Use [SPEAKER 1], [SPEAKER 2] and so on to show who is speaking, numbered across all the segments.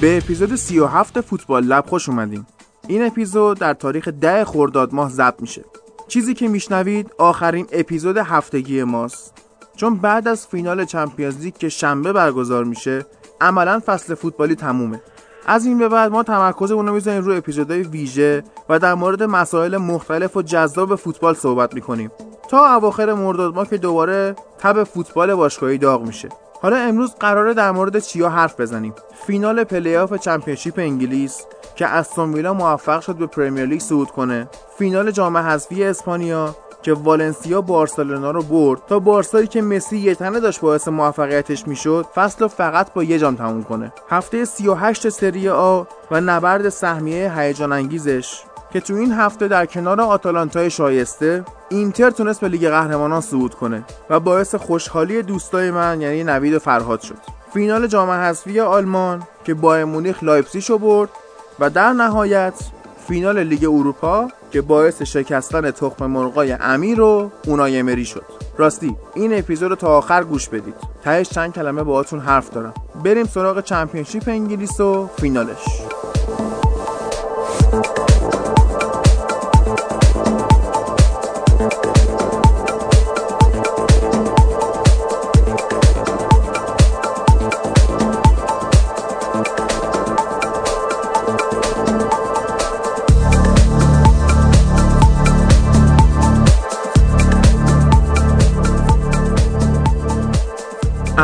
[SPEAKER 1] به اپیزود 37 فوتبال لب خوش اومدین. این اپیزود در تاریخ 10 خرداد ماه ضبط میشه. چیزی که میشنوید آخرین اپیزود هفتگی ماست. چون بعد از فینال چمپیونز لیگ که شنبه برگزار میشه عملا فصل فوتبالی تمومه. از این به بعد ما تمرکزمون رو می‌ذاریم روی اپیزودهای ویژه و در مورد مسائل مختلف و جذاب فوتبال صحبت می‌کنیم. تا اواخر مرداد ما که دوباره تب فوتبال باشگاهی داغ میشه. حالا امروز قراره در مورد چیا حرف بزنیم؟ فینال پلی‌آف چمپیونشیپ انگلیس که استون ویلا موفق شد به پرمیر لیگ صعود کنه. فینال جام حذفی اسپانیا که والنسیا بارسلونا رو برد. تا بارسایی که مسی یه تنه داشت باعث موفقیتش می‌شد فصل رو فقط با یه جام تموم کنه. هفته 38 سری آ و نبرد سهمیه هیجان انگیزش. که تو این هفته در کنار آتالانتای شایسته اینتر تونست به لیگ قهرمانان صعود کنه و باعث خوشحالی دوستای من یعنی نوید و فرهاد شد. فینال جام حذفی آلمان که بایرن مونیخ لایپزیگ برد و در نهایت فینال لیگ اروپا که باعث شکستن تخم مرغای امیر و اونای امری شد. راستی این اپیزود رو تا آخر گوش بدید. تهش چند کلمه باهاتون حرف دارم. بریم سراغ چمپیونشیپ انگلیس و فینالش.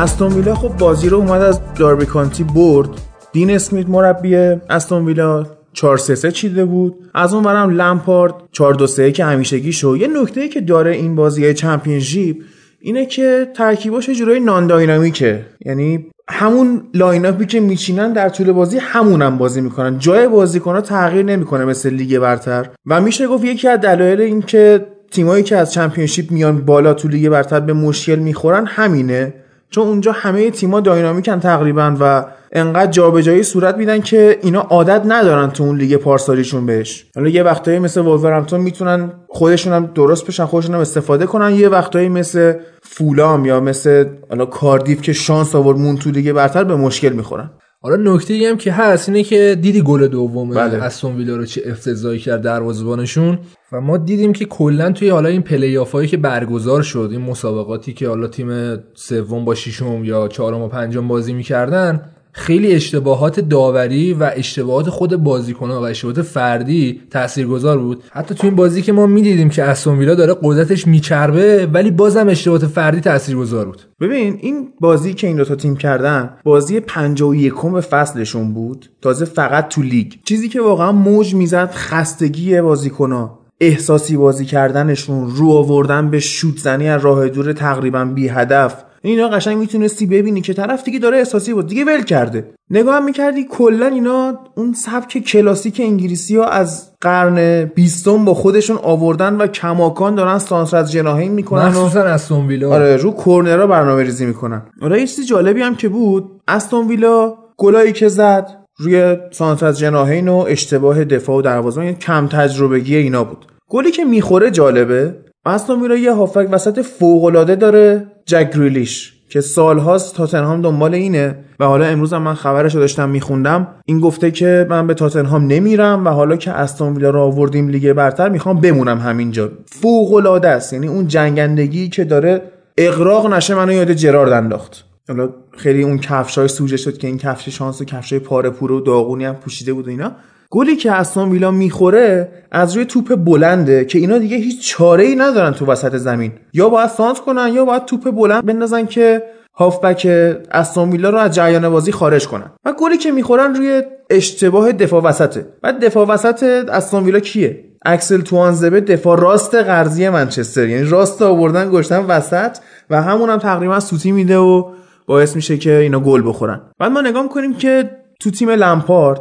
[SPEAKER 1] استون ویلا خب بازی رو اومد از داربی کانتی برد. دین اسمیت مربی استون ویلا 4 3 3 چیده بود. از اون ورم لمپارد 4 2 3 که همیشگی شو. یه نکته که داره این بازی چمپیونشیپ اینه که ترکیباش یه جورایی non-dynamic ه یعنی همون lineup ی که میچینن در طول بازی همونم بازی می‌کنن. جای بازیکن‌ها تغییر نمی‌کنه مثل لیگ برتر. و میشه گفت یکی از دلایل این که تیمایی که از چمپیونشیپ میان بالا تو لیگ برتر به مشکل می‌خورن همینه. چون اونجا همه تیما dynamic ن تقریبا و انقدر جابجایی صورت میدن که اینا عادت ندارن تو اون لیگ پارسالیشون بهش. حالا یه وقتایی مثل وولورهمپتون می‌تونن خودشون هم درست بشن خودشون هم استفاده کنن. یه وقتایی مثل فولام یا مثل حالا کاردیف که شانس آورد موند تو لیگ برتر به مشکل می‌خورن.
[SPEAKER 2] حالا نکته ای هم که هست اینه که دیدی گل دوم بله. استون ویلا رو چه افتضاحی کرد دروازه‌بانشون و ما دیدیم که کلا توی حالا این پلی‌آف هایی که برگزار شد این مسابقاتی که حالا تیم سوم با ششم یا چهارم و پنجم بازی می‌کردن خیلی اشتباهات داوری و اشتباهات خود بازیکن‌ها و اشتباهات فردی تاثیرگذار بود. حتی تو این بازی که ما می‌دیدیم که استون ویلا داره قدرتش میچربه ولی بازم اشتباهات فردی تاثیرگذار بود.
[SPEAKER 1] ببین این بازی که این دو تا تیم کردن بازی 51 فصلشون بود. تازه فقط تو لیگ. چیزی که واقعا موج می‌زد خستگی بازیکن‌ها. احساسی بازی کردنشون رو آوردن به شوت زنی از راه دور تقریبا بی هدف اینا قشنگ می‌تونستی ببینی که طرف دیگه داره احساسی بود دیگه ول کرده. نگاه هم می‌کردی کلا اینا اون سبک کلاسیک انگلیسی ها از قرن بیستم با خودشون آوردن و کماکان دارن سانس از جناهین می‌کنن
[SPEAKER 2] مخصوصا استون ویلا
[SPEAKER 1] آره رو کورنرا برنامه ریزی می‌کنن. آره یه چیز جالبی هم که بود استون ویلا گلایی که زد روی سانس از جناهین و اشتباه دفاع و دروازه یعنی کم تجربگی اینا بود. گلی که می‌خوره جالبه استون ویلا یه هافک وسط فوق العاده داره جک گریلیش که سالهاست تاتنهام دنبال اینه. و حالا امروز هم من خبرش رو داشتم میخوندم. این گفته که من به تاتنهام نمیرم و حالا که استون ویلا رو آوردیم لیگ برتر می‌خوام بمونم همینجا. فوق العاده است. یعنی اون جنگندگی که داره اقراق نشه منو یاد جرارد انداخت. حالا خیلی اون کفشای سوژه شد که این کفش شانس و کفشای پاره پور و داغونی هم پوشیده بود و اینا. گلی که استون ویلا می‌خوره از روی توپ بلنده که اینا دیگه هیچ چاره ای ندارن تو وسط زمین. یا باید سانت کنن یا باید توپ بلند بندازن که هافبک استون ویلا رو از جریان بازی خارج کنن. و گلی که می‌خورن روی اشتباه دفاع وسطه. بعد دفاع وسط استون ویلا کیه؟ اکسل توانزبه دفاع راست قرضی منچستر. یعنی راست آوردن گشتن وسط و همون هم تقریبا سوتی میده و باعث میشه که اینا گل بخورن. بعد ما نگاه کنیم که تو تیم لمپارد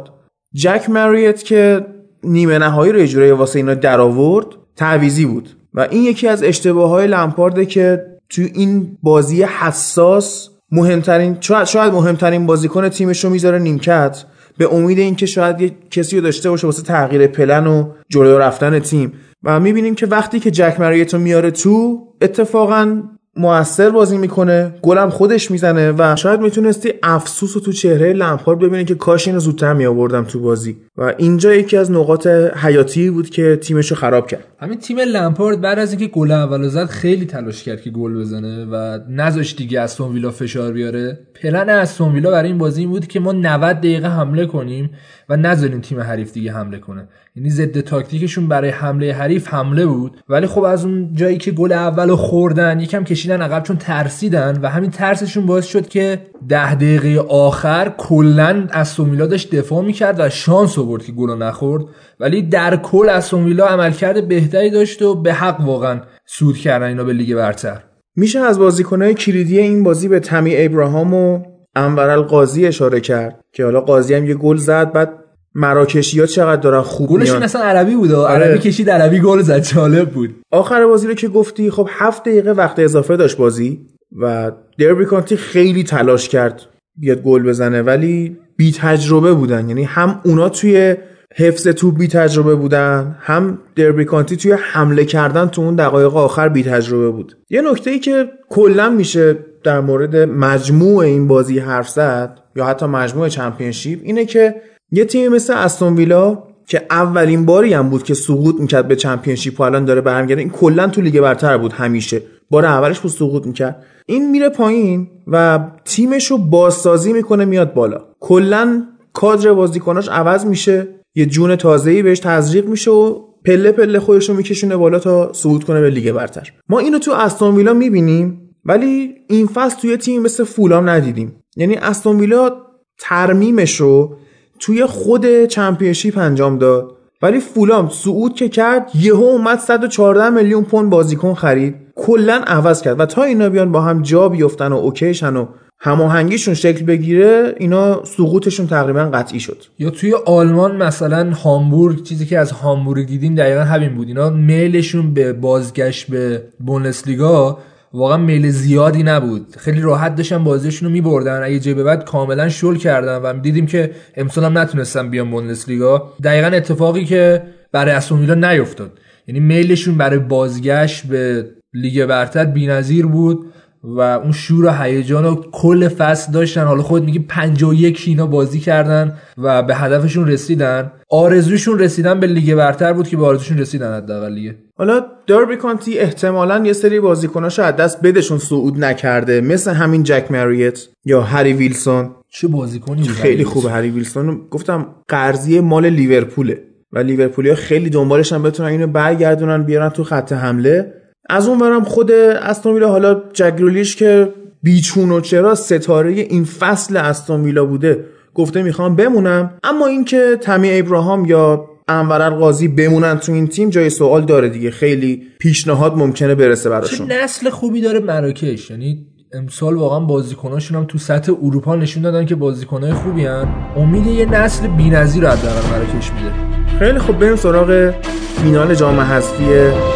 [SPEAKER 1] جک مریت که نیمه نهایی رو اجرای واسه اینا در آورد تعویزی بود. و این یکی از اشتباه های لمپارده که تو این بازی حساس مهمترین شاید مهمترین بازیکن تیمش رو می‌ذاره نیمکت به امید اینکه شاید یه کسی رو داشته باشه واسه تغییر پلن و جلو رفتن تیم. و می‌بینیم که وقتی که جک مریتو میاره تو اتفاقا موثر بازی می‌کنه گلم خودش می‌زنه و شاید می‌تونستی افسوس رو تو چهره لمپارد ببینی که کاش اینو زودتر میآوردم تو بازی. و اینجا یکی از نقاط حیاتی بود که تیمش رو خراب کرد.
[SPEAKER 2] همین تیم لمپارد بعد از اینکه گل اول زد خیلی تلاش کرد که گل بزنه و نذاشت دیگه استون ویلا فشار بیاره. پلن استون ویلا برای این بازی این بود که ما 90 دقیقه حمله کنیم و نذاریم تیم حریف دیگه حمله کنه. یعنی ضد تاکتیکشون برای حمله حریف حمله بود. ولی خب از اون جایی که گل اولو خوردن یکم کشیدن عقب چون ترسیدن و همین ترسشون باعث شد که ده دقیقه آخر کلا استون داشت دفاع می‌کرد و شانس آورد که گل نخورد. ولی در کل استون ویلا عملکرد بهتری داشت و به حق واقعا سود کردن اینا به لیگ برتر.
[SPEAKER 1] میشه از بازیکنهای کلیدی این بازی به تمی ابراهام و انور القاضی اشاره کرد که حالا قاضی هم یه گل زد بعد مراکشی ها چقدر دارن خوب
[SPEAKER 2] گلشون اصلا عربی بود آره. عربی کشید عربی گل زد جالب بود.
[SPEAKER 1] آخر بازی رو که گفتی خب هفت دقیقه وقت اضافه داشت بازی و دربی کانتی خیلی تلاش کرد بیاد گل بزنه ولی بی تجربه بودن. یعنی هم اونا توی حفظ توپ بی تجربه بودن هم دربی کانتی توی حمله کردن تو اون دقایق آخر بی تجربه بود. یه نکته ای که کلا میشه در مورد مجموع این بازی حرف زد یا حتی مجموع چمپیونشیپ اینه که یه تیم مثل استون ویلا که اولین باری هم بود که سقوط می‌کرد به چمپیونشیپ و الان داره برمیگرده این کلا تو لیگ برتر بود همیشه. بار اولش بود سقوط می‌کرد. این میره پایین و تیمش رو بازسازی می‌کنه میاد بالا. کلا کادر بازیکناش عوض میشه یه جون تازه‌ای بهش تزریق میشه و پله پله خودش رو میکشونه بالا تا صعود کنه به لیگ برتر. ما اینو تو استون ویلا می‌بینیم ولی این فصل توی تیم مثل فولام ندیدیم. یعنی استون ویلا ترمیمش رو توی خود چمپیونشیپ انجام داد. ولی فولام صعود که کرد یهو اومد 114 میلیون پوند بازیکن خرید. کلا عوض کرد و تا اینا بیان با هم جا بیفتن و اوکیشن و هماهنگیشون شکل بگیره اینا سقوطشون تقریبا قطعی شد.
[SPEAKER 2] یا توی آلمان مثلا هامبورگ چیزی که از هامبورگ دیدیم دقیقا همین بود. اینا میلشون به بازگشت به بوندسلیگا واقعا میل زیادی نبود. خیلی راحت داشتن بازیشون رو میبردن. اگه جه به بعد کاملا شل کردن و دیدیم که امسال هم نتونستن بیان بوندسلیگا دقیقا اتفاقی که برای استون نیفتاد. یعنی میلشون برای بازگشت به لیگ برتر بی‌نظیر بود. و اون شور و هیجان و کل فصل داشتن. حالا خود میگی 51 اینا بازی کردن و به هدفشون رسیدن. آرزوشون رسیدن به لیگ برتر بود که به آرزوشون رسیدن حداقل لیگ
[SPEAKER 1] حالا داربی کانتی احتمالا یه سری بازیکناش از دست بده چون صعود نکرده. مثل همین جک ماریوت یا هری ویلسون.
[SPEAKER 2] چه بازیکنی
[SPEAKER 1] خیلی خوبه هری ویلسون. گفتم قرضی مال لیورپوله. و لیورپولیا خیلی دنبالش هم بتونن اینو برگردونن بیارن تو خط حمله. از اون برم خود استون حالا جگرولیش که بیچون و چرا ستاره این فصل استون بوده گفته می‌خوام بمونم. اما اینکه تمی ابراهام یا انور قاضی بمونن تو این تیم جای سوال داره دیگه. خیلی پیشنهاد ممکنه برسه براشون.
[SPEAKER 2] چه نسل خوبی داره مراکش. یعنی امسال واقعا بازیکناشون هم تو سطح اروپا نشون دادن که بازیکنای خوبی هن. امید یه نسل بی‌نظیر رو حداقل مراکش میده.
[SPEAKER 1] خیلی خوب بریم سراغ فینال جام حذفی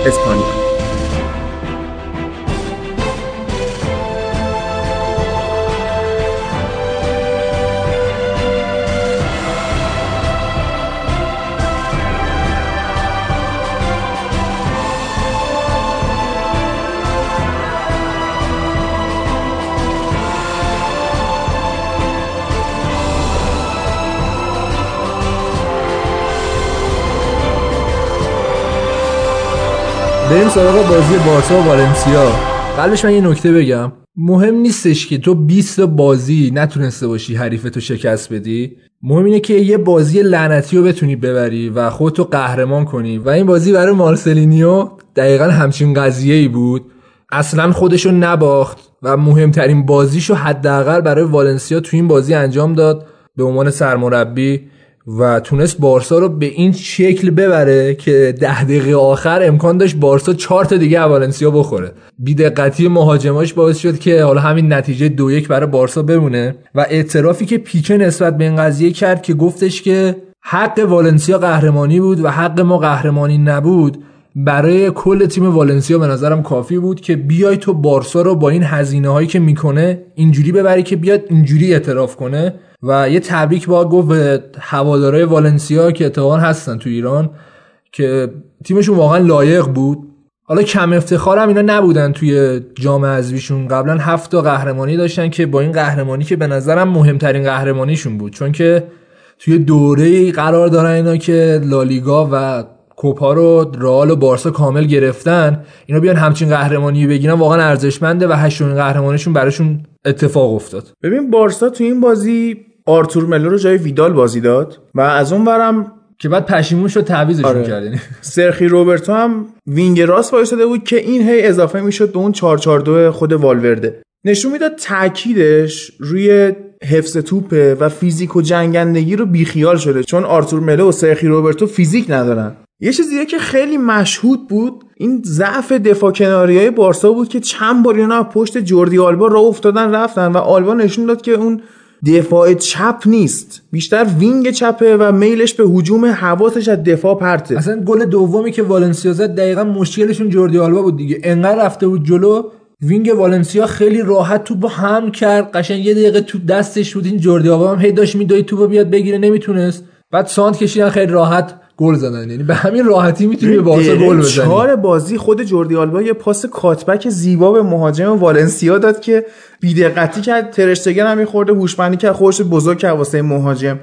[SPEAKER 1] اسپانیا.
[SPEAKER 2] بریم سراغ بازی بارسا و والنسیا. قبلش من یه نکته بگم. مهم نیستش که تو 20 بازی نتونسته باشی حریفتو شکست بدی. مهم اینه که یه بازی لعنتی رو بتونی ببری و خودتو قهرمان کنی. و این بازی برای مارسلینیو دقیقا همچین قضیه ای بود. اصلا خودشو نباخت و مهمترین بازیشو حداقل برای والنسیا تو این بازی انجام داد. به عنوان سرمربی و تونست بارسا رو به این شکل ببره که ده دقیقه آخر امکان داشت بارسا چهار تا دیگه والنسیا بخوره. بیدقتی مهاجماش باعث شد که حالا همین نتیجه دو یک برای بارسا بمونه و اعترافی که پیکه نسبت به این قضیه کرد که گفتش که حق والنسیا قهرمانی بود و حق ما قهرمانی نبود برای کل تیم والنسیا به نظرم کافی بود که بیای تو بارسا رو با این هزینه هایی که می‌کنه اینجوری ببری که بیاد اینجوری اعتراف کنه. و یه تبریک با گفت به هوادارهای والنسیا که اتفاقا هستن تو ایران که تیمشون واقعا لایق بود. حالا کم افتخارم اینا نبودن توی جام حذفیشون قبلا هفت تا قهرمانی داشتن که با این قهرمانی که به نظرم مهمترین قهرمانیشون بود. چون که توی دوره قرار دارن اینا که لالیگا و کوپا رو رئال و بارسا کامل گرفتن اینا بیان همچین قهرمانی بگیرن واقعا ارزشمنده و هشتمین قهرمانیشون براشون اتفاق افتاد.
[SPEAKER 1] ببین بارسا تو این بازی آرتور ملو رو جای ویدال بازی داد و از اون برم
[SPEAKER 2] که بعد پشیمون شد تعویضشون آره. کرد یعنی
[SPEAKER 1] سرجی روبرتو هم wing راست وایساده بود که این هی اضافه می‌شد به اون 442 خود والورده. نشون می‌داد تاکیدش روی حفظ توپه و فیزیک و جنگندگی رو بیخیال شده چون آرتور ملو و سرجی روبرتو فیزیک ندارن. یه چیزی که خیلی مشهود بود این ضعف دفاع کناری های بارسا بود که چند بار اینا پشت جوردی آلبا را افتادن رفتن و آلبا نشون داد که اون دفاع چپ نیست. بیشتر wing چپه و میلش به هجوم حواسش از دفاع پرته.
[SPEAKER 2] اصلا گل دومی که والنسیا زد دقیقا مشکلشون جوردی آلبا بود دیگه. انقدر رفته بود جلو wing والنسیا خیلی راحت تو با هم کرد. قشنگ یه دقیقه تو دستش بود. این جوردی آلبا هم هی داشت میدوی تو بیاد بگیره نمی‌تونست. بعد سانتر کشیدن خیلی راحت گل زدن. یعنی به همین راحتی می‌تونی به بارسا گل بزنی.
[SPEAKER 1] چهار بازی خود جوردی آلبا یه پاس cutback زیبا به مهاجم والنسیا داد که بیدقتی کرد. ترشتگن هم خورده هوشمندی که خودش بزرگ کرد واسه مهاجم.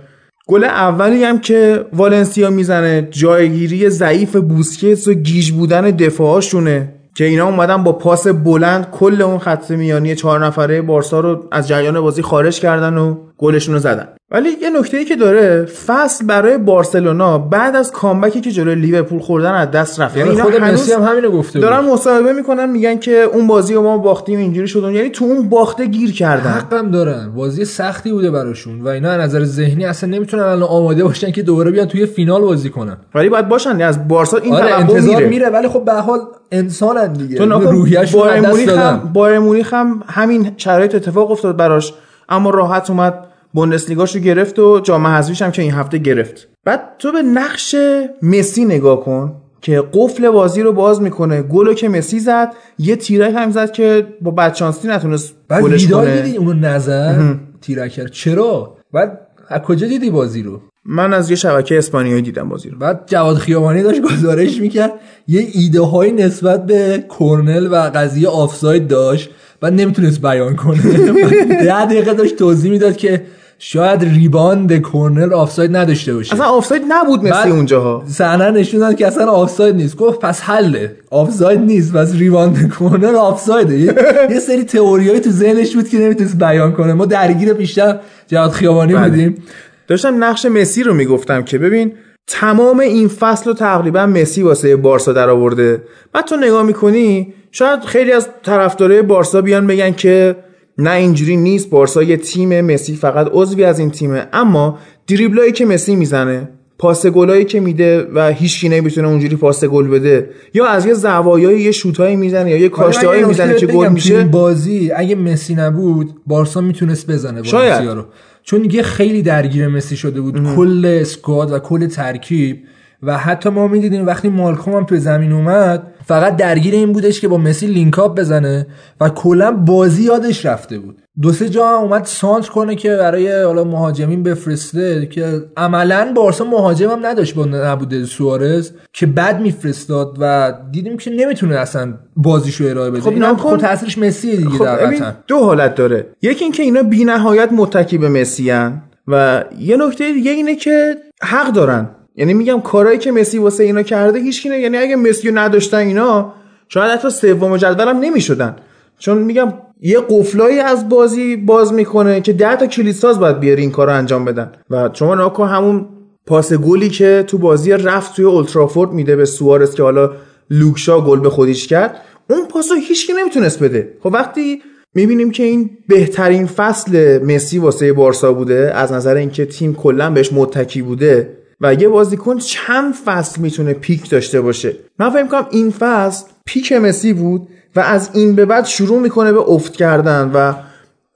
[SPEAKER 1] گل اولی هم که والنسیا می‌زنه جایگیری ضعیف بوسکتس و گیج بودن دفاعشونه که اینا اومدن با پاس بلند کل اون خط میانی چهار نفره بارسا رو از جریان بازی خارج کردن و گلشون رو زدن. ولی یه نکته ای که داره فصل برای بارسلونا بعد از کامبکی که جلوی لیورپول خوردن از دست رفت.
[SPEAKER 2] یعنی خود مسی هم همینو گفته
[SPEAKER 1] دارن مصاحبه می‌کنن میگن که اون بازی رو ما باختیم اینجوری شد یعنی تو اون باخته گیر کردن.
[SPEAKER 2] حقم دارن. بازی سختی بوده براشون و اینا از نظر ذهنی اصلا نمی‌تونن الان آماده باشن که دوباره بیان توی فینال بازی کنن.
[SPEAKER 1] ولی باید باشن. یعنی از بارسا این
[SPEAKER 2] آره انتظار میره. میره ولی خب به حال انسانن دیگه. تو روحیه‌شون
[SPEAKER 1] بایر مونیخ هم همین شرایط اتفاق افتاد براش. اما راحت اومد. بوندسلیگاشو گرفت و جام حذفیش هم که این هفته گرفت. بعد تو به نقش مسی نگاه کن که قفل بازی رو باز می‌کنه. گلو که مسی زد یه تیرک هم زد که با بدشانسی نتونست
[SPEAKER 2] گلش کنه. دیدی اونو نظر تیرک چرا؟ بعد از کجا دیدی بازی رو؟
[SPEAKER 1] من از یه شبکه اسپانیایی دیدم بازی رو.
[SPEAKER 2] بعد جواد خیابانی داشت گزارش می‌کرد. یه ایده های نسبت به کورنر و قضیه آفساید داشت. بعد نمی‌تونست بیان کنه. ده دقیقه داشت توضیح می‌داد که شاید rebound کورنر آفساید نداشته باشه.
[SPEAKER 1] اصلا آفساید نبود مثل اونجاها.
[SPEAKER 2] صحنه نشون که اصلا آفساید نیست. گفت پس حله. آفساید نیست پس rebound کورنر آفسایده. یه, یه سری تئوریایی تو ذهنش بود که نمی‌تونست بیان کنه. ما درگیر بیشتر جهاد خیابانی بله. بودیم.
[SPEAKER 1] داشتم نقش مسی رو می‌گفتم که ببین تمام این فصل رو تقریبا مسی واسه بارسا در آورده بعد تو نگاه می‌کنی شاید خیلی از طرفدارای بارسا بیان بگن که نه اینجوری نیست بارسا یه تیم مسی فقط عضوی از این تیمه. اما دریبلایی که مسی می‌زنه پاس گلایی که میده و هیچ کی نمی‌تونه اونجوری پاس گل بده. یا از یه زوایای یه شوتایی می‌زنه یا یه کاشتهایی می‌زنه که گل میشه.
[SPEAKER 2] بازی اگه مسی نبود بارسا می‌تونست بزنه شاید. رو. چون یه خیلی درگیر مسی شده بود. کل اسکواد و کل ترکیب. و حتی ما می‌دیدیم وقتی مالکوم هم تو زمین اومد فقط درگیر این بودش که با مسی لینکاپ بزنه و کلا بازی یادش رفته بود. دو سه جا هم اومد سانتر کنه که برای حالا مهاجمین بفرسته که عملا بارسا مهاجم هم نداشت با نبوده سوارز که بد میفرستاد و دیدیم که نمی‌تونه اصلا بازیشو ارائه بده. خب اینا خب تاثیرش مسی دیگه خب
[SPEAKER 1] دو حالت داره. یکی اینکه اینا بی‌نهایت متکی به مسی و یه نکته دیگه اینه که حق دارن. یعنی میگم کارهایی که مسی واسه اینا کرده هیچ نه یعنی اگه مسی نداشتن اینا شاید حتی سوم جدول هم نمی‌شدن. چون میگم یه قفلایی از بازی باز می‌کنه که ده تا کلیدساز باید بیاری این کار رو انجام بدن. و شما ناکن همون پاس گلی که تو بازی رفت توی اولترافورد میده به سوارز که حالا لوکشا گل به خودیش کرد. اون پاسو هیچکی نمی‌تونست بده. خب وقتی می‌بینیم که این بهترین فصل مسی واسه بارسا بوده از نظر اینکه تیم کلا بهش متکی بوده و یه بازیکن چند فصل می‌تونه پیک داشته باشه. من فکر کنم این فصل پیک مسی بود و از این به بعد شروع می‌کنه به افت کردن و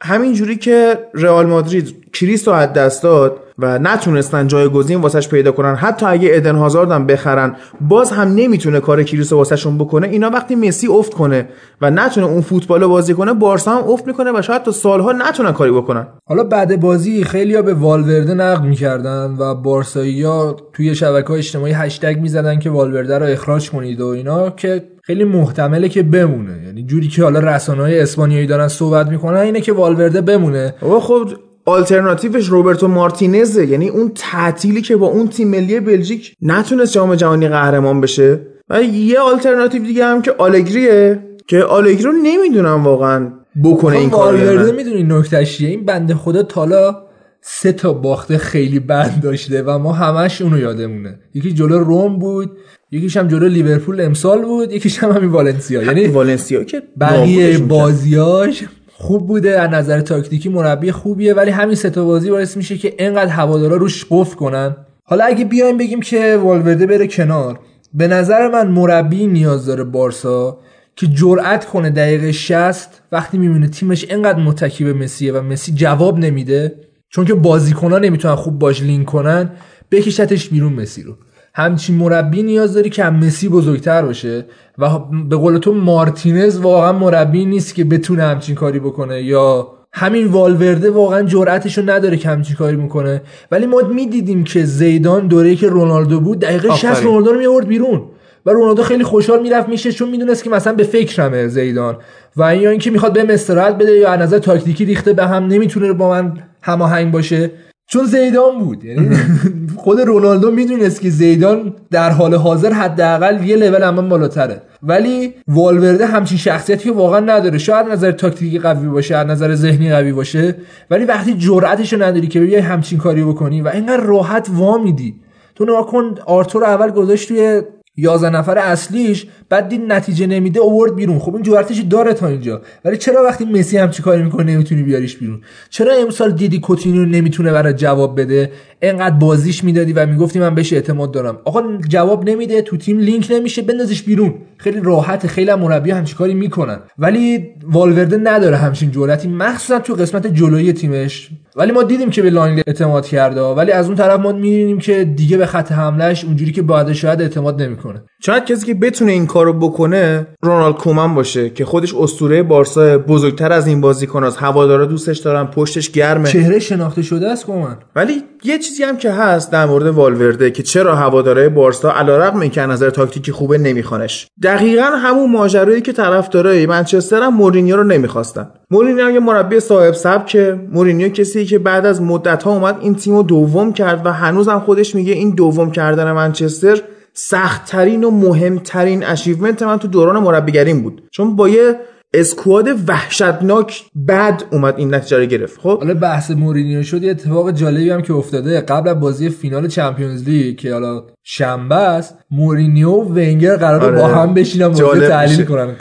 [SPEAKER 1] همینجوری که رئال مادرید کریس رو از دست داد و نتونستن جایگزین واسش پیدا کنن. حتی اگه ادن هازارد هم بخرن باز هم نمی‌تونه کار کریس رو واسهشون بکنه. اینا وقتی مسی افت کنه و نتونه اون فوتبال بازی کنه بارسا هم افت می‌کنه و شاید تا سالها نتونن کاری بکنن.
[SPEAKER 2] حالا بعد بازی خیلیا به والورده نقد می‌کردن و بارسایی‌ها توی شبکه های اجتماعی هشتگ می‌زدن که والورده رو اخراج کنید و اینا که خیلی محتمله که بمونه. یعنی جوری که حالا رسانه‌های اسپانیایی دارن صحبت می‌کنن اینه که والورده بمونه.
[SPEAKER 1] خب آلترناتیوش روبرتو مارتینزه. یعنی اون تعطیلی که با اون تیم ملی بلژیک نتونست جام جهانی قهرمان بشه. و یه آلترناتیو دیگه هم که آلگریه که آلگری رو نمی‌دونم واقعا بکنه این کارو
[SPEAKER 2] می‌دونی نکتهش این بنده خدا تالا سه تا باخته خیلی بد داشته و ما همش اونو یادمونه. یکی جلو روم بود یکیش هم جلو لیورپول امسال بود یکیش هم همین والنسیا. یعنی
[SPEAKER 1] والنسیا که
[SPEAKER 2] بقیه بازیاش خوب بوده از نظر تاکتیکی مربی خوبیه ولی همین سه بازی باعث میشه که اینقدر هوادارا روش قفل کنن. حالا اگه بیایم بگیم که والورده بره کنار به نظر من مربی نیاز داره بارسا که جرأت کنه دقیقه 60 وقتی می‌بینه تیمش اینقدر متکی به مسیه و مسی جواب نمیده چون که بازیکنان نمی‌تونن خوب باش لینک کنن بکشتش بیرون مسی رو. همچین مربی نیاز داری که هم مسی بزرگتر باشه و به قول تو مارتینز واقعا مربی نیست که بتونه همچین کاری بکنه یا همین والورده واقعا جرأتشو نداره که همچین کاری می‌کنه ولی ما می‌دیدیم که زیدان دوره که رونالدو بود دقیقه 60 رونالدو رو میورد بیرون و رونالدو خیلی خوشحال می‌رفت میشه چون می‌دونست که مثلا به فکرمه زیدان و یا اینکه می‌خواد به استراحت بده یا از نظر تاکتیکی ریخته به هم نمی‌تونه با من هماهنگ باشه. چون زیدان بود. یعنی خود رونالدو می‌دونست که زیدان در حال حاضر حداقل یه لول اما بالاتره. ولی والورده همچین شخصیتی واقعا نداره. شاید نظر تاکتیکی قوی باشه از نظر ذهنی قوی باشه ولی وقتی جرأتش رو نداری که بیای همچین کاری بکنی و اینقدر راحت وا میدی. تو نگاه کن آرتور اول گذاشت توی 11 نفر اصلیش بعد دید نتیجه نمیده اوورد بیرون. خب این جرأتش داره تا اینجا. ولی چرا وقتی مسی همچین کاری می‌کنه نمی‌تونی بیاریش بیرون؟ چرا امسال دیدی کوتینیو نمی‌تونه برات جواب بده؟ انقدر بازیش می‌دادی و می‌گفتی من بهش اعتماد دارم. آقا جواب نمیده تو تیم لینک نمیشه بندازش بیرون. خیلی راحت خیلی مربیا همچین کاری می‌کنن. ولی والورده نداره همچین جرأتی مخصوصا تو قسمت جلویی تیمش. ولی ما دیدیم که به لاین اعتماد کرده. ولی از اون طرف ما می‌بینیم که دیگه به خط حملهش اونجوری که باید شاید اعتماد نمی‌کنه.
[SPEAKER 1] شاید کسی که بتونه این کارو بکنه رونالد کومن باشه که خودش اسطوره بارسا بزرگتر از این بازیکناست هوادارا دوستش دارن پشتش گرمه.
[SPEAKER 2] چهره شناخته شده است کومن
[SPEAKER 1] ولی یه چیزی هم که هست در مورد والورده که چرا هوادارهای بارسا علیرغم اینکه نظر تاکتیکی خوبه نمیخوانش دقیقا همون ماجرایی که طرفدارای منچستر هم مورینیو رو نمی‌خواستن. مورینیو یه مربی صاحب سبکه مورینیو کسی که بعد از مدت ها اومد این تیم رو دوم کرد و هنوزم خودش میگه این دوم کردن منچستر سختترین و مهمترین achievement من تو دوران مربیگریم بود. چون با یه squad وحشتناک بعد اومد این نتیجه رو گرفت. خب؟
[SPEAKER 2] حالا بحث مورینیو شد یه اتفاق جالبی هم که افتاده. قبل از بازی فینال Champions League که حالا شنبه است مورینیو و ونگر قرار آره. با هم بشینن بازی تحلیل کنن.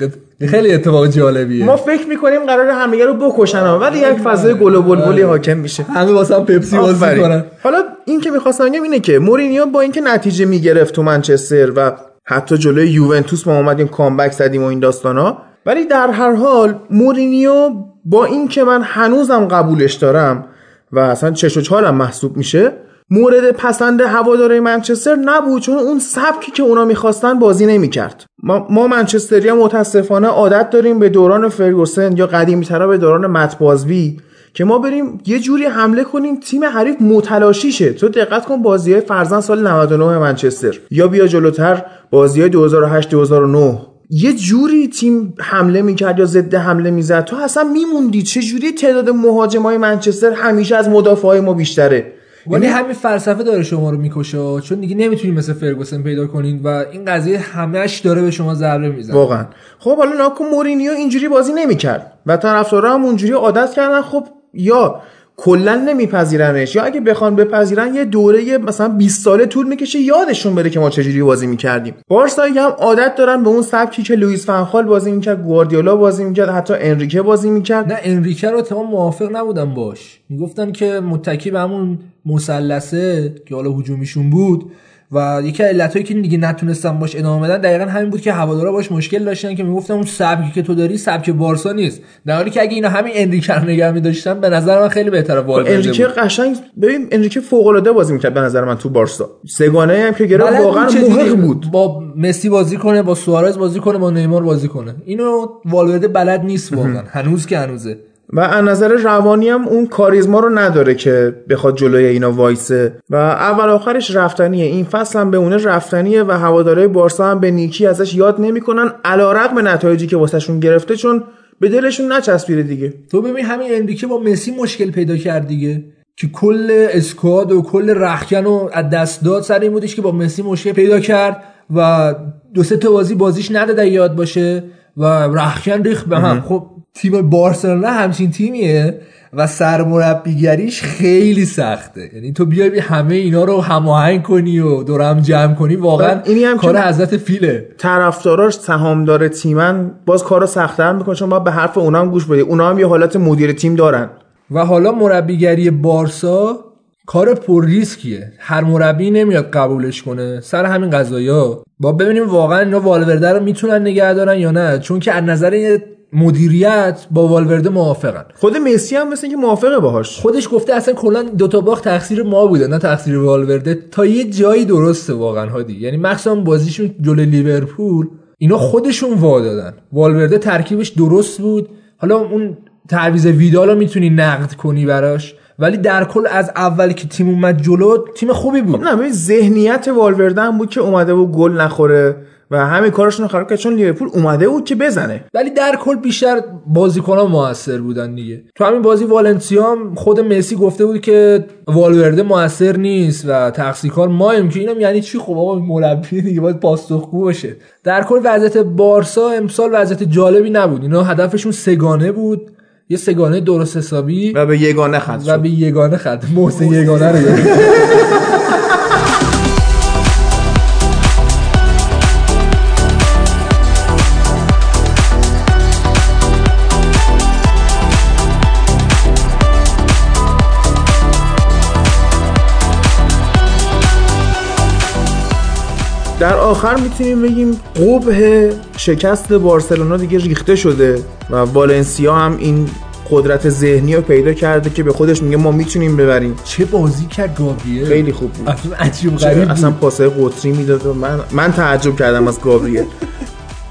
[SPEAKER 2] خیلی اتفاق جالبیه.
[SPEAKER 1] ما فکر می‌کنیم قرار همه رو بکشن ولی یک فضای گل و بلبلی آره. حاکم میشه.
[SPEAKER 2] همه واسه هم پپسی باز کنن.
[SPEAKER 1] حالا این که می‌خواستم بگم اینه که مورینیو با اینکه نتیجه می‌گرفت تو منچستر و حتی جلوی یوونتوس ما اومدیم کامبک زدیم و این داستانا ولی در هر حال مورینیو با اینکه من هنوزم قبولش دارم و اصلا چش و چالم محسوب میشه مورد پسند هواداره منچستر نبود چون اون سبکی که اونا می‌خواستن بازی نمی‌کرد. ما, ما منچستری متاسفانه عادت داریم به دوران فرگوسن یا قدیمی به دوران متبازوی که ما بریم یه جوری حمله کنیم تیم حریف متلاشی شه تو دقت کن بازی های فرزن سال 99 منچستر. یا بیا جلوتر بازی های 2008 2009 یه جوری تیم حمله می‌کرد یا ضد حمله می‌زد. تو اصلا میموندی چه جوری تعداد مهاجمای منچستر همیشه از مدافعای ما بیشتره.
[SPEAKER 2] ولی یعنی همین فلسفه داره شما رو می‌کشه. چون دیگه نمی‌تونی مثل فرگوسن پیدا کنین و این قضیه همش داره به شما ضربه می‌زنه.
[SPEAKER 1] واقعا. خب حالا ناکو مورینیو اینجوری بازی نمی‌کرد. و طرفدارا هم اونجوری عادت کردن. خب یا کلا نمیپذیرنش یا اگه بخوان بپذیرن یه دوره مثلا 20 ساله طول می‌کشه یادشون بره که ما چجوری بازی می‌کردیم. بارسا هم عادت دارن به اون سبکی که لوئیس فنخال بازی می‌کرد گواردیولا بازی می‌کرد حتی انریکه بازی می‌کرد.
[SPEAKER 2] نه انریکه رو تمام موافق نبودن باش. می‌گفتن که متکی به همون مثلثه که حالا هجومیشون بود و یکی از علتایی که دیگه نتونستن باش ادامه بدن دقیقا همین بود که هوادارا باش مشکل داشتن که می‌گفتن اون سبکی که تو داری سبک بارسا نیست. در حالی که اگه اینا همین انریکه رو نگه می‌داشتن به نظر من خیلی بهتره
[SPEAKER 1] والورده انریکه قشنگ ببین انریکه فوق العاده بازی می‌کرد به نظر من تو بارسا. سگانه هم که گرفت واقعا محق بود.
[SPEAKER 2] با مسی بازی کنه با سوارز بازی کنه با نیمار بازی کنه. اینو والورده بلد نیست واقعا. هنوز که هنوزه.
[SPEAKER 1] و از نظر روانی هم اون کاریزما رو نداره که بخواد جلوی اینا وایسه. و اول آخرش رفتنیه. این فصل هم به اونه رفتنیه و هوادارهای بارسا هم به نیکی ازش یاد نمی‌کنن علیرغم نتایجی که واسهشون گرفته چون به دلشون نچسبیده دیگه.
[SPEAKER 2] تو ببین همین انریکه با مسی مشکل پیدا کرد دیگه که کل اسکواد و کل رخکن رو از دست داد. سر این بودش که با مسی مشکل پیدا کرد و دو سه تا بازی بازیش نداده یاد باشه و رخکن ریخ به هم. خب تیم بارسلونا همچین تیمیه و سرمربیگریش خیلی سخته. یعنی تو بیای همه اینا رو هماهنگ کنی و دورم جمع کنی واقعا اینی هم کار حضرت فیله.
[SPEAKER 1] طرفداراش سهامدار تیمن باز کارو سختتر می‌کنه چون با به حرف اونا هم گوش بدی اونا هم یه حالت مدیر تیم دارن.
[SPEAKER 2] و حالا مربیگری بارسا کار پر ریسکیه. هر مربی نمیاد قبولش کنه. سر همین قضايا با ببینیم واقعا اینا والورده رو می‌تونن نگه دارن یا نه. چون که از نظر مدیریت با والورده موافقن.
[SPEAKER 1] خود مسی هم مثل اینکه موافقه باهاش.
[SPEAKER 2] خودش گفته اصلا کلا دو تا باخت تقصیر ما بوده نه تقصیر والورده. تا یه جایی درسته واقعا هادی. یعنی مخصوصا بازیشون جلوی لیورپول اینا خودشون وا دادن والورده ترکیبش درست بود. حالا اون تعویض ویدالو می‌تونی نقد کنی براش ولی در کل از اول که تیم اومد جلو تیم خوبی بود.
[SPEAKER 1] خب نه ذهنیت والورده هم بود که اومده و گل نخوره. و همین کارشون خراب کرد چون لیورپول اومده بود که بزنه.
[SPEAKER 2] ولی در کل بیشتر بازیکنان موثر بودن دیگه. تو همین بازی والنسیا خود مسی گفته بود که والورده موثر نیست و تقصیر کار مایم که اینم یعنی چی؟ خب آقا مربی دیگه باید پاسخگو باشه. در کل وضعیت بارسا امسال وضعیت جالبی نبود. اینا هدفشون سگانه بود. یه سگانه درست حسابی
[SPEAKER 1] و به یگانه خط
[SPEAKER 2] و به یگانه خط. محسن یگانه رو
[SPEAKER 1] آخر می‌تونیم بگیم قبه شکست بارسلونا دیگه ریخته شده و والنسیا هم این قدرت ذهنی رو پیدا کرده که به خودش میگه ما می‌تونیم ببریم.
[SPEAKER 2] چه بازی کرد گابریل؟
[SPEAKER 1] خیلی خوب بود.
[SPEAKER 2] اصلا عجیب غریب
[SPEAKER 1] اصلا پاسه قطری می‌داد و من من تعجب کردم از گابریل.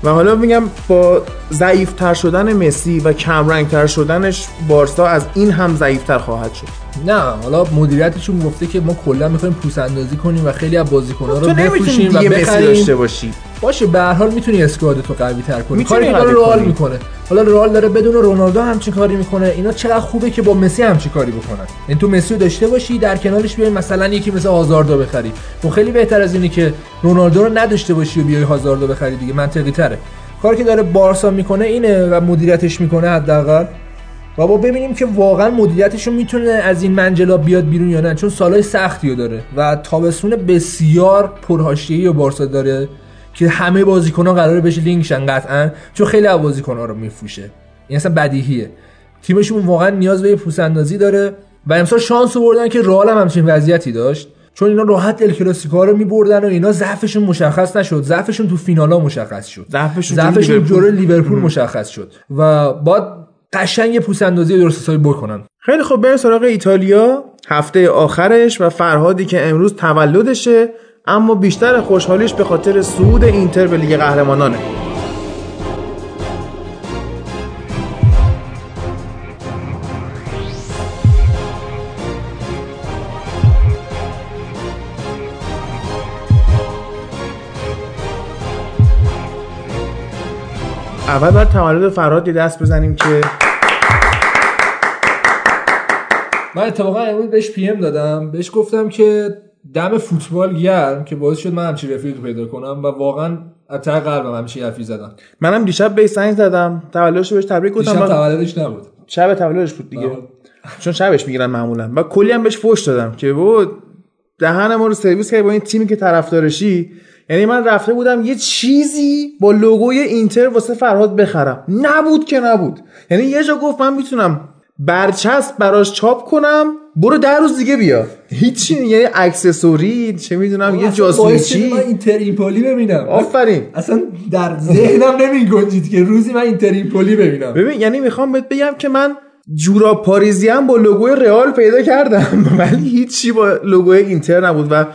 [SPEAKER 1] و حالا میگم با ضعیفتر شدن مسی و کمرنگتر شدنش بارسا از این هم ضعیفتر خواهد شد.
[SPEAKER 2] نه حالا مدیریتشون گفته که ما کلا می‌خوایم پوس اندازی کنیم و خیلی از بازیکن‌ها رو بفروشیم و بخریم.
[SPEAKER 1] داشته باشی.
[SPEAKER 2] باشه به هر حال می‌تونی اسکواد تو قوی تر کنی کاری که رئال می‌کنه. حالا رئال داره بدون رونالدو همچین کاری می‌کنه؟ اینا چقدر خوبه که با مسی همچین کاری بکنن. این یعنی تو مسی رو داشته باشی در کنارش بیای مثلا یکی مثل هازاردو بخری. تو خیلی بهتر از اینی که رونالدو رو نداشته باشی و بیای هازاردو بخری دیگه. منطقی تره کاری که داره بارسا می‌کنه اینه و مدیریتش می‌کنه حداقل. و باید ببینیم که واقعا مدیریتشون می‌تونه از این منجلاب بیاد بیرون یا نه چون سالهای سختی رو داره و تابستون بسیار پرحاشیه‌ای و بارسا داره که همه بازیکن‌ها قراره بشه لینکشن قطعا چون خیلی از بازیکن‌ها رو میفروشه. این اصلا بدیهیه. تیمشون واقعا نیاز به پوست‌اندازی داره و امسال شانس آوردن که رئال هم همچین وضعیتی داشت. چون اینا راحت ال کلاسیکو رو میبردن و اینا ضعفشون مشخص نشد. ضعفشون تو فینالا مشخص شد.
[SPEAKER 1] ضعفشون,
[SPEAKER 2] ضعفشون جلوی لیورپول مشخص شد. و بعد قشنگ پوسندازی درست حسابی بکنن.
[SPEAKER 1] خیلی خوب بریم سراغ ایتالیا. هفته آخرش و فرهادی که امروز تولدشه اما بیشتر خوشحالیش به خاطر صعود اینتر به لیگ قهرمانانه. اول باید تولد فرهاد دست بزنیم که
[SPEAKER 2] من اتفاقا امروز بهش پی ام دادم. بهش گفتم که دم فوتبال گرم که باعث شد من همچین رفیق پیدا کنم و واقعا از ته قلبم همیشه حرفی زدم.
[SPEAKER 1] منم دیشب به سنگ زدم. تولدش بهش تبریک گفتم.
[SPEAKER 2] دیشب تولدش نبود.
[SPEAKER 1] شب تولدش بود دیگه. چون شبش می‌گیرن معمولا. و کلی هم بهش فوش دادم که بود دهن ما رو سرویس کرد با این تیمی که طرفدارشی. یعنی من رفته بودم یه چیزی با لوگوی اینتر واسه فرهاد بخرم. نبود که نبود. یعنی یه جا گفت من می‌تونم برچسب براش چاپ کنم برو در روز دیگه بیا. هیچی یعنی اکسسوری چه می‌دونم یه جاسوسی.
[SPEAKER 2] من اینتر ببینم.
[SPEAKER 1] آفرین.
[SPEAKER 2] اصلا در ذهنم نمیگنجید که روزی من اینتر ببینم.
[SPEAKER 1] ببین یعنی می‌خوام بهت بگم که من جورا پاریزی هم با لوگوی رئال پیدا کردم. ولی هیچی با لوگوی اینتر نبود. و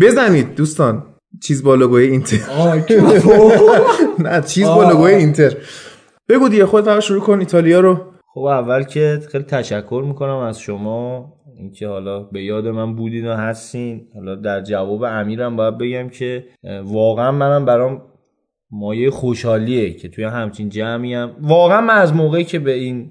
[SPEAKER 1] بزنید دوستان. چیز با لوگوی اینتر. نه چیز با لوگوی اینتر. بگو دیگه خود فقط شروع کن ایتالیا رو.
[SPEAKER 3] خب اول که خیلی تشکر می‌کنم از شما. اینکه حالا به یاد من بودین و هستین. حالا در جواب امیرم باید بگم که واقعا منم برام مایه خوشحالیه که توی همچین جمعی هم. واقعا من از موقعی که به این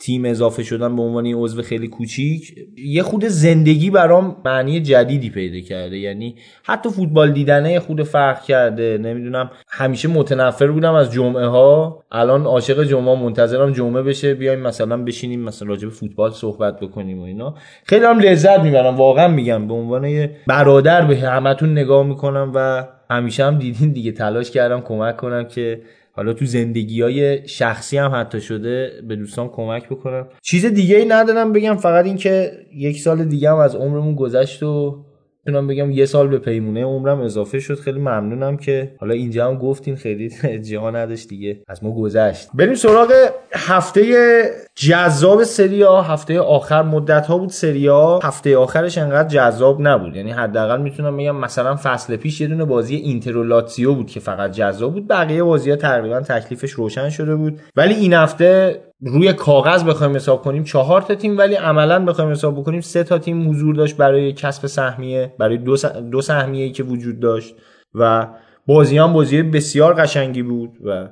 [SPEAKER 3] تیم اضافه شدن به عنوان عضو خیلی کوچیک یه خود زندگی برام معنی جدیدی پیدا کرده. یعنی حتی فوتبال دیدنه خود فرق کرده. نمی‌دونم همیشه متنفر بودم از جمعه ها الان عاشق جمعه منتظرم جمعه بشه بیایم مثلا بشینیم مثلا راجع به فوتبال صحبت بکنیم و اینا. خیلی هم لذت می‌برم واقعا میگم. به عنوان برادر به همتون نگاه می‌کنم و همیشه هم دیدین دیگه تلاش کردم کمک کنم که حالا تو زندگی های شخصی هم حتی شده به دوستان کمک بکنم. چیز دیگه ای ندارم بگم فقط اینکه یک سال دیگه هم از عمرمون گذشت و می‌تونم بگم یه سال به پیمونه عمرم اضافه شد. خیلی ممنونم که حالا اینجا هم گفتین خیلی جا نداشت دیگه. از ما گذشت. بریم سراغ هفته جذاب سریا. هفته آخر مدت ها بود سریا. هفته آخرش انقدر جذاب نبود. یعنی حداقل می‌تونم بگم مثلا فصل پیش یه دونه بازی اینتر لاتزیو بود که فقط جذاب بود. بقیه بازی ها تقریبا تکلیفش روشن شده بود. ولی این هفته روی کاغذ بخوایم حساب کنیم چهار تا تیم ولی عملا بخوایم حساب بکنیم سه تا تیم حضور داشت برای کسب سهمیه برای دو, دو سهمیه که وجود داشت و بازی هم بازی بسیار قشنگی بود و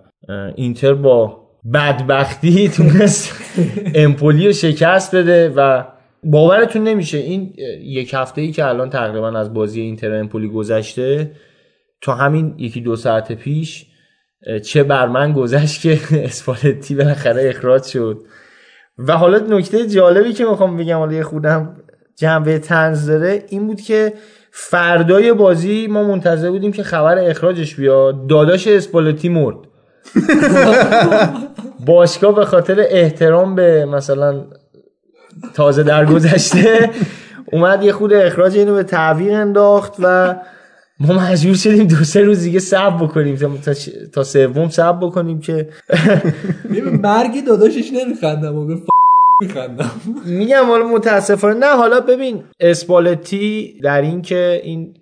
[SPEAKER 3] اینتر با بدبختی تونست امپولی رو شکست بده و باورتون نمیشه این یک هفته ای که الان تقریبا از بازی اینتر امپولی گذشته تا همین یکی دو ساعت پیش چه بر من گذشت که اسپالتی بالاخره اخراج شد. و حالا نکته جالبی که می‌خوام بگم حالا یه خودم جنبه تنز داره این بود که فردای بازی ما منتظر بودیم که خبر اخراجش بیاد. داداش اسپالتی مرد. باشگاه به خاطر احترام به مثلا تازه درگذشته اومد یه خود اخراج اینو به تعویق انداخت و ما مجبور شدیم دو سه روز دیگه صبر بکنیم. تا, تا سوم صبر بکنیم که
[SPEAKER 2] مرگی داداشش نمیخندم و میخندم.
[SPEAKER 3] میگم حالا متاسفانه نه حالا ببین اسپالتی در این که این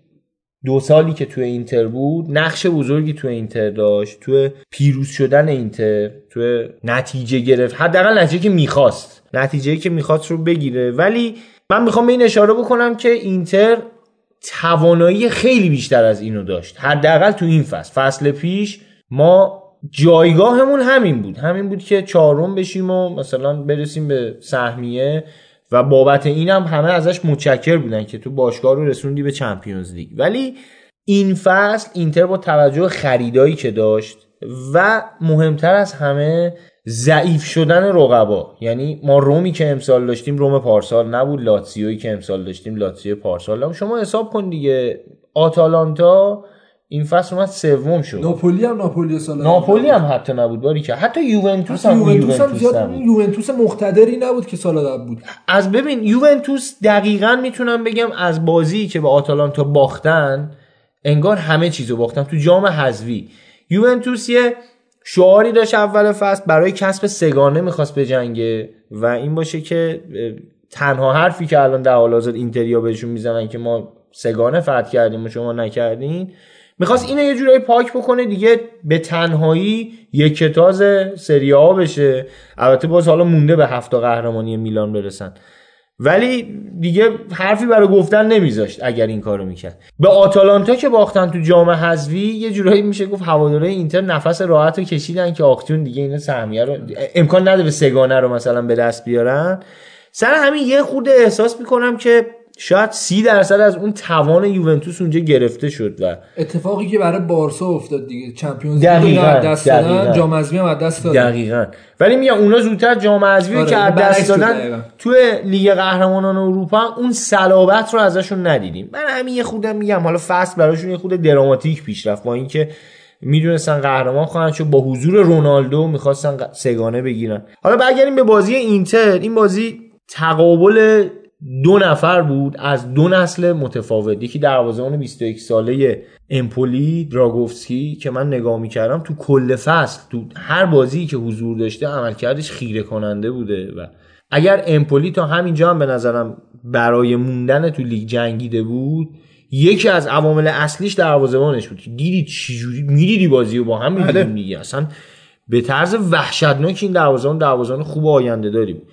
[SPEAKER 3] دو سالی که توی اینتر بود نقش بزرگی توی اینتر داشت توی پیروز شدن اینتر توی نتیجه گرفت. حداقل نتیجه که می‌خواست. نتیجه که می‌خواست رو بگیره. ولی من می‌خوام به این اشاره بکنم که اینتر توانایی خیلی بیشتر از اینو داشت. حداقل تو این فصل. فصل پیش ما جایگاهمون همین بود. همین بود که چهارم بشیم و مثلا برسیم به سهمیه و بابت اینم همه ازش متشکر بودن که تو باشگاه رو رسوندی به چمپیونز لیگ. ولی این فصل اینتر با توجه خریدایی که داشت و مهمتر از همه ضعیف شدن رقبا. یعنی ما رومی که امسال داشتیم روم پارسال نبود لاتسیوی که امسال داشتیم لاتسیو پارسال نبود. شما حساب کن دیگه. آتالانتا این فصل اومد سوم شد.
[SPEAKER 2] ناپولی هم ناپولی سال
[SPEAKER 3] ناپولی هم حتی نبود باری که. حتی یوونتوس هم
[SPEAKER 2] یوونتوس هم زیاد یوونتوس مقتدری نبود که سال قبل بود.
[SPEAKER 3] از ببین یوونتوس دقیقا می‌تونم بگم از بازی که به آتالانتا باختن انگار همه چیزو باختن. تو جام حذفی. یوونتوس یه شعاری داشت اول فصل برای کسب سگانه می‌خواست بجنگه و این باشه که تنها حرفی که الان در حال حاضر اینتریا بهشون می‌زنن که ما سگانه فتح کردیم و شما نکردین می‌خواست اینو یه جورایی پاک بکنه دیگه به تنهایی یک کتاز سری بشه. البته باز حالا مونده به هفته قهرمانی میلان برسن. ولی دیگه حرفی برای گفتن نمیذاشت اگر این کارو می‌کرد. به آتالانتا که باختن تو جام حذفی یه جورایی میشه گفت هواداره اینتر نفس راحت رو کشیدن که آختون دیگه این سهمیه رو امکان نده به سگانه رو مثلا به دست بیارن. سر همین یه خود احساس می‌کنم که شاید سی درصد از اون توان یوونتوس اونجا گرفته شد و
[SPEAKER 2] اتفاقی که برای بارسا افتاد دیگه. چمپیونز لیگ دست دادن جام حذفی هم دست دادن.
[SPEAKER 3] دقیقاً. ولی میگم اونا زودتر جام حذفی آره. که از دست دادن تو لیگ قهرمانان اروپا اون صلابت رو ازشون ندیدیم. من همین یه خودم میگم حالا فصل براشون یه خود دراماتیک پیش رفت با اینکه می‌دونستن قهرمان خواهند شد با حضور رونالدو می‌خواستن سگانه بگیرن. حالا برگردیم به بازی اینتر. این بازی تقابل دو نفر بود از دو نسل متفاوت. یکی دروازه‌بان 21 ساله امپولی دراگوفسکی که من نگاه می‌کردم تو کل فصل تو هر بازی که حضور داشته عملکردش خیره کننده بوده و اگر امپولی تا همینجا هم به نظرم برای موندن تو لیگ جنگیده بود یکی از عوامل اصلیش دروازه‌بانش بود. دیدی چجوری می‌دیدی بازی رو با هم می‌دیدیم بله. دیگه؟ اصلا به طرز وحشتناک این دروازه‌بان دروازه‌بان خوب آینده داری. بود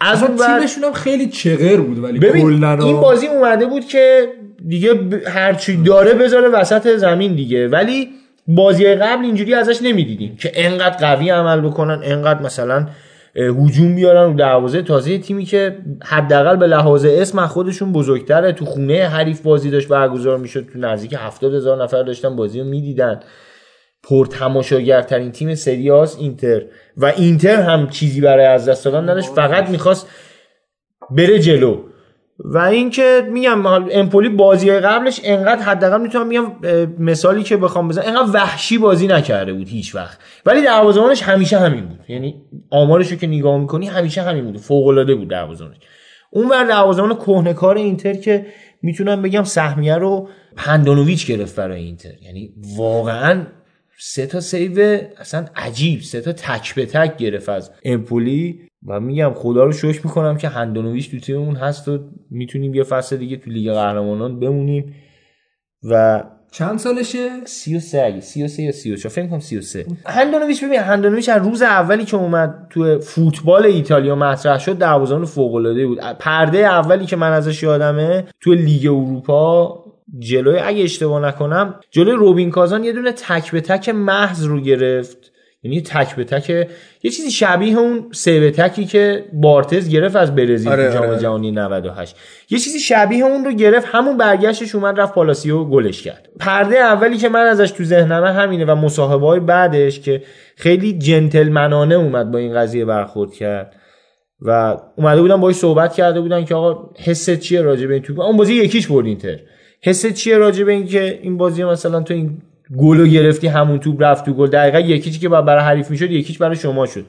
[SPEAKER 2] از اون تیمشون هم خیلی چغر بود ولی
[SPEAKER 3] ببین این بازی اومده بود که دیگه هرچی داره بذاره وسط زمین دیگه. ولی بازی قبل اینجوری ازش نمی‌دیدیم که انقدر قوی عمل بکنن انقدر مثلا هجوم بیارن و دروازه. تازه تیمی که حداقل به لحاظ اسم خودشون بزرگتره. تو خونه حریف بازی داشت برگزار می‌شد. تو نزدیک هفتاد هزار نفر داشتن بازی رو می‌دیدن. پر تماشاگرترین تیم سریاس اینتر. و اینتر هم چیزی برای از دست دادن نداشت فقط می‌خواست بره جلو. و اینکه میگم امپولی بازی قبلش انقدر حداقل می‌تونم میگم مثالی که بخوام بزنم انقدر وحشی بازی نکرده بود هیچ وقت. ولی دروازه‌بانش همیشه همین بود. یعنی آمارش رو که نگاه می‌کنی همیشه همین بود. فوق العاده بود دروازه‌بانش. اون ور دروازه‌بان کهنه‌کار اینتر که می‌تونم بگم سهمیه رو هندانوویچ گرفت برای اینتر. یعنی واقعا سه تا save اصلا عجیب سه تا تک به تک گرفت از امپولی و میگم خدا رو شکر می‌کنم که هندانوویچ تو تیممون هست و می‌تونیم یه فصل دیگه تو لیگ قهرمانان بمونیم و
[SPEAKER 2] چند سالشه؟
[SPEAKER 3] 33 اگه 33 یا 34 فکر کنم 33 هندانوویچ ببین هندانوویچ از روز اولی که اومد تو فوتبال ایتالیا مطرح شد دروازه‌بان فوق العاده بود. پرده اولی که من ازش یادمه تو لیگ اروپا جلوی اگه اشتباه نکنم جلوی روبین کازان یه دونه تک به تک محض رو گرفت. یعنی تک به تک یه چیزی شبیه اون سه به تکی که بارتز گرفت از برزیل آره جام آره. جهانی 98 یه چیزی شبیه اون رو گرفت همون برگشتش اومد رفت پالاسیو گلش کرد. پرده اولی که من ازش تو ذهنمه همینه و مصاحبه های بعدش که خیلی جنتلمنانه اومد با این قضیه برخورد کرد. و اومده بودن باهاش صحبت کرده بودن که آقا حست چیه راجع به این تو اون بازی یکیش برد اینتر. حست چیه راجع به اینکه این بازی مثلا تو این گلو گرفتی همون توپ رفت تو گل دقیقا یکیچی که برای حریف می‌شد یکیش برای شما شد.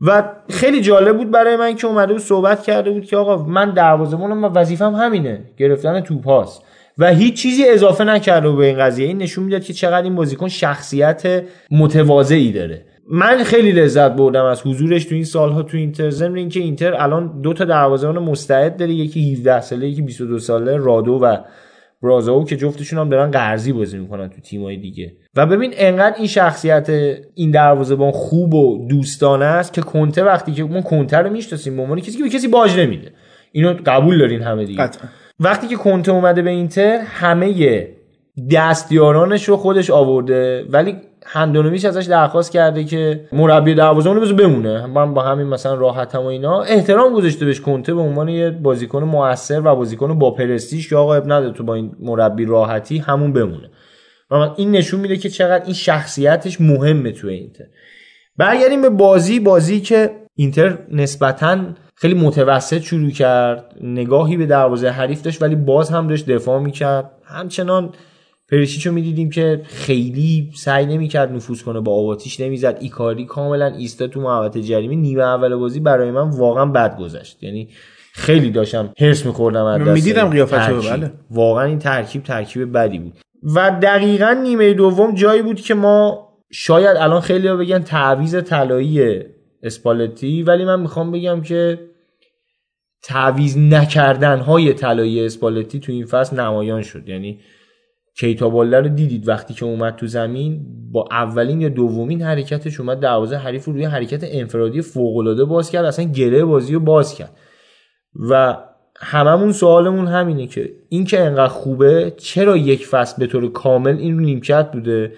[SPEAKER 3] و خیلی جالب بود برای من که اومده بود صحبت کرده بود که آقا من دروازه‌بانم و وظیفم همینه گرفتن توپ هاست. و هیچ چیزی اضافه نکرده به این قضیه. این نشون می‌داد که چقدر این بازیکن شخصیت متواضعی داره. من خیلی لذت بردم از حضورش تو این سالها تو اینتر. ضمن اینکه اینتر الان دو تا دروازه‌بان مستعد داره یکی 17 ساله یکی 22 ساله رادو و برازاو که جفتشون هم دارن قرضی بازی می‌کنن تو تیمای دیگه. و ببین انقدر این شخصیت این دروازه‌بان خوب و دوستانه است که کنته وقتی که ما کنته رو می‌شناسیم به عنوان کسی که به کسی باج نمیده. اینو قبول دارین همه دیگه. وقتی که کنته اومده به اینتر همه دستیارانش رو خودش آورده ولی هندونویچ ازش درخواست کرده که مربی دروازه رو بمونه. من با همین مثلا راحتم و اینا. احترام گذاشته بهش کنته به عنوان یه بازیکن موثر و بازیکن با پرستیژ که آقا اب نداره تو با این مربی راحتی همون بمونه. و این نشون میده که چقدر این شخصیتش مهمه تو اینتر. برگردیم به بازی. بازی که اینتر نسبتا خیلی متوسط شروع کرد. نگاهی به دروازه حریف داشت ولی باز هم داشت دفاع می‌کرد. همچنان پریشیچو می‌دیدیم که خیلی سعی نمی‌کرد نفوذ کنه با آواتیش نمی‌زد. ایکاری کاملا ایستا تو محوطه جریمه. نیمه اول بازی برای من واقعا بد گذشت. یعنی خیلی داشتم هرس میخوردم از دست
[SPEAKER 1] می‌دیدم قیافتشو بله.
[SPEAKER 3] واقعا این ترکیب ترکیب بدی بود. و دقیقا نیمه دوم جایی بود که ما شاید الان خیلی ها بگن تعویز طلایی اسپالتی ولی من می‌خوام بگم که تعویز نکردن های طلایی اسپالتی تو این فصل نمایان شد. یعنی کیتا رو دیدید وقتی که اومد تو زمین؟ با اولین یا دومین حرکتش اومد دروازه حریف رو روی حرکت انفرادی فوق العاده باز کرد اصلا گره بازی رو باز کرد. و هممون سوالمون همینه که این که انقدر خوبه چرا یک فصل به طور کامل این رو نیمکت بوده؟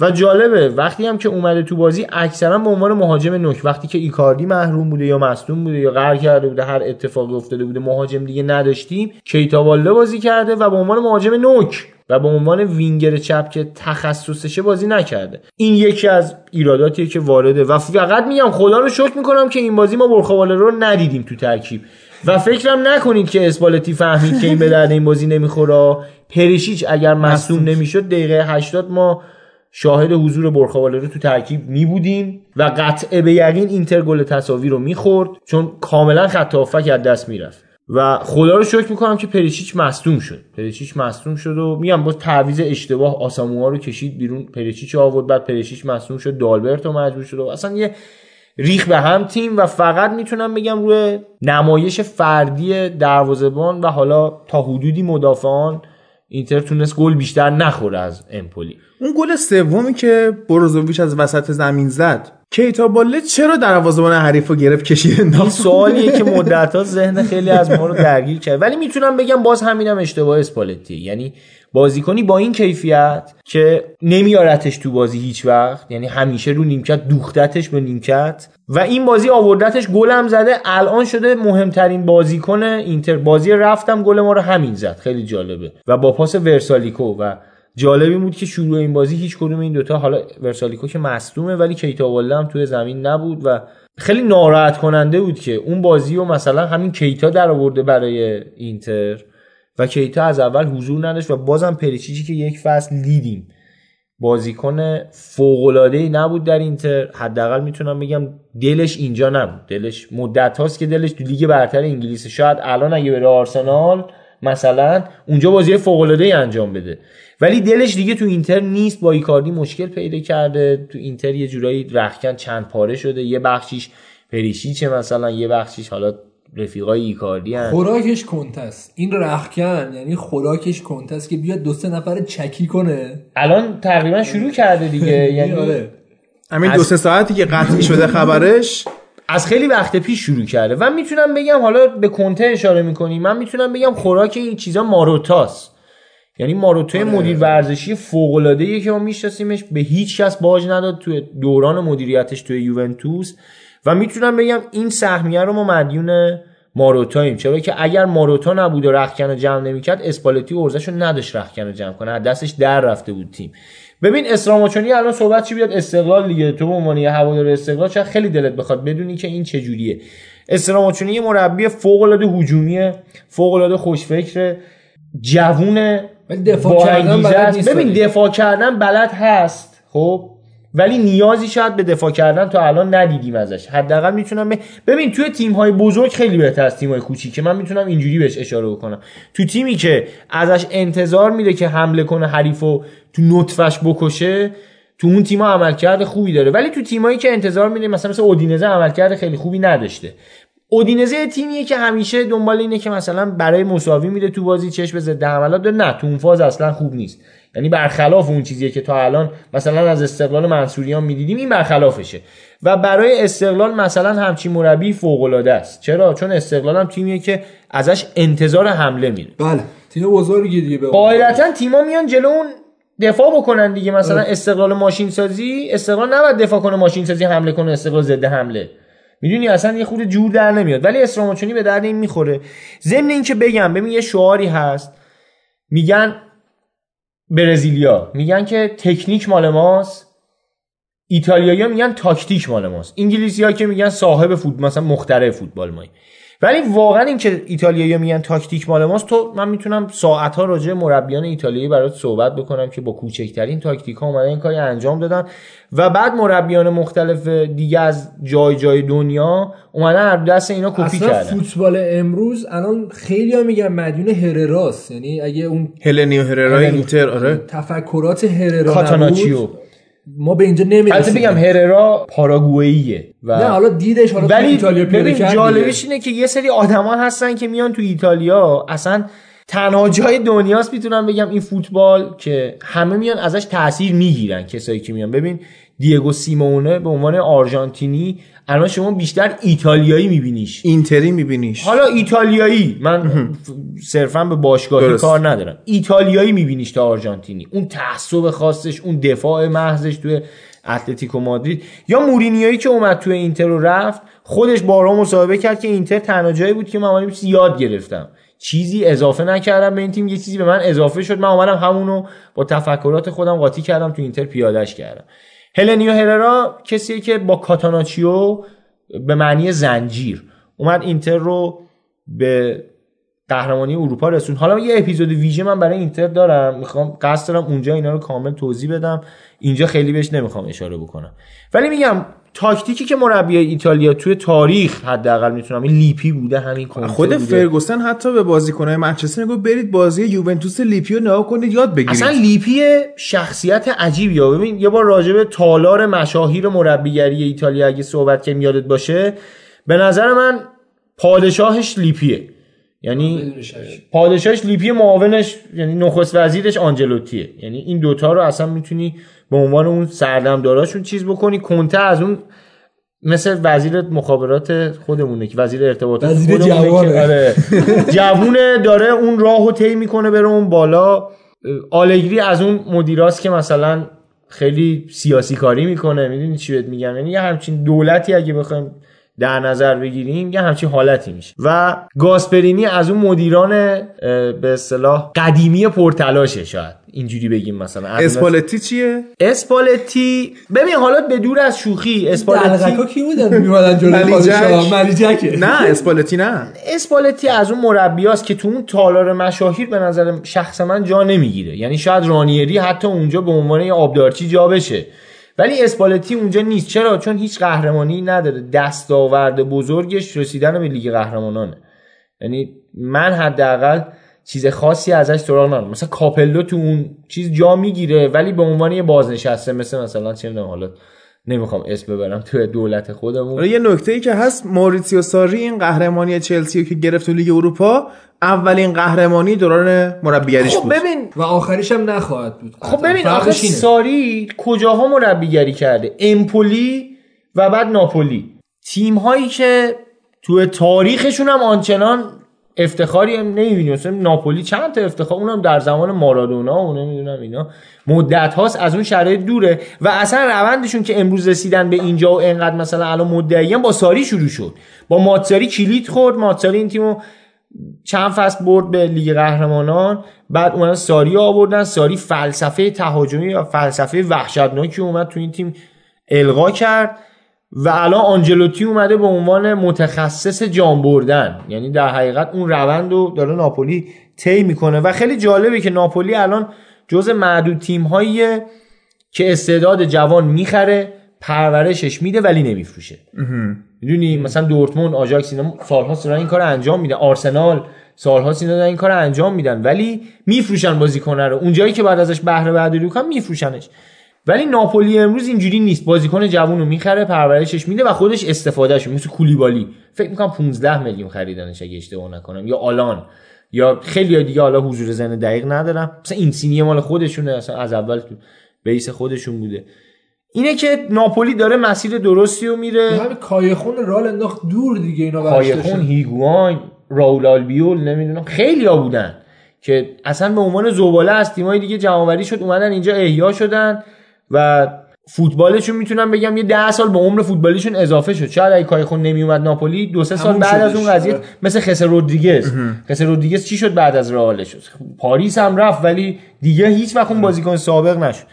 [SPEAKER 3] و جالبه وقتی هم که اومده تو بازی اکثرا به عنوان مهاجم نوک وقتی که ایکاردی محروم بوده یا مصدوم بوده یا قهر کرده بوده هر اتفاقی افتاده بوده مهاجم دیگه نداشتیم کیتا بازی کرده و به عنوان مهاجم نوک و به عنوان وینگر چپ که تخصصشه بازی نکرده. این یکی از ایراداتیه که وارده و فقط میگم خدا رو شکر می‌کنم که این بازی ما برخواله رو ندیدیم تو ترکیب. و فکرم نکنید که اسپالتی فهمید که این به درد این بازی نمی‌خوره. پریشیچ اگر مصدوم نمی‌شد دقیقه 80 ما شاهد حضور برخواله رو تو ترکیب می بودیم و قطعه به یقین اینتر گل تساوی رو می‌خورد. چون کاملا خط از دست می‌رفت. و خدا رو شکر می‌کنم که پریچیچ مصدوم شد. پریچیچ مصدوم شد و میگم با تعویض اشتباه آساموها رو کشید بیرون پریچیچ آورد بعد پریچیچ مصدوم شد دالبرتو مجبور شد و اصلا یه ریخ به هم تیم و فقط می‌تونم بگم روی نمایش فردی دروازه‌بان و حالا تا حدودی مدافعان اینتر تونست گل بیشتر نخوره از امپولی.
[SPEAKER 1] اون گل سومی که بروزوویچ از وسط زمین زد کیتا باله چرا دروازه‌بان حریف رو گرفت کشید
[SPEAKER 3] این سوالیه که مدت‌ها ذهن خیلی از ما رو درگیر کرد. ولی می‌تونم بگم باز همینم اشتباه اسپالتی. یعنی بازیکنی با این کیفیت که نمیارتش تو بازی هیچ وقت یعنی همیشه رو نیمکت دوختتش به نیمکت. و این بازی آوردتش گلم زده. الان شده مهمترین بازیکن اینتر. بازی رفتم گل ما رو همین زد. خیلی جالبه. و با پاس ورسالیکو و جالبی بود که شروع این بازی هیچ کدوم این دوتا حالا ورسالیکو که مصدومه ولی کیتا هم توی زمین نبود و خیلی ناراحت کننده بود که اون بازی و مثلا همین کیتا در آورده برای اینتر و کیتا از اول حضور نداشت و بازم پریچیچی که یک فصل دیدیم بازیکن فوق ای نبود در اینتر. حداقل می‌تونم بگم دلش اینجا نبود. دلش مدت هاست که دلش تو لیگ برتر انگلیس شاید الان اگه بره آرسنال مثلا اونجا بازی فوق ای انجام بده. ولی دلش دیگه تو اینتر نیست. با ایکاردی مشکل پیدا کرده. تو اینتر یه جورایی رخکن چند پاره شده. یه بخشیش پریشیچه مثلا یه بخشیش حالا رفیقای ایکاردی هن.
[SPEAKER 2] خوراکش کنتست این رخکن یعنی خوراکش کنتست که بیاد دو سه نفر چکی کنه.
[SPEAKER 3] الان تقریبا شروع کرده دیگه. یعنی آره.
[SPEAKER 1] همین دو سه ساعتی که قطعی شده خبرش.
[SPEAKER 3] از خیلی وقت پیش شروع کرده. و می‌تونم بگم حالا به کنته اشاره می‌کنی. من می‌تونم بگم خوراک این چیزا ماروتاست. یعنی ماروتوی آره. مدیر ورزشی فوق العاده که ما میشناسیمش. به هیچ کس باج نداد توی دوران مدیریتش توی یوونتوس. و می‌تونم بگم این سهمیه رو ما مدیون ماروتاییم چرا که اگر ماروتا نبود و رخکن رو جمع نمی‌کرد اسپالتی ارزش رو نداشت رخکن رو جمع کنه. دستش در رفته بود تیم. ببین اسراماچونی الان صحبت چی بیاد؟ استقلال دیگه. تو به عنوان هوادار استقلال چه خیلی دلت بخواد بدونی که این چه جوریه یه مربی فوق العاده هجومیه فوق العاده خوشفکر جوونه
[SPEAKER 2] دفاع کردن بلد
[SPEAKER 3] ببین دفاع کردن بلد هست خب؟ ولی نیازی شاید به دفاع کردن تا الان ندیدیم ازش. حداقل می‌تونم ببین توی تیم های بزرگ خیلی بهتر از تیم های کوچیک که من می‌تونم اینجوری بهش اشاره بکنم. تو تیمی که ازش انتظار میره که حمله کنه حریفو تو نطفش بکشه تو اون تیم‌ها عملکرد خوبی داره. ولی تو تیمایی که انتظار میره مثلا مثل اودینزه عملکرد خیلی خوبی نداشته. اودینزه تیمیه که همیشه دنبال اینه که مثلا برای مساوی میره تو بازی چشم ضد حملات داره نه تو اون فاز اصلا خوب نیست. یعنی برخلاف اون چیزیه که تا الان مثلا از استقلال منصوریان می‌دیدیم این برخلافشه. و برای استقلال مثلا همچین مربی فوق العاده است. چرا؟ چون استقلال هم تیمیه که ازش انتظار حمله میره.
[SPEAKER 2] بله. تیم بزرگی دیگه به
[SPEAKER 3] قاعدتا تیما میان جلو اون دفاع بکنن دیگه. مثلا استقلال ماشین سازی استقلال نباید دفاع کنه ماشین سازی حمله کنه استقلال ضد حمله. می‌دونی اصلا یه خورده جور در نمیاد. ولی استراماچونی به درد این می‌خوره. ضمن اینکه بگم ببین یه شعاری هست. میگن برزیلیا. میگن که تکنیک مال ماست. ایتالیایی میگن تاکتیک مال ماست. انگلیسی ها که میگن صاحب فوتبال مثلا مخترع فوتبال ماییم ولی واقعا این که ایتالیایی میگن تاکتیک مال ماست تو من می‌تونم ساعت ها راجع مربیان ایتالیایی برات صحبت بکنم که با کوچکترین تاکتیک ها اومدن این کاری انجام دادن و بعد مربیان مختلف دیگه از جای جای دنیا اومدن از دست اینا کپی کردن.
[SPEAKER 2] فوتبال امروز الان خیلی ها میگن مدیون هرراس یعنی اگه اون
[SPEAKER 1] هلنیو هررا اینتر آره.
[SPEAKER 2] تفکرات هررا
[SPEAKER 3] کاتاناچیو.
[SPEAKER 2] ما به اینجا نمی‌رسیم.
[SPEAKER 3] البته بگم هررا پاراگوئیه
[SPEAKER 2] و نه حالا دیدش حالا
[SPEAKER 3] ولی ایتالیا پیدا جالبش اینه که یه سری آدما هستن که میان تو ایتالیا اصلا تنها جای دنیاست می‌تونم بگم این فوتبال که همه میان ازش تاثیر می‌گیرن کسایی که میان. ببین دیگو سیمونه به عنوان آرژانتینی الان شما بیشتر ایتالیایی میبینیش.
[SPEAKER 1] اینتری میبینیش.
[SPEAKER 3] حالا ایتالیایی من صرفا به باشگاهی کار ندارم. ایتالیایی میبینیش تا آرژانتینی. اون تعصب خاصش اون دفاع محضش توی اتلتیکو مادرید. یا مورینیایی که اومد توی اینتر رو رفت خودش بارها مصاحبه کرد که اینتر تنها جایی بود که من چیزی یاد گرفتم. چیزی اضافه نکردم به این تیم یه چیزی به من اضافه شد. من اومدم همونو با تفکرات خودم قاطی کردم تو اینتر پیادش کردم. هلنیو هررا کسیه که با catenaccio به معنی زنجیر اومد اینتر رو به قهرمانی اروپا رسوند حالا یه اپیزود ویژه من برای اینتر دارم. می‌خوام قصد دارم اونجا اینا رو کامل توضیح بدم. اینجا خیلی بهش نمی‌خوام اشاره بکنم. ولی میگم تاکتیکی که مربی ایتالیا توی تاریخ حداقل می‌تونم این لیپی بوده همین
[SPEAKER 1] خود فرگوسن حتی به بازیکنای منچستر گفت برید بازی یوونتوس لیپی رو نگاه کنید یاد بگیرید.
[SPEAKER 3] اصلا لیپی شخصیت عجیبی ها ببین یه بار راجع به تالار مشاهیر مربیگری ایتالیا اگه صحبت که یادت باشه به نظر من پادشاهش لیپیه. یعنی پادشاهش لیپی معاونش یعنی نخست وزیرش آنجلوتیه. یعنی این دوتا رو اصلا می‌تونی به عنوان اون سردمداراشون چیز بکنی. کنته از اون مثل وزیر مخابرات خودمونه که وزیر ارتباطات
[SPEAKER 2] وزیر جوانه.
[SPEAKER 3] آره. جوونه داره اون راهو طی می‌کنه بره اون بالا. آلگری از اون مدیراست که مثلا خیلی سیاسی کاری می‌کنه. می‌دونی چی بهت میگم؟ یعنی همچین دولتی اگه بخوایم در نظر بگیریم یه همچین حالتی میشه. و گاسپرینی از اون مدیران به اصطلاح قدیمی پرتلاشه شاید. اینجوری بگیم مثلا.
[SPEAKER 1] اسپالتی چیه؟
[SPEAKER 3] اسپالتی ببین حالا به دور از شوخی اسپالتی
[SPEAKER 2] کی بودن میومدن جلوی
[SPEAKER 1] نه اسپالتی نه.
[SPEAKER 3] اسپالتی از اون مربیاست که تو اون تالار مشاهیر به نظر شخص من جا نمی‌گیره. یعنی شاید رانیری حتی اونجا به عنوان یه آبدارچی جا بشه. ولی اسپالتی اونجا نیست. چرا؟ چون هیچ قهرمانی نداره. دستاورد بزرگش رسیدن به لیگ قهرمانانه. یعنی من حداقل چیز خاصی ازش سراغ ندارم. مثلا کاپلو تو اون چیز جا می‌گیره ولی به عنوان یه بازنشسته مثل مثلا چه حالا نمی‌خوام اسم ببرم تو دولت خودمون.
[SPEAKER 1] یه نکته ای که هست موریتسیو ساری این قهرمانی چلسی که گرفت تو لیگ اروپا اولین قهرمانی دوران مربیگریش
[SPEAKER 3] خب
[SPEAKER 1] بود.
[SPEAKER 3] ببین
[SPEAKER 2] و آخریش هم نخواهد بود.
[SPEAKER 3] خب ببین آخه ساری کجاها مربیگری کرده؟ امپولی و بعد ناپولی. تیم هایی که تو تاریخشون هم آنچنان افتخاری هم نمی‌بینی. مثلا ناپولی چند تا افتخار؟ اونم در زمان مارادونا و نمی‌دونم اینا. مدت هاست از اون شرایط دوره و اصلا روندشون که امروز رسیدن به اینجا و انقدر مثلا الان مدعی با ساری شروع شد. با ماتساری کلید خورد. ماتساری این تیمو چند فصل برد به لیگ قهرمانان. بعد اومدن ساری آوردن. ساری فلسفه تهاجمی و فلسفه وحشتناکی اومد تو این تیم القا کرد. و الان آنجلوتی اومده به عنوان متخصص جام بردن. یعنی در حقیقت اون روند رو داره ناپولی طی می‌کنه. و خیلی جالبه که ناپولی الان جز معدود تیم که استعداد جوان می‌خره پرورشش میده ولی نمیفروشه. می‌دونی؟ مثلا دورتموند آژاکس اینا سالها سر این کار انجام میدن. آرسنال سالها اینا این کار انجام میدن. ولی میفروشن بازیکن رو. اونجایی که بعد ازش بهره برداری کنن میفروشنش. ولی ناپولی امروز اینجوری نیست. بازیکن جوون رو می‌خره پرورشش میده و خودش استفادهش مثل کولیبالی. فکر می‌کنم 15 میلیون خریدنش اگه اشتباه نکنم. یا آلان. یا خیلی دیگه حالا حضور زن دقیق ندارم مثلا این سینی مال خودشونه. اصلا از اول تو بیس خودشون بوده. اینه که ناپولی داره مسیر درستی رو میره.
[SPEAKER 2] همین کایخون رال انداخت دور دیگه اینا
[SPEAKER 3] کایخون هیگوان راول آلبیول نمی‌دونم. خیلی ها بودن که اصلا به عنوان زباله از تیمای دیگه جمعآوری شد اومدن اینجا احیا شدن. و فوتبالشون می‌تونم بگم یه ده سال به عمر فوتبالیشون اضافه شد. شاید اگه کایخون نمیومد ناپولی دو سه سال بعد از اون قضیه آره. مثل خسر رودریگز. خسر رودریگز چی شد بعد از رئالش؟ پاریس هم رفت ولی دیگه هیچ وقت اون بازیکن سابق نشد.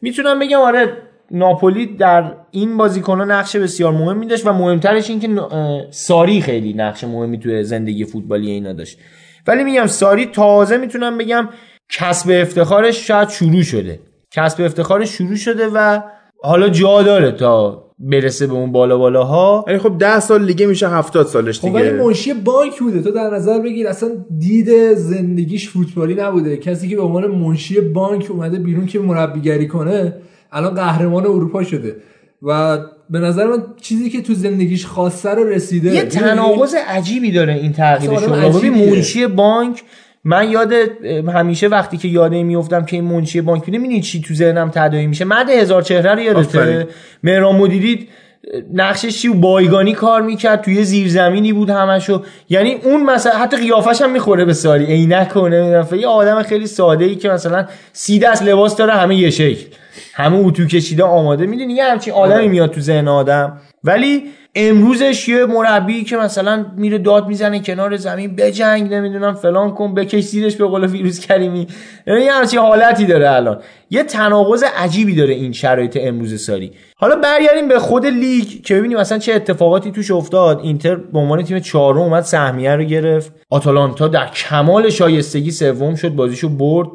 [SPEAKER 3] می‌تونم بگم آره ناپولی در این بازیکن‌ها نقش بسیار مهمی داشت و مهمترش این که ساری خیلی نقش مهمی توی زندگی فوتبالی اینا داشت. ولی میگم ساری تازه می‌تونم بگم کسب افتخارش شاید شروع شده. کسب افتخارش شروع شده و حالا جا داره تا برسه به اون بالا بالاها.
[SPEAKER 1] یعنی خب ده سال دیگه میشه هفتاد سالش دیگه.
[SPEAKER 2] خب ولی منشی بانک بوده. تو در نظر بگیر اصلا دید زندگیش فوتبالی نبوده. کسی که به عنوان منشی بانک اومده بیرون که مربیگری کنه الان قهرمان اروپا شده. و به نظر من چیزی که تو زندگیش خواسته رو رسیده.
[SPEAKER 3] یه تناقض عجیبی داره این تغییر شما. منشی بانک من یاد همیشه وقتی که یاده میفتم که این منشی بانک بوده می‌دونی چی تو ذهنم تداعی میشه؟ مد هزار چهره رو یادته؟ مهران مدیری نقشش چی بایگانی کار می‌کرد توی زیرزمینی بود همشو. یعنی اون مثلا حتی قیافش هم می‌خوره به ساری. عینک و نمی‌دونم یه آدم خیلی ساده ای که مثلا سی دست لباس داره همه یه شکل. همه اتو کشیده آماده. می‌دونی یه همچین آدمی آره. میاد تو ذهن آدم. ولی امروزش یه مربی که مثلا میره داد می‌زنه کنار زمین بجنگ نمی‌دونم فلان کن بکش زیرش به قول ویروس کریمی. یعنی یه همچین حالتی داره الان. یه تناقض عجیبی داره این شرایط امروز ساری حالا برگردیم به خود لیگ که ببینیم مثلا چه اتفاقاتی توش افتاد. اینتر به عنوان تیم چهارم اومد سهمیه رو گرفت. آتالانتا در کمال شایستگی سوم شد بازیشو برد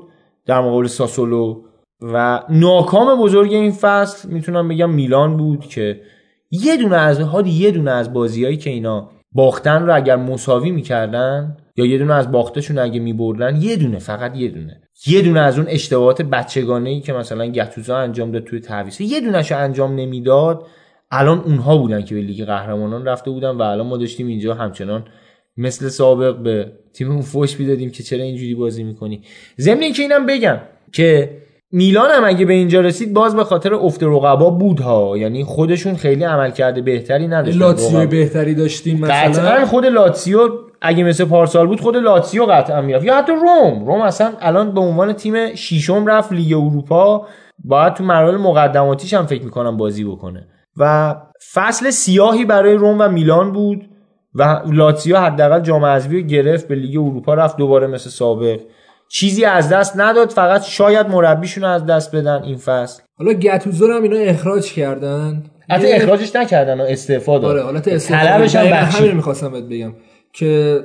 [SPEAKER 3] در مقابل ساسولو. و ناکام بزرگ این فصل می‌تونم بگم میلان بود که یه دونه از هادی یه دونه از بازیایی که اینا باختن رو اگر مساوی می‌کردن یا یه دونه از باختشون اگه میبردن یه دونه فقط یه دونه. یه دونه از اون اشتباهات بچگانه ای که مثلا گتوزا انجام داد توی تعویض. یه دونهش انجام نمی‌داد الان اونها بودن که به لیگ قهرمانان رفته بودن و الان ما داشتیم اینجا همچنان مثل سابق به تیممون فوش می‌دادیم که چرا اینجوری بازی می‌کنی. ضمن اینکه اینم بگم که میلان هم اگه به اینجا رسید باز به خاطر افت رقبا بود ها یعنی خودشون خیلی عمل کرده بهتری نداشتن.
[SPEAKER 2] لاتسیو بهتری داشتیم مثلا؟
[SPEAKER 3] قطعا خود لاتسیو اگه مثل پارسال بود خود لاتسیو قطعا می‌رفت. یا حتی روم. روم اصلا الان به عنوان تیم شیشم رفت لیگ اروپا. باید تو مراحل مقدماتیش هم فکر می‌کنم بازی بکنه. و فصل سیاهی برای روم و میلان بود و لاتسیو حداقل جام حذفی گرفت به لیگ اروپا رفت دوباره مثل سابق. چیزی از دست نداد فقط شاید مربیشون از دست بدن این فصل.
[SPEAKER 2] حالا گتوزو هم اینا اخراج کردن.
[SPEAKER 3] حتی اخراجش نکردن و استعفا داد.
[SPEAKER 2] آره حالت استعفا همین می‌خواستم بهت بگم که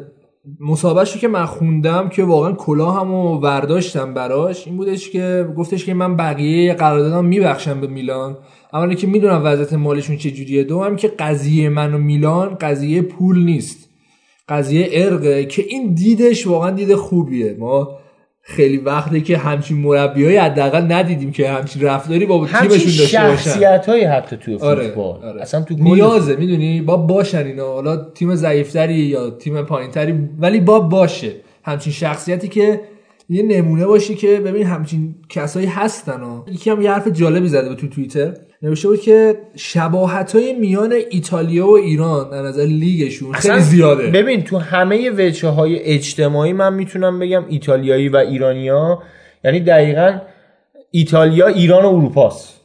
[SPEAKER 2] مصاحبهشو که من خوندم که واقعا کلاهمو ورداشتم براش این بودش که گفتش که من بقیه قراردادام میبخشم به میلان. اولی که می‌دونم وضعیت مالشون چه جوریه دوم که قضیه من و میلان قضیه پول نیست. قضیه ارقه که این دیدش واقعا دید خوبیه. ما خیلی وقته که همچین مربی های حداقل ندیدیم که همچین رفتاری با تیمشون داشته
[SPEAKER 3] باشن. شخصیت های حتی توی آره، فوتبال. آره. اصلا تو
[SPEAKER 2] نیازه می‌دونی؟ با باشن اینا. حالا تیم ضعیفتری یا تیم پایینتری ولی با باشه. همچین شخصیتی که یه نمونه باشی که ببین همچین کسایی هستن و یکی هم یه حرف جالبی زده به تو توییتر. نوشته بود که شباهت های میان ایتالیا و ایران در نظر لیگشون خیلی زیاده.
[SPEAKER 3] ببین تو همه وجه های اجتماعی من می‌تونم بگم ایتالیایی و ایرانیا یعنی دقیقا ایتالیا ایران و اروپاست.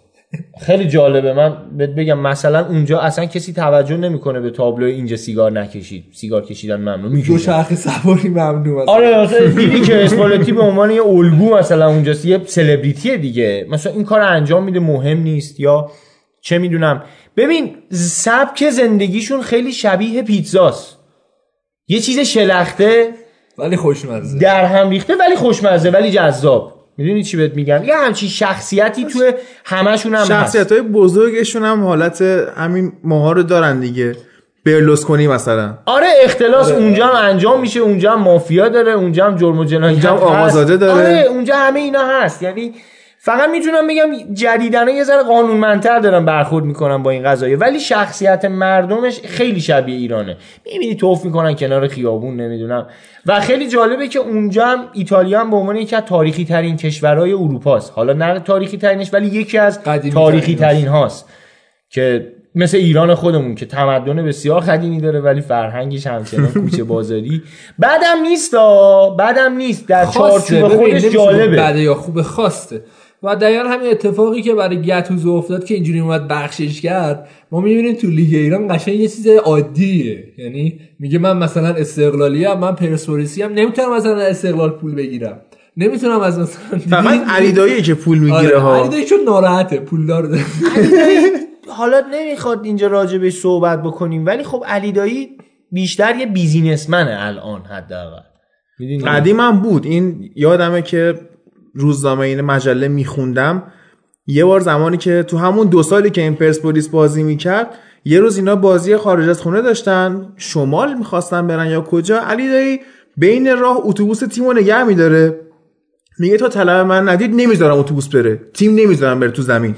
[SPEAKER 3] خیلی جالبه. من بگم مثلا اونجا اصلا کسی توجه نمی‌کنه به تابلو اینجا سیگار نکشید. سیگار کشیدن ممنوع.
[SPEAKER 2] دو شرخ سواری ممنوع
[SPEAKER 3] آره دیدی که اسپالتی به عنوان یه الگو مثلا اونجا یه سلبریتی دیگه. مثلا این کار انجام میده مهم نیست. یا چه می‌دونم. ببین سبک زندگیشون خیلی شبیه پیتزاست. یه چیز شلخته
[SPEAKER 2] ولی خوشمزه.
[SPEAKER 3] در هم ریخته ولی خوشمزه ولی جذاب. می‌دونی چی بهت میگم؟ یه همچین شخصیتی تو همشون هم
[SPEAKER 1] شخصیت های بزرگشون هم حالت همین ماها رو دارن دیگه. برلوسکونی مثلا.
[SPEAKER 3] آره اختلاس آره. اونجا هم انجام میشه اونجا هم مافیا داره اونجا هم جرم و جنایت
[SPEAKER 1] اونجا هم آقازاده داره.
[SPEAKER 3] آره اونجا همه اینا هست. یعنی فقط می‌تونم بگم جدیدن یه ذره قانونمندتر دارن برخورد می‌کنن با این قضایه. ولی شخصیت مردمش خیلی شبیه ایرانه. می‌بینی توف می‌کنن کنار خیابون نمی‌دونم. و خیلی جالبه که اونجا هم ایتالیا هم به عنوان یکی از تاریخی ترین کشورهای اروپاست. حالا نه تاریخی ترینش ولی یکی از تاریخی ترین هاست. که مثل ایران خودمون که تمدن بسیار قدیمی داره ولی فرهنگش همچنان کوچه بازاری. بعدم نیست بعدم نیست. در چارچوب خودش جالبه.
[SPEAKER 2] بعد یا خوب خواسته و دقیقا همین اتفاقی که برای گتوزو افتاد که اینجوری اومد بخشش کرد ما می‌بینیم تو لیگ ایران قشنگ یه چیز عادیه. یعنی میگه من مثلا استقلالی هم من پرسپولیسی هم نمی‌تونم مثلا استقلال پول بگیرم. نمی‌تونم از مثلا
[SPEAKER 1] فقط علیدایی که پول می‌گیره آره، ها.
[SPEAKER 2] علیدایی چون ناراحته پول داره
[SPEAKER 3] حالا نمی‌خواد اینجا راجع به صحبت بکنیم ولی خب علیدایی بیشتر یه بیزینسمنه الان حداقل.
[SPEAKER 1] قدیم هم بود. این یادمه که روزنامه این مجله میخوندم. یه بار زمانی که تو همون دو سالی که این پرسپولیس بازی می‌کرد یه روز اینا بازی خارج از خونه داشتن شمال می‌خواستن برن یا کجا. علی دایی بین راه اتوبوس تیمو نگه میداره. میگه تا طلب من ندید نمی‌ذارم اتوبوس بره. تیم نمی‌ذارم بره تو زمین.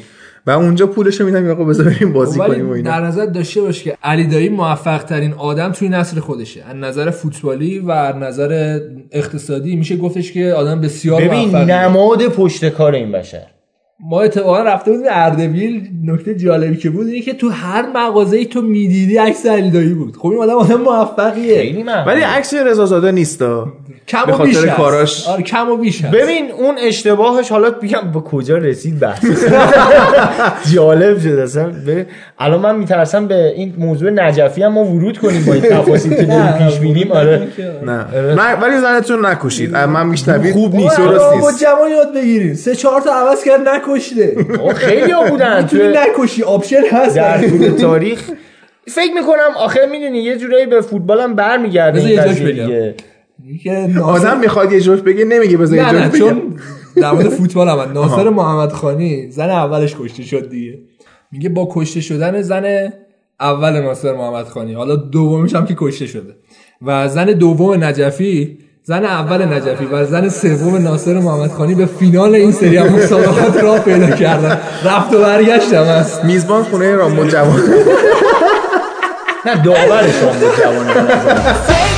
[SPEAKER 1] و اونجا پولشو میدم آقا بذار بریم بازی کنیم و اینا.
[SPEAKER 2] در نظر داشته باش که علی دایی موفق ترین آدم توی نسل خودشه. از نظر فوتبالی و از نظر اقتصادی میشه گفتش که آدم بسیار
[SPEAKER 3] ببین نماد پشت کار این بشر.
[SPEAKER 2] ما اتفاقا رفته بودیم اردبیل نکته جالبی که بود اینه که تو هر مغازه‌ای تو می‌دیدی عکس علیدایی بود. خب این آدم آدم موفقیه.
[SPEAKER 1] ولی عکس رضا زاده نیستا
[SPEAKER 2] کم و بیش کاراش. آره کم و بیش
[SPEAKER 3] ببین اون اشتباهش حالا بگم به کجا رسید بحث. جالب شد اصلا. الان من میترسم به این موضوع نجفی هم ما ورود کنیم با این تفاصیل که داریم پیش آره.
[SPEAKER 1] نه. ولی زنتون نکشید من میشنوید
[SPEAKER 3] خوب نیست. درست
[SPEAKER 2] نیست. با جوان یاد بگیریم. سه چهار تا عوض کرد نکشته.
[SPEAKER 3] خیلی ها بودن.
[SPEAKER 2] می‌تونی نکشی option هست.
[SPEAKER 3] در طول تاریخ. فکر می‌کنم آخر می‌دونی یه جورایی به فوتبالم برمیگرده
[SPEAKER 2] این قضیه
[SPEAKER 1] آدم می‌خواد یه جوک بگه نمیگه بذار یه جوک
[SPEAKER 2] چون در مورد فوتبال هم ناصر محمد خانی زن اولش کشته شد دیگه. میگه با کشته شدن زن اول ناصر محمد خانی حالا دومیش هم که کشته شده. و زن دوم نجفی زن اول نجفی و زن سوم ناصر محمد خانی به فینال این سری هم مسابقات را پیدا کردن. رفت و برگشتم از
[SPEAKER 1] میزبان خونه رامبد جوان.
[SPEAKER 3] نه داورش رامبو جوان.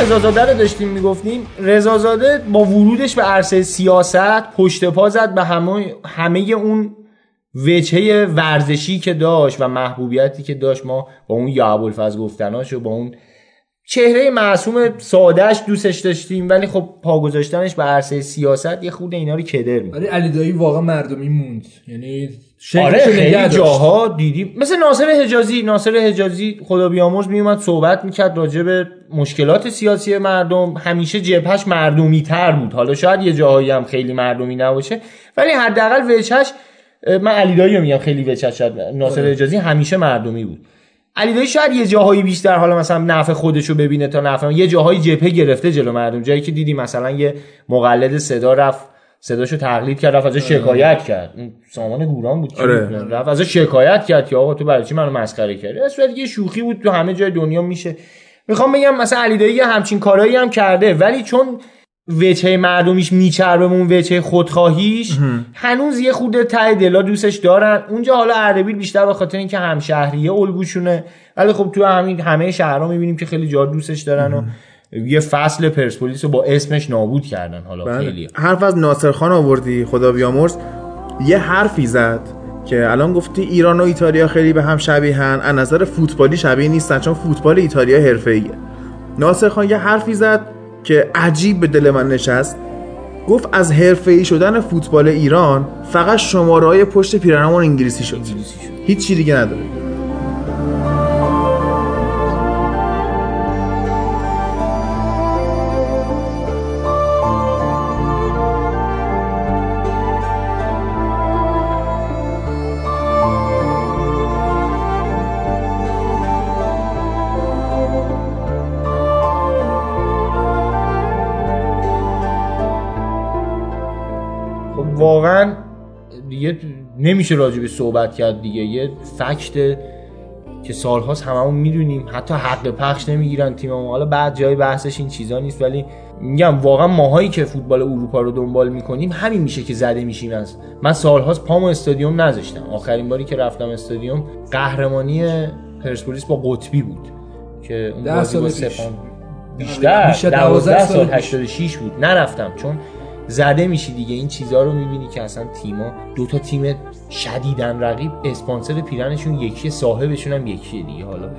[SPEAKER 3] رضازاده رو داشتیم می‌گفتیم. رضازاده با ورودش به عرصه سیاست پشت پا زد به همه, همه اون وجهه ورزشی که داشت و محبوبیتی که داشت. ما با اون یا ابوالفضل گفتناش و با اون چهره معصوم سادهش دوستش داشتیم ولی خب پا گذاشتنش به عرصه سیاست یه خود اینا رو کدر
[SPEAKER 2] می‌کنه ولی علی دایی واقعا مردمی موند. یعنی
[SPEAKER 3] آره خیلی جاها دیدیم. مثل ناصر حجازی ناصر حجازی خدا بیامرز میومد صحبت می‌کرد راجع به مشکلات سیاسی مردم. همیشه جبهش مردمی تر بود. حالا شاید یه جاهایی هم خیلی مردمی نباشه. ولی حداقل وچش من علی دایی میگم خیلی وچش ناصر آره. حجازی همیشه مردمی بود. علی شاید یه جاهایی بیشتر حالا مثلا نفع خودشو ببینه تا نفع یه جاهایی جبهه گرفته جلو مردم. جایی که دیدی مثلا یه مقلد صدا رفت صداشو تقلید کرد رفت ازش آره. شکایت کرد. اون سامان گوران بود آره. رفت ازش شکایت کرد که آقا تو برای چی منو مسخره کردی؟ از یه شوخی بود تو همه جای دنیا میشه. می‌خوام بگم مثلا علی همچین کارایی هم کرده ولی چون وچه مردمیش میچربه اون وچه خودخواهیش هنوز یه خود ته دلا دوستش دارن. اونجا حالا اردبیل بیشتر به خاطر اینکه همشهریه الگوشونه. ولی خب تو همین همه شهرها می‌بینیم که خیلی جا دوستش دارن و یه فصل پرسپولیس رو با اسمش نابود کردن. حالا بله. خیلی.
[SPEAKER 1] حرف از ناصر خان آوردی خدا بیامرز. یه حرفی زد که الان گفتی ایران و ایتالیا خیلی به هم شبیهن. از نظر فوتبالی شبیه نیستن چون فوتبال ایتالیا حرفه‌ایه. ناصر خان یه حرفی زد. که عجیب به دل من نشست گفت از ای شدن فوتبال ایران فقط شماره های پشت پیرنمون انگلیسی شد. هیچ چی دیگه نداره.
[SPEAKER 3] نمیشه راجع به صحبت کرد دیگه. یه فکت که سالهاست هممون می‌دونیم. حتی حق پخش نمی‌گیرن تیم حالا بعد جای بحثش این چیزا نیست ولی میگم واقعا ماهایی که فوتبال اروپا رو دنبال می‌کنیم همین میشه که زده میشیم از. من سالهاست پامو استادیوم نذاشتم. آخرین باری که رفتم استادیوم قهرمانی پرسپولیس با قطبی بود که اون بازی با سپان بیشتر 12 سال 86 بود. نرفتم. چون زده میشی دیگه. این چیزها رو می‌بینی که اصلا تیما دو تا تیم شدیدن رقیب اسپانسر پیرنشون یکی صاحبشون هم یکیه دیگه. حالا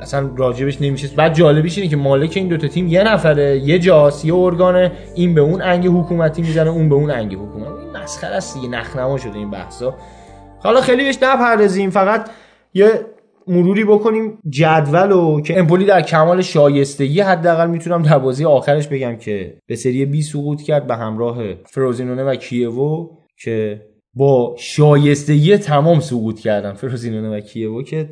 [SPEAKER 3] اصلا راجبش نمیشه بعد جالبیش اینه که مالک این دوتا تیم یه نفره یه جاس یه ارگانه. این به اون انگ حکومتی می‌زنه اون به اون انگ حکومتی این مسخره است دیگه. نخنما شده این بحثا. حالا خیلی بهش نپردازیم. فقط یه مروری بکنیم جدول و که امپولی در کمال شایستگی حداقل می‌تونم در بازی آخرش بگم که به سری بی سقوط کرد به همراه فروزینونه و کیوو که با شایستگی تمام سقوط کردن فروزینونه و کیوو که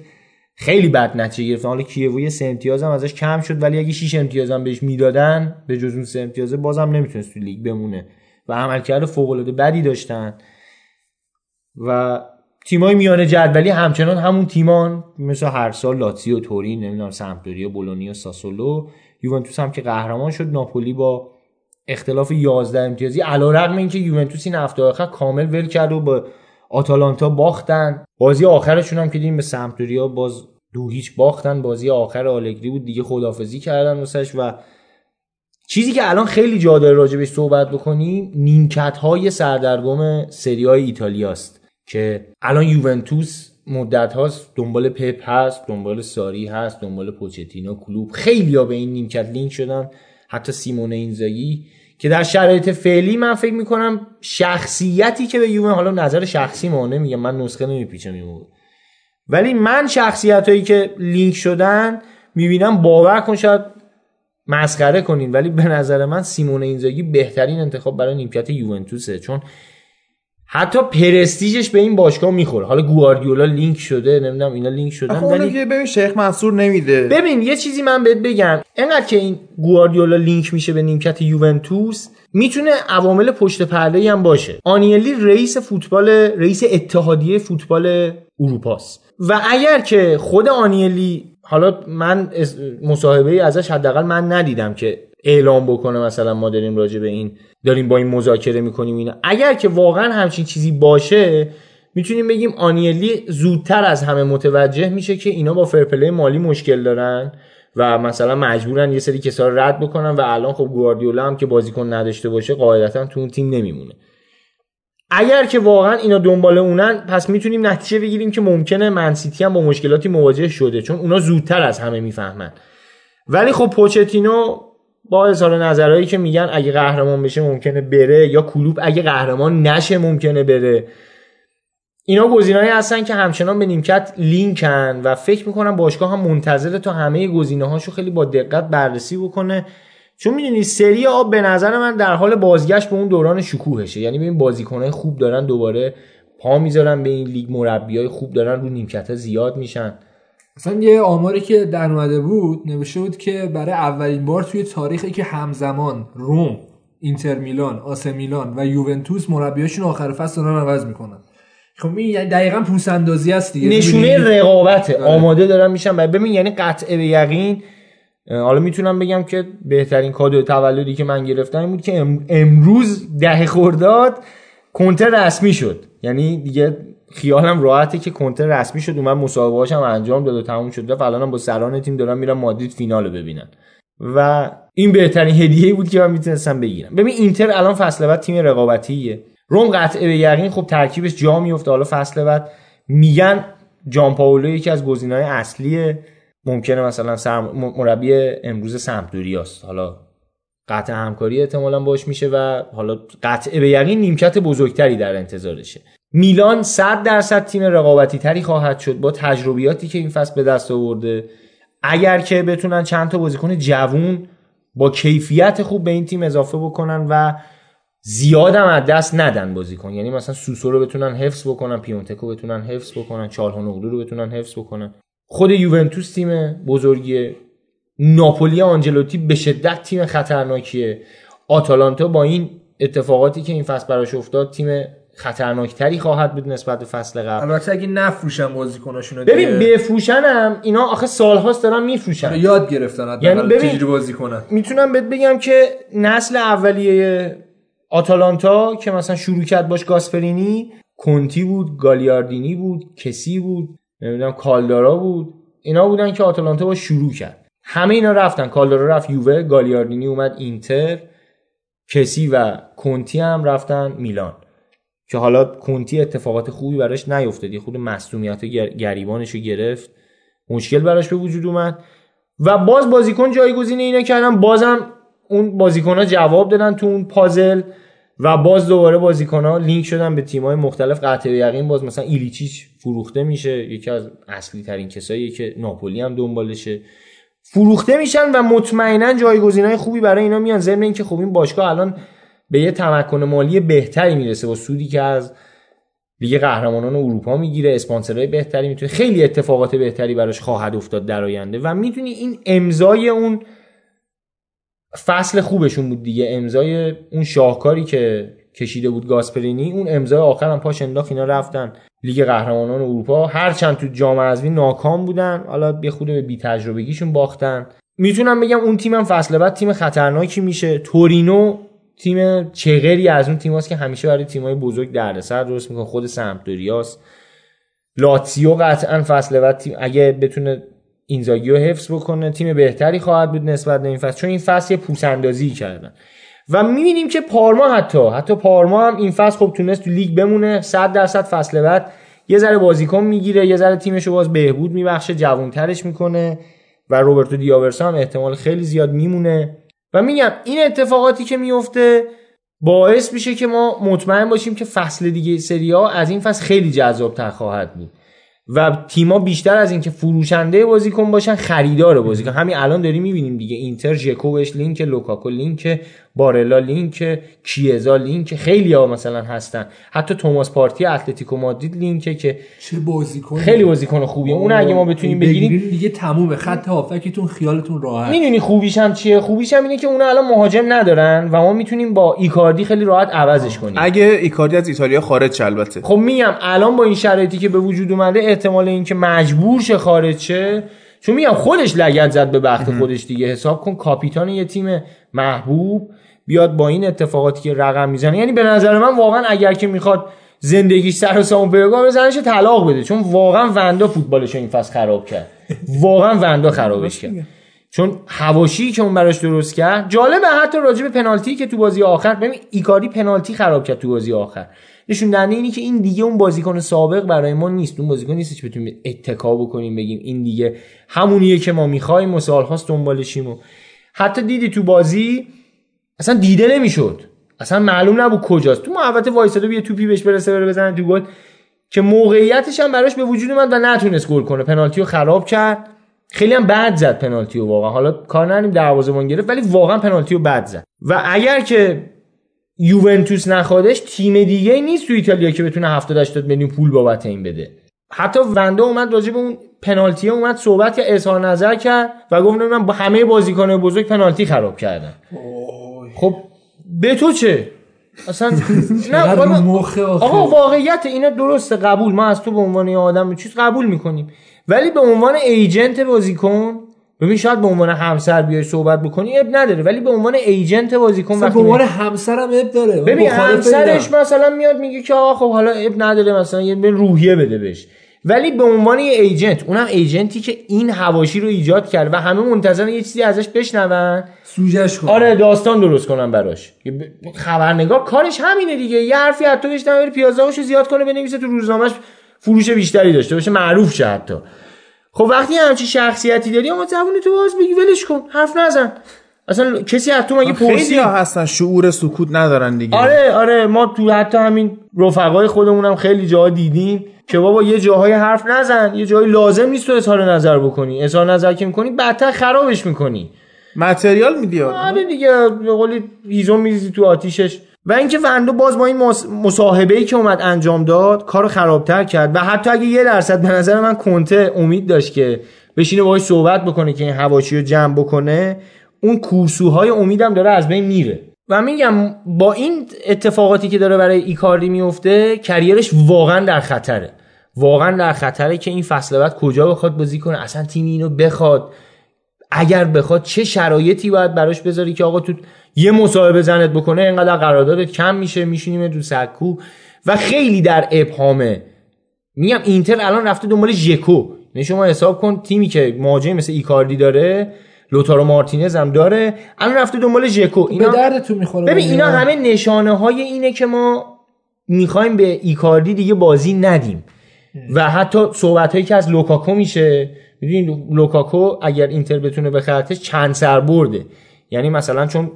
[SPEAKER 3] خیلی بد نتیجه گرفتن. حالا کیوو یه سه هم ازش کم شد ولی اگه 6 امتیاز هم بهش می‌دادن به جز اون سه امتیاز بازم نمی‌تونست تو لیگ بمونه. و عملکرد فوق العاده بدی داشتن. و تیمای میانه جدولی همچنان همون تیمان مثل هر سال لاتزیو تورین نمی‌دونم سمپدوریا بولونیا ساسولو. یوونتوس هم که قهرمان شد. ناپولی با اختلاف 11 امتیازی علیرغم اینکه یوونتوس این هفته آخر کامل ول کرد و با آتالانتا باختن. بازی آخرشون هم که دیدیم به سمپدوریا باز دو هیچ باختن. بازی آخر آلگری بود. دیگه خدافزی کردن واسش و چیزی که الان خیلی جا داره راجع بهش صحبت بکنیم نیمکت های سردرگم سری های ایتالیاست که الان یوونتوس مدت هاست دنبال پپ هست دنبال ساری هست دنبال پوچتینو کلوب خیلی ها به این نیمکت لینک شدن حتی سیمون اینزاگی که در شرایط فعلی من فکر می‌کنم شخصیتی که به یوون حالا نظر شخصی ما نمیگم من نسخه نمیپیچم این ولی من شخصیت هایی که لینک شدن می‌بینم باور کن شاید مسخره کنین ولی به نظر من سیمون اینزاگی بهترین انتخاب برای نیمکت یوونتوسه چون حتی پرستیجش به این باشگاه می‌خوره. حالا گواردیولا لینک شده نمی‌دونم اینا لینک شدن
[SPEAKER 1] ولی که ببین شیخ منصور نمیده.
[SPEAKER 3] ببین یه چیزی من بهت بگم. انقدر که این گواردیولا لینک میشه به نیمکت یوونتوس می‌تونه عوامل پشت پرده هم باشه. آنیلی رئیس فوتبال رئیس اتحادیه فوتبال اروپاست. و اگر که خود آنیلی حالا من مصاحبه ازش حداقل من ندیدم که اعلام بکنه مثلا ما داریم راجع به این داریم با این مذاکره می‌کنیم اینا. اگر که واقعا همچین چیزی باشه می‌تونیم بگیم آنیلی زودتر از همه متوجه میشه که اینا با فرپلی مالی مشکل دارن و مثلا مجبورن یه سری کسا رد بکنن و الان خب گواردیولا هم که بازیکن نداشته باشه قاعدتا تو اون تیم نمیمونه. اگر که واقعا اینا دنبال اونن پس می‌تونیم نتیجه بگیریم که ممکنه منسیتی هم با مشکلاتی مواجه شده چون اونا زودتر از همه می‌فهمن. ولی خب پوچتینو با اظهار نظرهایی که میگن اگه قهرمان بشه ممکنه بره یا کلوب اگه قهرمان نشه ممکنه بره. اینا گزینه‌ای هستن که همچنان به نیمکت لینکن و فکر می‌کنم باشگاه هم منتظر تا همه گزینه‌هاشو خیلی با دقت بررسی بکنه. چون می‌دونی سری آ به نظر من در حال بازگشت به اون دوران شکوهشه. یعنی ببین بازیکنهای خوب دارن دوباره پا می‌ذارن به این لیگ مربیای خوب دارن رو نیمکت زیاد میشن.
[SPEAKER 2] مثلا یه آماری که در اومده بود نوشته بود که برای اولین بار توی تاریخی که همزمان روم اینتر میلان آسه میلان و یوونتوس مربیاشون آخر فصل دارن عوض می‌کنن. خب این یعنی دقیقا پوس اندازی است دیگه.
[SPEAKER 3] نشونه رقابته آره. آماده دارن میشن. ببین یعنی قطعه به یقین حالا می‌تونم بگم که بهترین کادو تولدی که من گرفتم این بود که امروز ده خرداد کنتر رسمی شد. یعنی دیگه خیالم راحته که کنتر رسمی شد. اومد مسابقه هم انجام داد و تموم شد. و الانم با سران تیم دارن میرن مادرید فینال ببینن. و این بهترین هدیه بود که من می‌تونستم بگیرم. ببین اینتر الان فصل بعد تیم رقابتیه. روم قطعه به یقین خب ترکیبش جا میفته حالا فصل بعد میگن جان پاولو یکی از گزینه‌های اصلیه. ممکنه مثلا سر مربی امروز سمپدوریاست حالا قطع همکاری احتمالا باش میشه و حالا قطعه به یقین نیمکت بزرگتری در انتظارشه. میلان 100 درصد تیم رقابتی تری خواهد شد با تجربیاتی که این فصل به دست آورده. اگر که بتونن چند تا بازیکن جوون با کیفیت خوب به این تیم اضافه بکنن و زیادم از دست ندن بازیکن. یعنی مثلا سوسو رو بتونن حفظ بکنن پیونتکو بتونن حفظ بکنن چالهانوغلو رو بتونن حفظ بکنن. خود یوونتوس تیم بزرگیه ناپولی آنجلوتی به شدت تیم خطرناکیه. آتالانتا با این اتفاقاتی که این فصل براش افتاد تیم خطرناکتری خواهد بود نسبت به فصل قبل.
[SPEAKER 2] البته اگه نفروشن بازیکناشونو
[SPEAKER 3] ببین بفروشن هم اینا آخه سالهاست دارن میفروشن.
[SPEAKER 2] یاد گرفتن یعنی ببین بازی کنن.
[SPEAKER 3] می‌تونم بهت بگم که نسل اولیه آتالانتا که مثلا شروع کرد باش گاسپرینی کنتی بود گالیاردینی بود کسی بود. نمی‌دونم کالدارا بود. اینا بودن که آتالانتا با شروع کرد. همه اینا رفتن. کالدارا رفت یووه گالیاردینی اومد اینتر کسی و کنتی هم رفتن میلان. که حالا کنتی اتفاقات خوبی براش نیفتاد. یه خود مصونیت گریبانش رو گرفت. مشکل براش به وجود اومد. و باز بازیکن جایگزین اینا کردن. بازم اون بازیکن ها جواب دادن تو اون پازل. و باز دوباره بازیکن ها لینک شدن به تیم های مختلف. قطع یقین باز مثلا ایلیچیچ فروخته میشه یکی از اصلی ترین کسایی که ناپولی هم دنبالشه. فروخته میشن و مطمئنا جایگزین های خوبی برای اینا میان. ضمن اینکه خب این باشگاه الان به یه تمکن مالی بهتری می‌رسه با سودی که از لیگ قهرمانان اروپا می‌گیره. اسپانسرهای بهتری می‌تونه خیلی اتفاقات بهتری براش خواهد افتاد در آینده. و می‌تونی این امضای اون فصل خوبشون بود دیگه. امضای اون شاهکاری که کشیده بود گاسپرینی اون امضای آخر هم پاش انداخت اینا رفتن لیگ قهرمانان اروپا. هرچند تو جام حذفی ناکام بودن حالا یه خود به بی تجربگیشون باختن. می‌تونم بگم اون تیمم فصل بعد تیم خطرناکی میشه. تورینو تیم چغری از اون تیماست که همیشه برای تیمای بزرگ دردسر درست می‌کنه. خود سمپدوریاس. لاتسیو قطعا فصل بعد تیم اگه بتونه اینزاگی رو حفظ بکنه تیم بهتری خواهد بود نسبت به این فصل چون این فصل یه پوس اندازی کردن. و می‌بینیم که پارما حتی حتی پارما هم این فصل خب تونست تو لیگ بمونه 100 درصد فصل بعد یه ذره بازیکن می‌گیره یه ذره تیمش رو باز بهبود میبخشه جوانترش می‌کنه و روبرتو دیاورسا هم احتمال خیلی زیاد میمونه. و میگم این اتفاقاتی که میفته باعث میشه که ما مطمئن باشیم که فصل دیگه سری آ از این فصل خیلی جذاب تر خواهد بود. و تیما بیشتر از اینکه فروشنده بازیکن باشن خریدار بازیکن. همین الان داریم می‌بینیم دیگه. اینتر ژکوبش لینک لوکاکو لینک بارلا لینک کیزا لینک خیلی ها مثلا هستن. حتی توماس پارتی اتلتیکو مادرید لینکه که
[SPEAKER 2] چه بازیکن.
[SPEAKER 3] خیلی بازیکن خوبیه. اون اگه ما بتونیم بگیریم
[SPEAKER 2] دیگه تمومه. خط هافکتون خیالتون راحت.
[SPEAKER 3] می‌دونی خوبیش هم چیه؟ خوبیش هم اینه که اون الان مهاجم ندارن و ما می‌تونیم با ایکاردی خیلی راحت عوضش کنیم.
[SPEAKER 1] اگه ایکاردی از ایتالیا خارج البته.
[SPEAKER 3] خب میگم الان با این شرایطی که به وجود اومده احتمال اینکه مجبور شه خارج شه چون میگم خودش لگد زد به بخت خودش دیگه. حساب کن کاپیتان یه تیم محبوب. بیاد با این اتفاقاتی که رقم می‌زنه. یعنی به نظر من واقعا اگر که می‌خواد زندگیش سر و سامون پیدا بزنش طلاق بده. چون واقعا وندا فوتبالش این فصل خراب کرد. واقعا وندا خرابش کرد. چون هواشی که اون براش درست کرد جالبه حتی راجع به پنالتی که تو بازی آخر ببین ایکاری پنالتی خراب کرد تو بازی آخر. نشون دهنده اینی که این دیگه اون بازیکن سابق برای ما نیست. اون بازیکن نیست که بتونیم اتکا بکنیم بگیم این دیگه همونیه که ما می‌خوایم و سالهاست دنبالشیم و حتی دیدی تو بازی اصلا دیده نمی‌شد اصلا معلوم نبود کجاست تو محوطه وایساده یه توپی بهش برسه بره بزنه تو گل که موقعیتش هم براش به وجود اومد و نتونست گل کنه پنالتی رو خراب کرد خیلی هم بد زد پنالتی رو واقعا حالا کار نریم دروازه‌بان گرفت ولی واقعا پنالتی رو بد زد و اگر که یوونتوس نخوادش تیم دیگه نیست تو ایتالیا که بتونه 70 80 میلیون پول بابت این بده حتی وندا اومد راجع به اون پنالتی اومد صحبت که اظهار نظر کرد و گفت من با همه بازیکن بزرگ پنالتی خراب کردم خب به تو چه؟ اصلا نه آقا واقعیت اینا درسته قبول. ما از تو به عنوان آدم چیز قبول می‌کنیم. ولی به عنوان ایجنت بازیکن ببین شاید به عنوان همسر بیای صحبت بکنی اب نداره. ولی به عنوان ایجنت بازیکن
[SPEAKER 2] وقتی به عنوان همسرم اب داره.
[SPEAKER 3] ببین همسرش مثلا میاد میگه که آقا خب حالا اب نداره مثلا یه روحیه بده بهش. ولی به عنوان یه ایجنت اونم ایجنتی که این هواشی رو ایجاد کرد و همه منتظرن یه چیزی ازش بشنون.
[SPEAKER 2] سوجش کن
[SPEAKER 3] آره داستان درست کنن براش. خبرنگار کارش همینه دیگه. یه حرفی حتی بهش بره پیازداغشو زیاد کنه بنویسه تو روزنامهش فروش بیشتری داشته باشه معروف شه حتی. خب وقتی همچی شخصیتی داری اما زبون تو باز بگی ولش کن حرف نزن. اصلا کسی از تو مگه
[SPEAKER 1] پرسی هستن شعور سکوت ندارن دیگه.
[SPEAKER 3] آره آره ما تو حتی همین رفقای خودمونم خیلی جاها دیدیم که بابا یه جاهای حرف نزن یه جایی لازم نیست تو اظهار نظر بکنی. اظهار نظر که می‌کنی بدتر خرابش می‌کنی.
[SPEAKER 1] متریال میدی
[SPEAKER 3] آره دیگه به قولی هیزم میزی تو آتیشش. و اینکه وندو باز با این مصاحبه ای که اومد انجام داد کارو خرابتر کرد. و حتی اگه یه درصد به نظر من کنته امید داشت که بشینه باهاش صحبت بکنه که این هواشی رو جمع بکنه اون کورسوهای امیدم داره از بین میره. و میگم با این اتفاقاتی که داره برای ایکاردی میفته کریرش واقعا در خطره. واقعا در خطره که این فصل بعد کجا بخواد بازی کنه. اصلا تیم اینو بخواد. اگر بخواد چه شرایطی باید براش بذاری که آقا تو یه مصاحبه زنت بکنه اینقدر قراردادت کم میشه میشینیم تو سکو. و خیلی در ابهامه میگم اینتر الان رفته دنبال ژکو. نه شما حساب کن تیمی که مهاجم مثل ایکاردی داره لوتارو مارتینز هم داره الان رفته دنبال ژکو.
[SPEAKER 2] اینا به دردتون می‌خوره
[SPEAKER 3] ببین اینا همه نشانه های اینه که ما می‌خوایم به ایکاردی دیگه بازی ندیم. و حتی صحبت هایی که از لوکاکو میشه می‌دونین لوکاکو اگر اینتر بتونه بخرتش چند سر برده. یعنی مثلا چون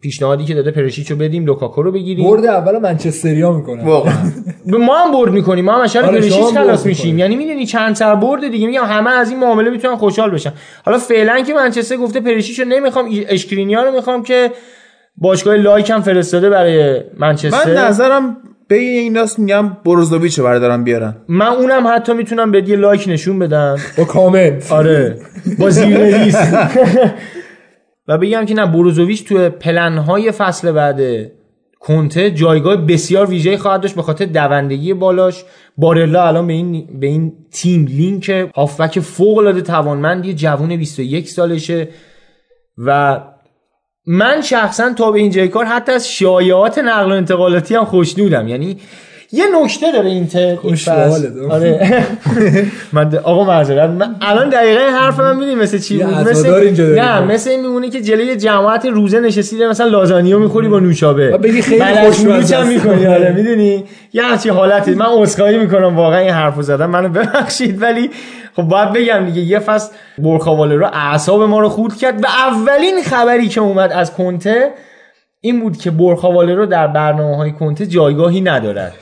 [SPEAKER 3] پیشنهادی که داده پرشیچو بدیم لوکاکو رو بگیریم.
[SPEAKER 2] برد اول منچستریا می‌کنه.
[SPEAKER 3] واقعا. ما هم برد می‌کنیم ما هم اشاره آره پرشیچ خلاص میشیم. یعنی می‌دونی چند سر برد دیگه. میگم همه از این معامله می‌تونن خوشحال بشن. حالا فعلا که منچستر گفته پرشیچو نمی‌خوام اشکرینیار رو می‌خوام که باشگاه like هم فرستاده برای منچستر.
[SPEAKER 1] من نظرم به این ناس میگم بروزوویچ رو بردارم بیارن.
[SPEAKER 3] من اونم حتی می‌تونم به یه لایک نشون بدم.
[SPEAKER 2] با کامنت.
[SPEAKER 3] آره. با زیر و بگم که نه بروزوویچ توی پلنهای فصل بعد کنته جایگاه بسیار ویژه خواهد داشت به خاطر دوندگی بالاش. بارلا الان به این به این تیم لینک هافبک فوق العاده توانمندی جوون 21 سالشه و من شخصا تا به اینجای کار حتی از شایعات نقل و انتقالاتی هم خوشنودم. یعنی یه نکته داره اینتر این آره. من آقا معذرت من الان دقیقه حرف من می‌دونی مثل چی؟ بود مثل نه مثل این میمونه که جلوی جماعت روزه نشستی مثلا لازانیو می‌خوری با نوشابه.
[SPEAKER 2] بگی خیلی خوشمزه
[SPEAKER 3] می‌کنی آره می‌دونی؟ یه همچین حالتی. من عذرخواهی می‌کنم واقعا این حرفو زدم. منو ببخشید ولی خب باید بگم دیگه یه فصل برخواله رو اعصاب ما رو خورد کرد. و اولین خبری که اومد از کنته این بود که برخواله رو در برنامه های کنته جایگاهی ندارد.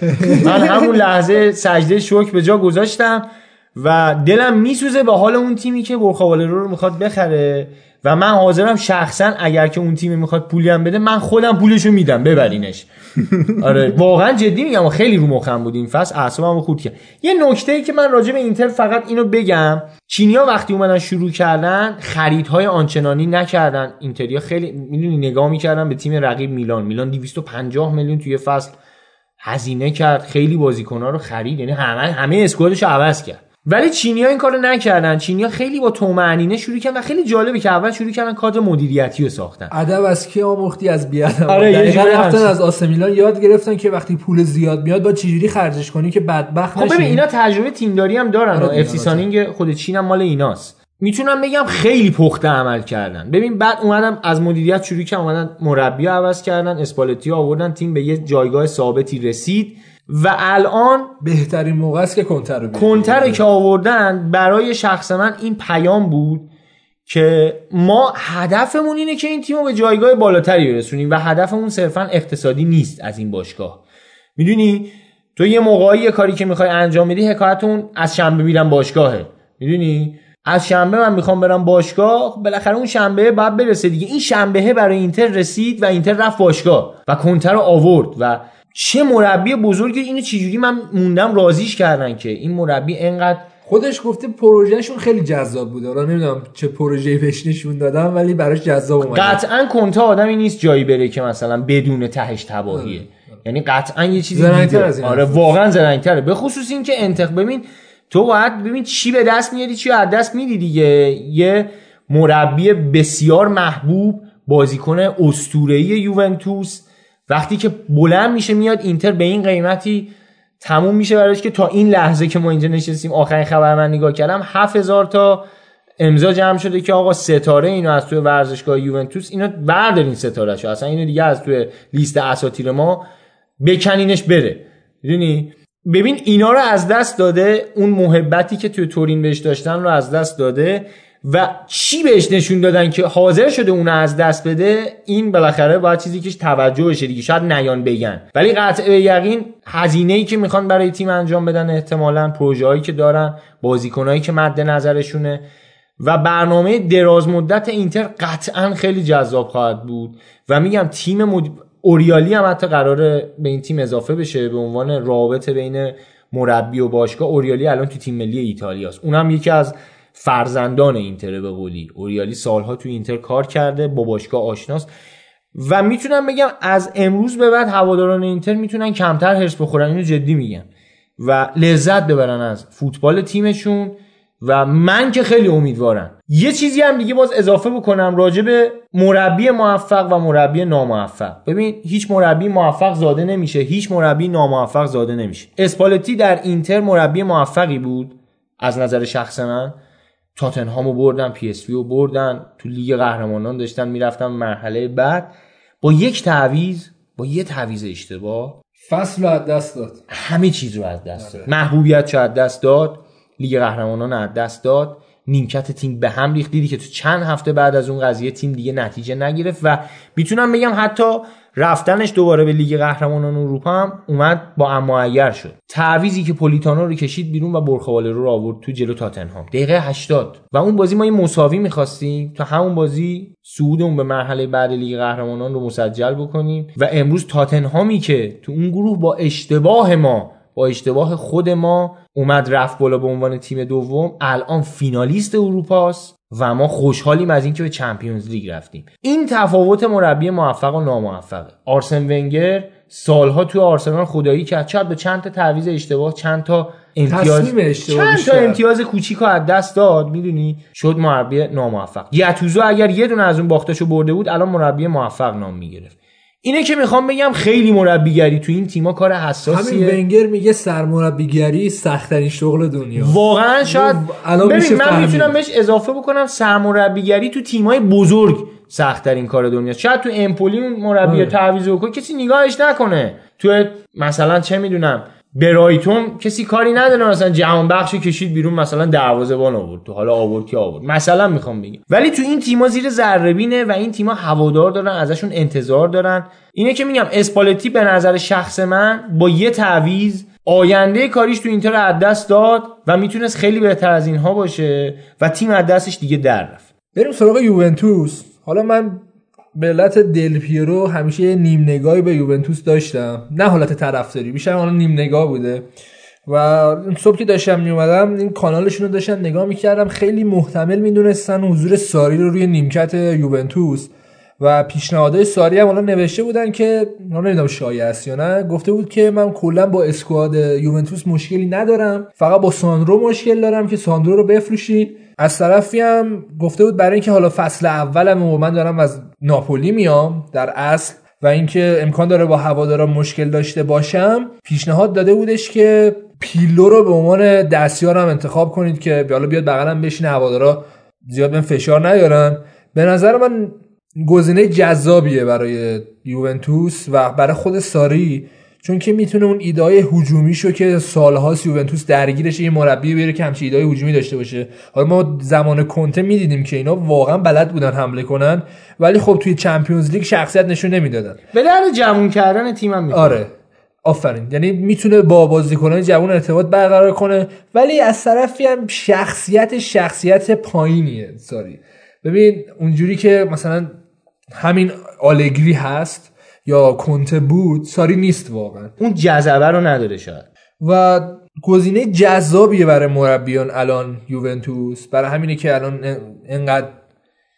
[SPEAKER 3] من همون لحظه سجده شوک به جا گذاشتم و دلم میسوزه به حال اون تیمی که برخواله رو می‌خواد بخره. و من حاضرم شخصا اگر که اون تیم می‌خواد پولی هم بده من خودم پولشو میدم. ببرینش. آره واقعا جدی میگم خیلی رو مخم بود این فصل. اعصابمو خورد کرد. یه نکته ای که من راجع به اینتر فقط اینو بگم چینیا وقتی اومدن شروع کردن خریدهای آنچنانی نکردن. اینتریا خیلی می‌دونی نگاه می‌کردن به تیم رقیب میلان. میلان 250 میلیون توی فصل هزینه کرد. خیلی بازیکن‌ها رو خرید. یعنی همه همه اسکوادش عوض کرد. ولی چینی ها این کارو نکردن. چینی ها خیلی با تومعنینه شروع کردن و خیلی جالبه که اول شروع کردن کادر مدیریتی رو ساختن.
[SPEAKER 2] ادب از کی آموختی؟ از بیادب
[SPEAKER 3] آره
[SPEAKER 2] رفتن از آسمیلان یاد گرفتن که وقتی پول زیاد میاد با چجوری خرجش کنی که بدبخت
[SPEAKER 3] خب ببین اینا تجربه تیمداری هم دارن آره اف سانینگ خود چین هم مال ایناست. می‌تونم بگم خیلی پخته عمل کردن. ببین بعد اومدم از مدیریت شروع کردن اومدن مربی عوض کردن اسپالتی آوردن تیم به یه جایگاه ثابتی رسید. و الان
[SPEAKER 2] بهترین موقع است که کنتر رو
[SPEAKER 3] کنتر که آوردن برای شخص من این پیام بود که ما هدفمون اینه که این تیم رو به جایگاه بالاتری برسونیم و هدفمون صرفا اقتصادی نیست از این باشگاه. می‌دونی؟ تو یه موقعی یه کاری که می‌خوای انجام بدی حکایتون از شنبه میرم باشگاهه. می‌دونی؟ از شنبه من می‌خوام برم باشگاه بالاخره اون شنبه بعد برسه دیگه. این شنبه برای اینتر رسید و اینتر رفت باشگاه و کنتر رو آورد و چه مربی بزرگی اینو چجوری من موندم رازیش کردن که این مربی انقدر
[SPEAKER 2] خودش گفته پروژهشون خیلی جذاب بود حالا نمی‌دونم چه پروژه‌ای بهش نشون دادم ولی براش جذاب اومد
[SPEAKER 3] قطعا کنته آدمی نیست جایی بره که مثلا بدون تهش تباهیه. آره. یعنی قطعا یه چیزی
[SPEAKER 2] دیگه
[SPEAKER 3] آره واقعا زرنگتره. به خصوص اینکه انتخ ببین تو باید ببین چی به دست میاری چی از دست میدی دیگه. یه مربی بسیار محبوب بازیکن اسطوره‌ای یوونتوس. وقتی که بلند میشه میاد اینتر به این قیمتی تموم میشه براش که تا این لحظه که ما اینجا نشستیم آخرین خبر من نگاه کردم 7000 تا امضا جمع شده که آقا ستاره اینو از توی ورزشگاه یوونتوس اینو بردارین ستاره شو اصلا اینو دیگه از توی لیست اساتیر ما بکنینش بره. می‌دونی؟ ببین اینا رو از دست داده اون محبتی که توی تورین بهش داشتن رو از دست داده و چی بهش نشون دادن که حاضر شده اون از دست بده این بالاخره باید چیزی که توجه بشه دیگه. شاید نیان بگن. ولی قطع به یقین هزینه ای که می‌خوان برای تیم انجام بدن احتمالا پروژه هایی که دارن بازیکنهایی که مد نظرشونه. و برنامه دراز مدت اینتر قطعا خیلی جذاب خواهد بود. و میگم تیم مد... اوریالی هم حتی قراره به این تیم اضافه بشه به عنوان رابطه بین مربی و باشگاه. اوریالی الان تو تیم ملی ایتالیاست اونم یکی از فرزندان اینتر به قولی اوریالی سالها تو اینتر کار کرده با باشگاه آشناست و می‌تونم بگم از امروز به بعد هواداران اینتر می‌تونن کمتر هرس بخورن. اینو جدی میگم. و لذت ببرن از فوتبال تیمشون. و من که خیلی امیدوارم. یه چیزی هم دیگه باز اضافه بکنم راجع به مربی موفق و مربی ناموفق. ببین هیچ مربی موفق زاده نمیشه. هیچ مربی ناموفق زاده نمیشه. اسپالتی در اینتر مربی موفقی بود؟ از نظر شخص من؟ تاتنهامو بردن پی اس وی رو بردن تو لیگ قهرمانان داشتن می‌رفتن مرحله بعد. با یک تعویض با یه تعویض اشتباه
[SPEAKER 2] فصل رو از دست داد.
[SPEAKER 3] همه چیز رو از دست داد. آره. محبوبیت رو از دست داد لیگ قهرمانان از دست داد. نیمکت تیم به هم ریخت. دیدی که تو چند هفته بعد از اون قضیه تیم دیگه نتیجه نگرفت و می‌تونم بگم حتی رفتنش دوباره به لیگ قهرمانان اروپا هم اومد با اما شد. تعویضی که پولیتانو رو کشید بیرون و بورخا والرو رو آورد تو جلو تاتنهام. دقیقه 80 و اون بازی ما یه مساوی می‌خواستیم. تا همون بازی صعودمون به مرحله بعد لیگ قهرمانان رو مسجل بکنیم. و امروز تاتنهامی که تو اون گروه با اشتباه ما با اشتباه خود ما اومد رفت بالا به عنوان تیم دوم الان فینالیست اروپاست. و ما خوشحالیم از اینکه به چمپیونز لیگ رفتیم. این تفاوت مربی موفق و ناموفقه. آرسن ونگر سالها تو آرسنال خدایی کرد. چند به چند تا تعویض اشتباه چند تا امتیاز چند تا امتیاز کوچیک رو از دست داد. می‌دونی؟ شد مربی ناموفق. یتوزو اگر یه دونه از اون باختاشو برده بود الان مربی موفق نام می‌گرفت. اینه که می‌خوام بگم خیلی مربیگری تو این تیما کار حساسیه.
[SPEAKER 2] همین ونگر میگه سرمربیگری سختترین شغل دنیا.
[SPEAKER 3] واقعا شاید ببین من می‌تونم بهش اضافه بکنم سرمربیگری تو تیمای بزرگ سختترین کار دنیا شاید تو امپولی مربی آره. تعویض بکنه کسی نگاهش نکنه. تو مثلا چه می‌دونم برایتون کسی کاری نداره مثلا جهان بخشی کشید بیرون مثلا دروازه‌بان آورد. تو حالا آورد کی آورد؟ مثلا می‌خوام بگم. ولی تو این تیما زیر ذره و این تیما هوادار دارن ازشون انتظار دارن. اینه که میگم اسپالتی به نظر شخص من با یه تعویض آینده کاریش تو اینتر از دست داد و می‌تونست خیلی بهتر از اینها باشه و تیم از دستش دیگه در رفت.
[SPEAKER 2] بریم سراغ یوونتوس. حالا من به علت دل پیرو همیشه نیم نگاهی به یوونتوس داشتم. نه حالت طرفداری بیشتر حالا نیم نگاه بوده. و صبح که داشتم میومدم این کانالشون رو داشتن نگاه می‌کردم. خیلی محتمل می‌دونستن حضور ساری رو روی نیمکت یوونتوس. و پیشنهادهای ساری هم حالا نوشته بودن که من نمی‌دونم شایع است یا نه گفته بود که من کلا با اسکواد یوونتوس مشکلی ندارم فقط با ساندرو مشکل دارم که ساندرو رو بفروشین. از طرفی هم گفته بود برای اینکه حالا فصل اولم و من دارم از ناپولی میام در اصل و اینکه امکان داره با هوادارا مشکل داشته باشم پیشنهاد داده بودش که پیلو رو به عنوان دستیارم انتخاب کنید که حالا بیاد بغلم بشینه هوادارا زیاد به فشار نیارن. به نظر من گزینه جذابیه برای یوونتوس و برای خود ساری چون که می‌تونه اون ایدای هجومیشو که سالهاست یوونتوس درگیرش یه مربی بیاره که همچین ایدای هجومی داشته باشه. حالا ما زمان کنته می‌دیدیم که اینا واقعا بلد بودن حمله کنن ولی خب توی چمپیونز لیگ شخصیت نشون نمی‌دادن.
[SPEAKER 3] به درد جمعون کردن تیمم
[SPEAKER 2] آره. آفرین. یعنی می‌تونه با بازیکنان جوان ارتباط برقرار کنه ولی از طرفی هم شخصیت شخصیت پایینیه ساری. ببین اونجوری که مثلا همین آلگری هست یا کنته بود ساری نیست واقعا.
[SPEAKER 3] اون جذبه رو نداره شاید.
[SPEAKER 2] و گزینه جذابیه برای مربیان الان یوونتوس. برای همینه که الان انقدر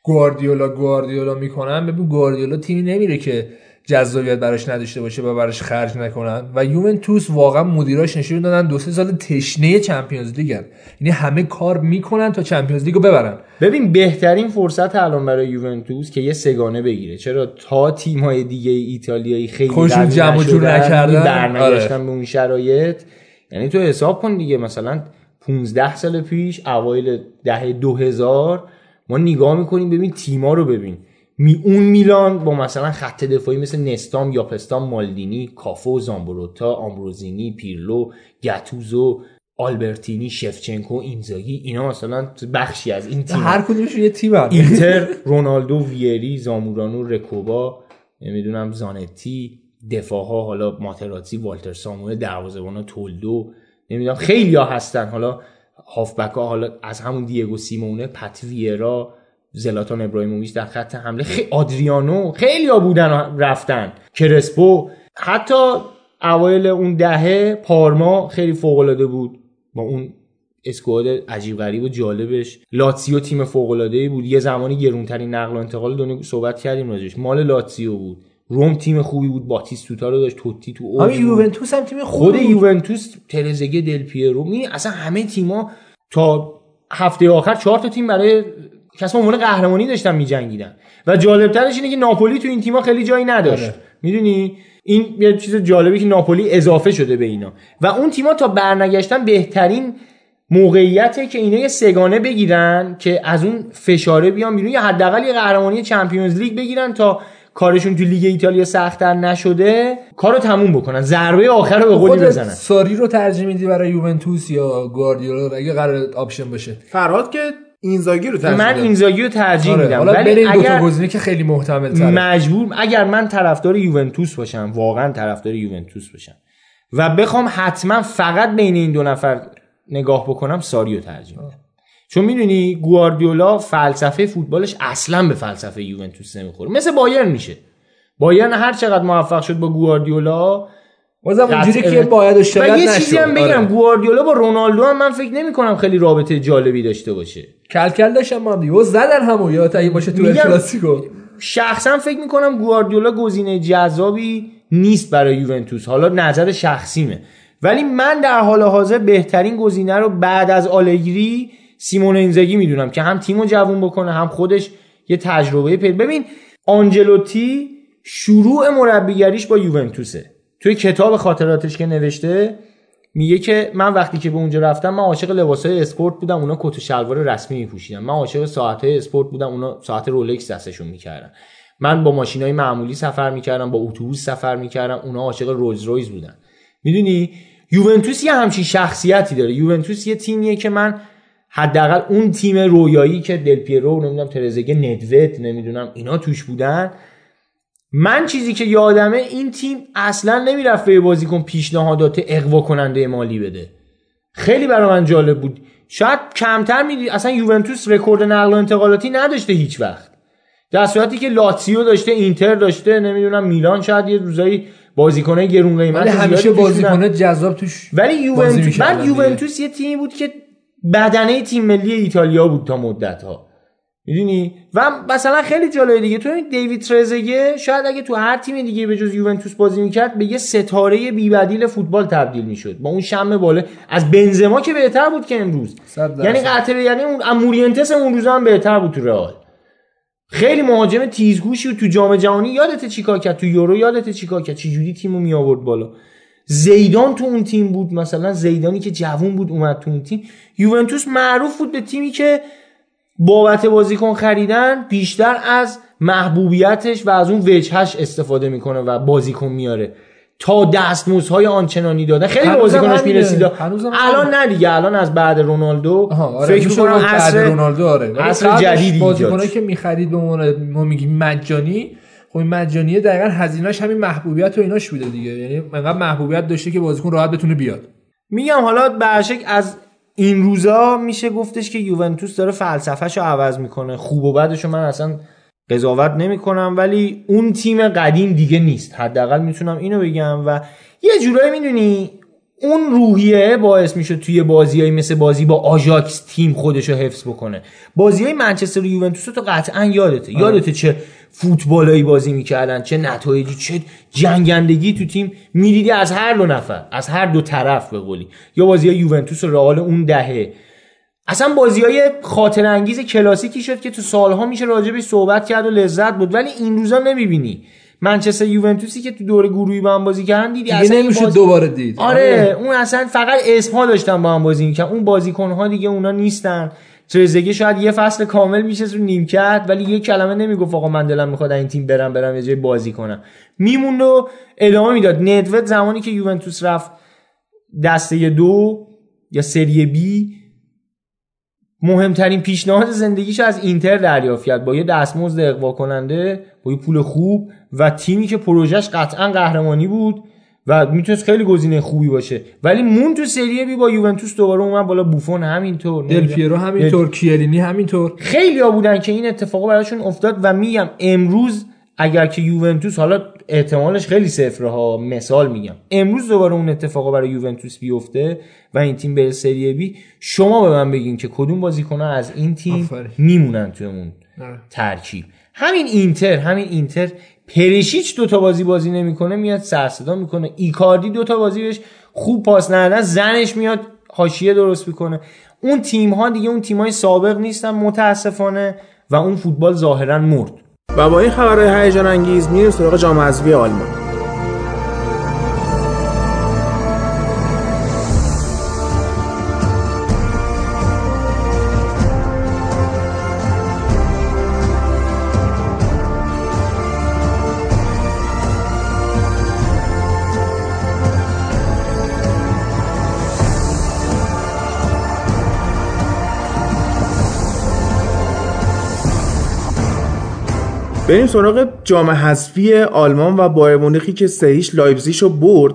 [SPEAKER 2] گواردیولا گواردیولا می‌کنن. ببین گواردیولا تیمی نمیره که جذابیت براش نداشته باشه و براش خرج نکنن. و یوونتوس واقعا مدیراش نشون دادن دو سه سال تشنه چمپیونز لیگن یعنی همه کار می‌کنن تا چمپیونز لیگو ببرن.
[SPEAKER 3] ببین بهترین فرصت الان برای یوونتوس که یه سگانه بگیره. چرا تا تیم‌های دیگه ایتالیایی خیلی
[SPEAKER 2] خوشون جمع جور نکردن؟
[SPEAKER 3] برنگشتن آره. به اون شرایط. یعنی تو حساب کن دیگه مثلا 15 سال پیش اوایل دهه 2000 ما نگاه می‌کنیم ببین تیما رو ببین. می اون میلان با مثلا خط دفاعی مثل نستام یاپستان مالدینی کافو زامبروتا آمبروزینی پیرلو گتوزو آلبرتینی شفچنکو اینزاگی اینا مثلا بخشی از این تیم
[SPEAKER 2] هر کدومشون یه تیم
[SPEAKER 3] اینتر رونالدو ویری زامورانو رکوبا نمی‌دونم زانتی دفاع ها حالا ماتراتی والتر ساموئل دروازه‌بانا تولدو نمی‌دونم خیلی ها هستن. حالا هافبک ها حالا از همون دیگو سیمونه پت ویرا زلاتان ابراهیموویچ در خط حمله. خیلی آدریانو خیلی ها بودن و رفتن. کرسپو حتی اوایل اون دهه پارما خیلی فوق العاده بود. با اون اسکواد عجیب غریب و جالبش. لاتسیو تیم فوق العاده بود. یه زمانی گرونترین نقل و انتقال دنیا صحبت کردیم راجعش. مال لاتسیو بود. روم تیم خوبی بود. باتیستوتا رو داشت. توتی تو
[SPEAKER 2] اوج یوونتوس هم تیم
[SPEAKER 3] خود یوونتوس ترزگه دل پیرو. می اصلا همه تیما تا هفته آخر چهار تا تیم برای کسب عنوان قهرمانی داشتن میجنگیدن. و جالبترش اینه که ناپولی تو این تیم‌ها خیلی جایی نداشت. آره. می‌دونی؟ این یه چیز جالبی که ناپولی اضافه شده به اینا. و اون تیم‌ها تا برنگشتن بهترین موقعیته که اینا یه سگانه بگیرن که از اون فشاره بیان بیرون یا حداقل یه قهرمانی چمپیونز لیگ بگیرن تا کارشون تو لیگ ایتالیا سختتر نشده کارو تموم بکنن. ضربه آخر رو به قولی بزنن.
[SPEAKER 2] ساری رو ترجیح میدی برای یوونتوس یا گواردیولا؟ اگه قرار option باشه.
[SPEAKER 1] فرهاد که اینزاگی رو ترجیح
[SPEAKER 3] من اینزاگی رو ترجیح
[SPEAKER 2] آره.
[SPEAKER 3] میدم. ولی
[SPEAKER 2] بین این دو تا
[SPEAKER 3] اگر
[SPEAKER 2] گزینه که خیلی محتمل تره
[SPEAKER 3] مجبور اگر من طرفدار یوونتوس باشم واقعا طرفدار یوونتوس باشم و بخوام حتما فقط بین این دو نفر نگاه بکنم ساریو ترجیح میدم. چون می‌دونی گواردیولا فلسفه فوتبالش اصلا به فلسفه یوونتوس نمی‌خوره. مثل بایرن میشه. بایرن هر چقدر موفق شد با گواردیولا
[SPEAKER 2] بازم اونجوری. که باید و شاید
[SPEAKER 3] و یه
[SPEAKER 2] نشد.
[SPEAKER 3] چیزی هم بگم
[SPEAKER 2] آره.
[SPEAKER 3] گواردیولا با رونالدو هم من فکر نمی کنم خیلی رابطه جالبی داشته باشه.
[SPEAKER 2] کل کل داشتم ما هم دیگه. و زدن همو یا اگه باشه تو کلاسیکو.
[SPEAKER 3] شخصا فکر می‌کنم گواردیولا گزینه جذابی نیست برای یوونتوس. حالا نظر شخصیمه. ولی من در حال حاضر بهترین گزینه رو بعد از آلگری سیمون اینزاگی می‌دونم که هم تیمو جوون بکنه هم خودش یه تجربه پید ببین آنجلوتی شروع مربیگریش با یوونتوسه. توی کتاب خاطراتش که نوشته میگه که من وقتی که به اونجا رفتم من عاشق لباسای اسپورت بودم اونا کت و شلوار رسمی میپوشیدن. من عاشق ساعتهای اسپورت بودم اونا ساعت رولکس دستشون می‌کردن. من با ماشینای معمولی سفر می‌کردم با اتوبوس سفر می‌کردم اونا عاشق رولز رویز بودن. می‌دونی؟ یوونتوس یه همچین شخصیتی داره. یوونتوس یه تیمیه که من حداقل اون تیم رویایی که دل پیرو نمی‌دونم ترزگه ندوت نمی‌دونم اینا توش بودن. من چیزی که یادمه این تیم اصلا نمی‌رفت به بازیکن پیشنهادات اقوا کننده مالی بده. خیلی برای من جالب بود. شاید کمتر میدی اصلا یوونتوس رکورد نقل و انتقالاتی نداشته هیچ وقت. در صورتی که لاتسیو داشته اینتر داشته نمی‌دونم میلان شاید یه روزایی بازیکنای گرون قیمت
[SPEAKER 2] همیشه
[SPEAKER 3] زیادی توش بودن.
[SPEAKER 2] بازیکن جذاب توش
[SPEAKER 3] ولی یوونتوس بعد. یوونتوس یه تیمی بود که بدنه تیم ملی ایتالیا بود تا مدت ها می‌دونی؟ و مثلا خیلی جالبه دیگه. تو دیوید ترزگه شاید اگه تو هر تیم دیگه به جز یوونتوس بازی می‌کرد به یه ستاره بیبدیل فوتبال تبدیل می‌شد. با اون شم بالا. از بنزما که بهتر بود که امروز. یعنی قطعه یعنی اون امورینتس اون روزا هم بهتر بود تو رئال. خیلی مهاجم تیزگوشی و تو جام جهانی. یادت چیکار کرد؟ تو یورو یادت چیکار کرد؟ چه جوری تیمو می آورد بالا؟ زیدان تو اون تیم بود. مثلا زیدانی که جوون بود اومد تو اون تیم. یوونتوس معروف بود به تیمی که بابت بازیکن خریدن بیشتر از محبوبیتش و از اون وجهش استفاده می‌کنه و بازیکن میاره. تا دستمزدهای آنچنانی دادن خیلی به بازیکناش. می‌رسید الان نه دیگه الان از بعد رونالدو.
[SPEAKER 2] آره
[SPEAKER 3] فکر می‌کنم عصر
[SPEAKER 2] رونالدو آره.
[SPEAKER 3] عصر جدیدی
[SPEAKER 2] بازیکنایی. که می‌خرید به ما میگیم مجانی خب این مجانیه دقیقا هزینهش همین محبوبیت و ایناش بوده دیگه. یعنی انقدر محبوبیت داشته که بازیکن راحت بتونه بیاد.
[SPEAKER 3] میگم حالا برشک از این روزا میشه گفتش که یوونتوس داره فلسفهشو عوض می‌کنه. خوب و بدشو من اصلا قضاوت نمی‌کنم ولی اون تیم قدیم دیگه نیست. حداقل می‌تونم اینو بگم و یه جورایی می‌دونی اون روحیه باعث میشه توی بازیایی مثل بازی با آژاکس تیم خودشو حفظ بکنه. بازی های منچستر و یوونتوس رو تو قطعا یادته. یادته چه فوتبالایی بازی می‌کردن چه نتایجی چه جنگندگی تو تیم می‌دیدی از هر دو نفر از هر دو طرف به قولی. یا بازی های یوونتوس و رئال اون دهه. اصلا بازی های خاطر انگیز کلاسیکی شد که تو سالها میشه راجبش صحبت کرد و لذت بود ولی این روزا نمی‌بینی. منچستر یوونتوسی که تو دور گروهی با هم بازی کردن دیدی
[SPEAKER 2] دیگه
[SPEAKER 3] اصلا
[SPEAKER 2] نمیشه
[SPEAKER 3] بازی-
[SPEAKER 2] دوباره دید.
[SPEAKER 3] آره اون اصلا فقط اسمها داشتن با هم بازی می‌کنن اون بازیکن ها دیگه اونا نیستن. ترزگه شاید یه فصل کامل میشه رو نیمکت ولی یه کلمه نمی‌گفت آقا من دلم می‌خواد این تیم برم برم یه جای بازی کنم. میموند و ادامه می‌داد. ندوت زمانی که یوونتوس رفت دسته دو یا سری بی مهمترین پیشنهاد زندگیش از اینتر دریافت کرد. با یه دستمزد اقوا کننده با یه پول خوب و تیمی که پروژش قطعا قهرمانی بود و می‌تونست خیلی گزینه خوبی باشه. ولی مون تو سری بی با یوونتوس دوباره اومد بالا. بوفون همینطور
[SPEAKER 2] دل پیرو همینطور کیلینی همینطور.
[SPEAKER 3] خیلی ها بودن که این اتفاق براشون افتاد و میگم امروز اگر که یوونتوس حالا احتمالش خیلی صفره ها مثال میگم. امروز دوباره اون اتفاق برای یوونتوس بیفته و این تیم به سری بی. شما به من بگین که کدوم بازیکن از این تیم
[SPEAKER 2] آفرین.
[SPEAKER 3] میمونن توی اون. ترکیب. همین اینتر همین اینتر پریشیچ دوتا بازی بازی نمی‌کنه میاد سرصدا می‌کنه. ایکاردی دوتا بازی بهش خوب پاس ندادن زنش میاد حاشیه درست می‌کنه. اون تیم ها دیگه اون تیم های سابق نیستن متاسفانه و اون فوتبال ظاهرا مرد.
[SPEAKER 1] و با این خبرهای هیجان انگیز میریم سراغ جام حذفی آلمان. بریم سراغ جام حذفی آلمان و بایر مونیخی که سهیش لایپزیشو برد.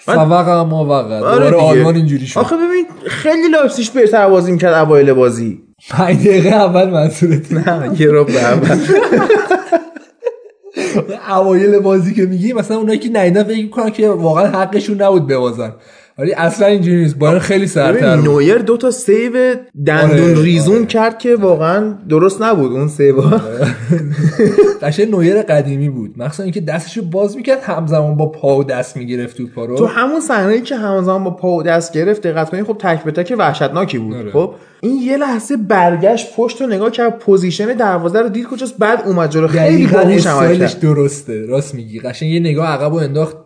[SPEAKER 2] فوق ما وقت. آره آلمان اینجوری شد.
[SPEAKER 1] آخه ببین خیلی لایپزیش بهتر بازی می‌کرد اوایل بازی.
[SPEAKER 2] 5 دقیقه اول منصورت
[SPEAKER 1] نه یه رو به اول.
[SPEAKER 2] اوایل بازی که میگی مثلا اونایی که نیدن فکر می‌کنن که واقعا حقشون نبود ببازن. ولی اصلا اینجوری نیست. بایرن خیلی سرتر بود.
[SPEAKER 1] نویر دو تا سیو دندون آره. ریزون آره. کرد که واقعا درست نبود اون save.
[SPEAKER 2] قشنگ نویر قدیمی بود. مخصوصا اینکه دستشو باز می‌کرد همزمان با پا و دست می‌گرفت تو پا رو
[SPEAKER 1] تو همون صحنه که همزمان با پا و دست گرفت دقت کنید خب تک به تک وحشتناکی بود آره. خب؟ این یه لحظه برگشت پشت و نگاه کرد position دروازه رو دید کجاست بعد اومد جلو. خیلی باهوش عمل
[SPEAKER 2] درسته. راست میگی. قشنگ یه نگاه عقب انداخت.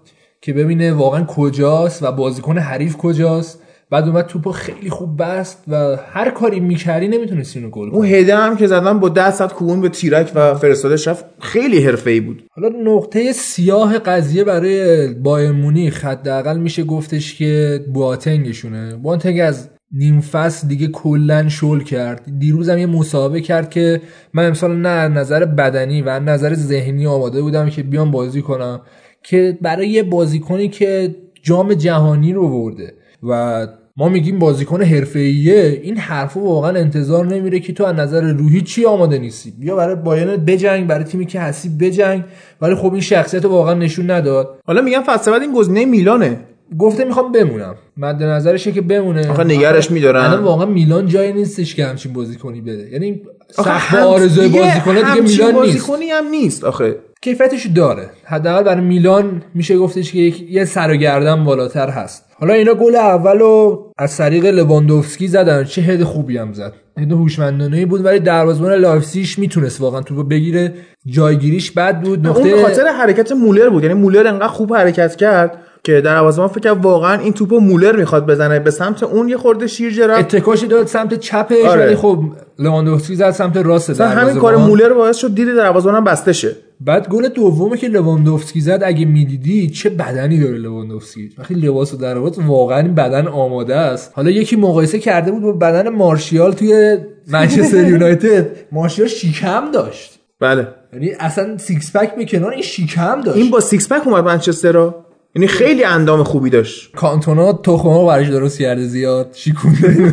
[SPEAKER 2] که ببینه واقعا کجاست و بازیکن حریف کجاست. بعد اومد توپو خیلی خوب بست و هر کاری می‌کردی نمی‌تونستی اینو گل
[SPEAKER 1] اون هده هم که زدن با 10 صد کوبون به تیرک و فرستادش رفت خیلی حرفه‌ای بود.
[SPEAKER 2] حالا نقطه سیاه قضیه برای بایر مونیخ حداقل میشه گفتش که بواتنگشونه. بواتنگ از نیم فصل دیگه کلا شل کرد. دیروز هم یه مصاحبه کرد که من امسال نه نظر بدنی و نظر ذهنی آماده بودم که بیام بازی کنم. که برای یه بازیکنی که جام جهانی رو برده و ما میگیم بازیکن حرفه‌ایه این حرفو واقعا انتظار نمیره که تو از نظر روحی چی آماده نیستی؟ بیا برای بایرن بجنگ برای تیمی که هستی بجنگ ولی خب این شخصیت واقعا نشون نداد.
[SPEAKER 1] حالا میگم فصل بعد این گزینه میلانه.
[SPEAKER 2] گفته می‌خوام بمونم. مد نظرشه که بمونه.
[SPEAKER 1] آخه نگرش میدارن.
[SPEAKER 2] الان واقعا میلان جایی نیستش که همچین بازیکنی بده یعنی سخت آرزوی بازیکنه دیگه میلان نیست.
[SPEAKER 1] بازیکنی هم نیست. آخه
[SPEAKER 2] کیفیتش داره. حداقل برای میلان میشه گفتش که یه سر و گردن بالاتر هست. حالا اینا گل اولو از طریق لواندوفسکی زدن. چه هد خوبی هم زد. هد هوشمندانه بود ولی دروازه‌بان لایپزیگ می‌تونست واقعا توپو بگیره. جایگیریش بد بود.
[SPEAKER 1] نقطه اون خاطر حرکت مولر بود. یعنی مولر انقدر خوب حرکت کرد. که در ما فکر واقعا این توپو مولر می‌خواد بزنه. به سمت اون یه خورده شیر رفت
[SPEAKER 2] اتکاشی داد سمت چپش آره. ولی خب لواندوفسکی زد سمت راست
[SPEAKER 1] همین کار مولر باعث شد دید دروازه‌بان بسته شه
[SPEAKER 2] بعد گل دومه که لواندوفسکی زد اگه می‌دیدی چه بدنی داره لواندوفسکی؟ وقتی لباس در واقعا این بدن آماده است. حالا یکی مقایسه کرده بود با بدن مارشیال توی منچستر یونایتد. مارشیال شیکم داشت.
[SPEAKER 1] بله.
[SPEAKER 2] یعنی اصلا six pack به کنار این شیکم داشت.
[SPEAKER 1] این با six pack اومد منچستر رو؟ یعنی خیلی اندام خوبی داشت.
[SPEAKER 2] کانتونا تخمه برش درست کرده زیاد شیکونده.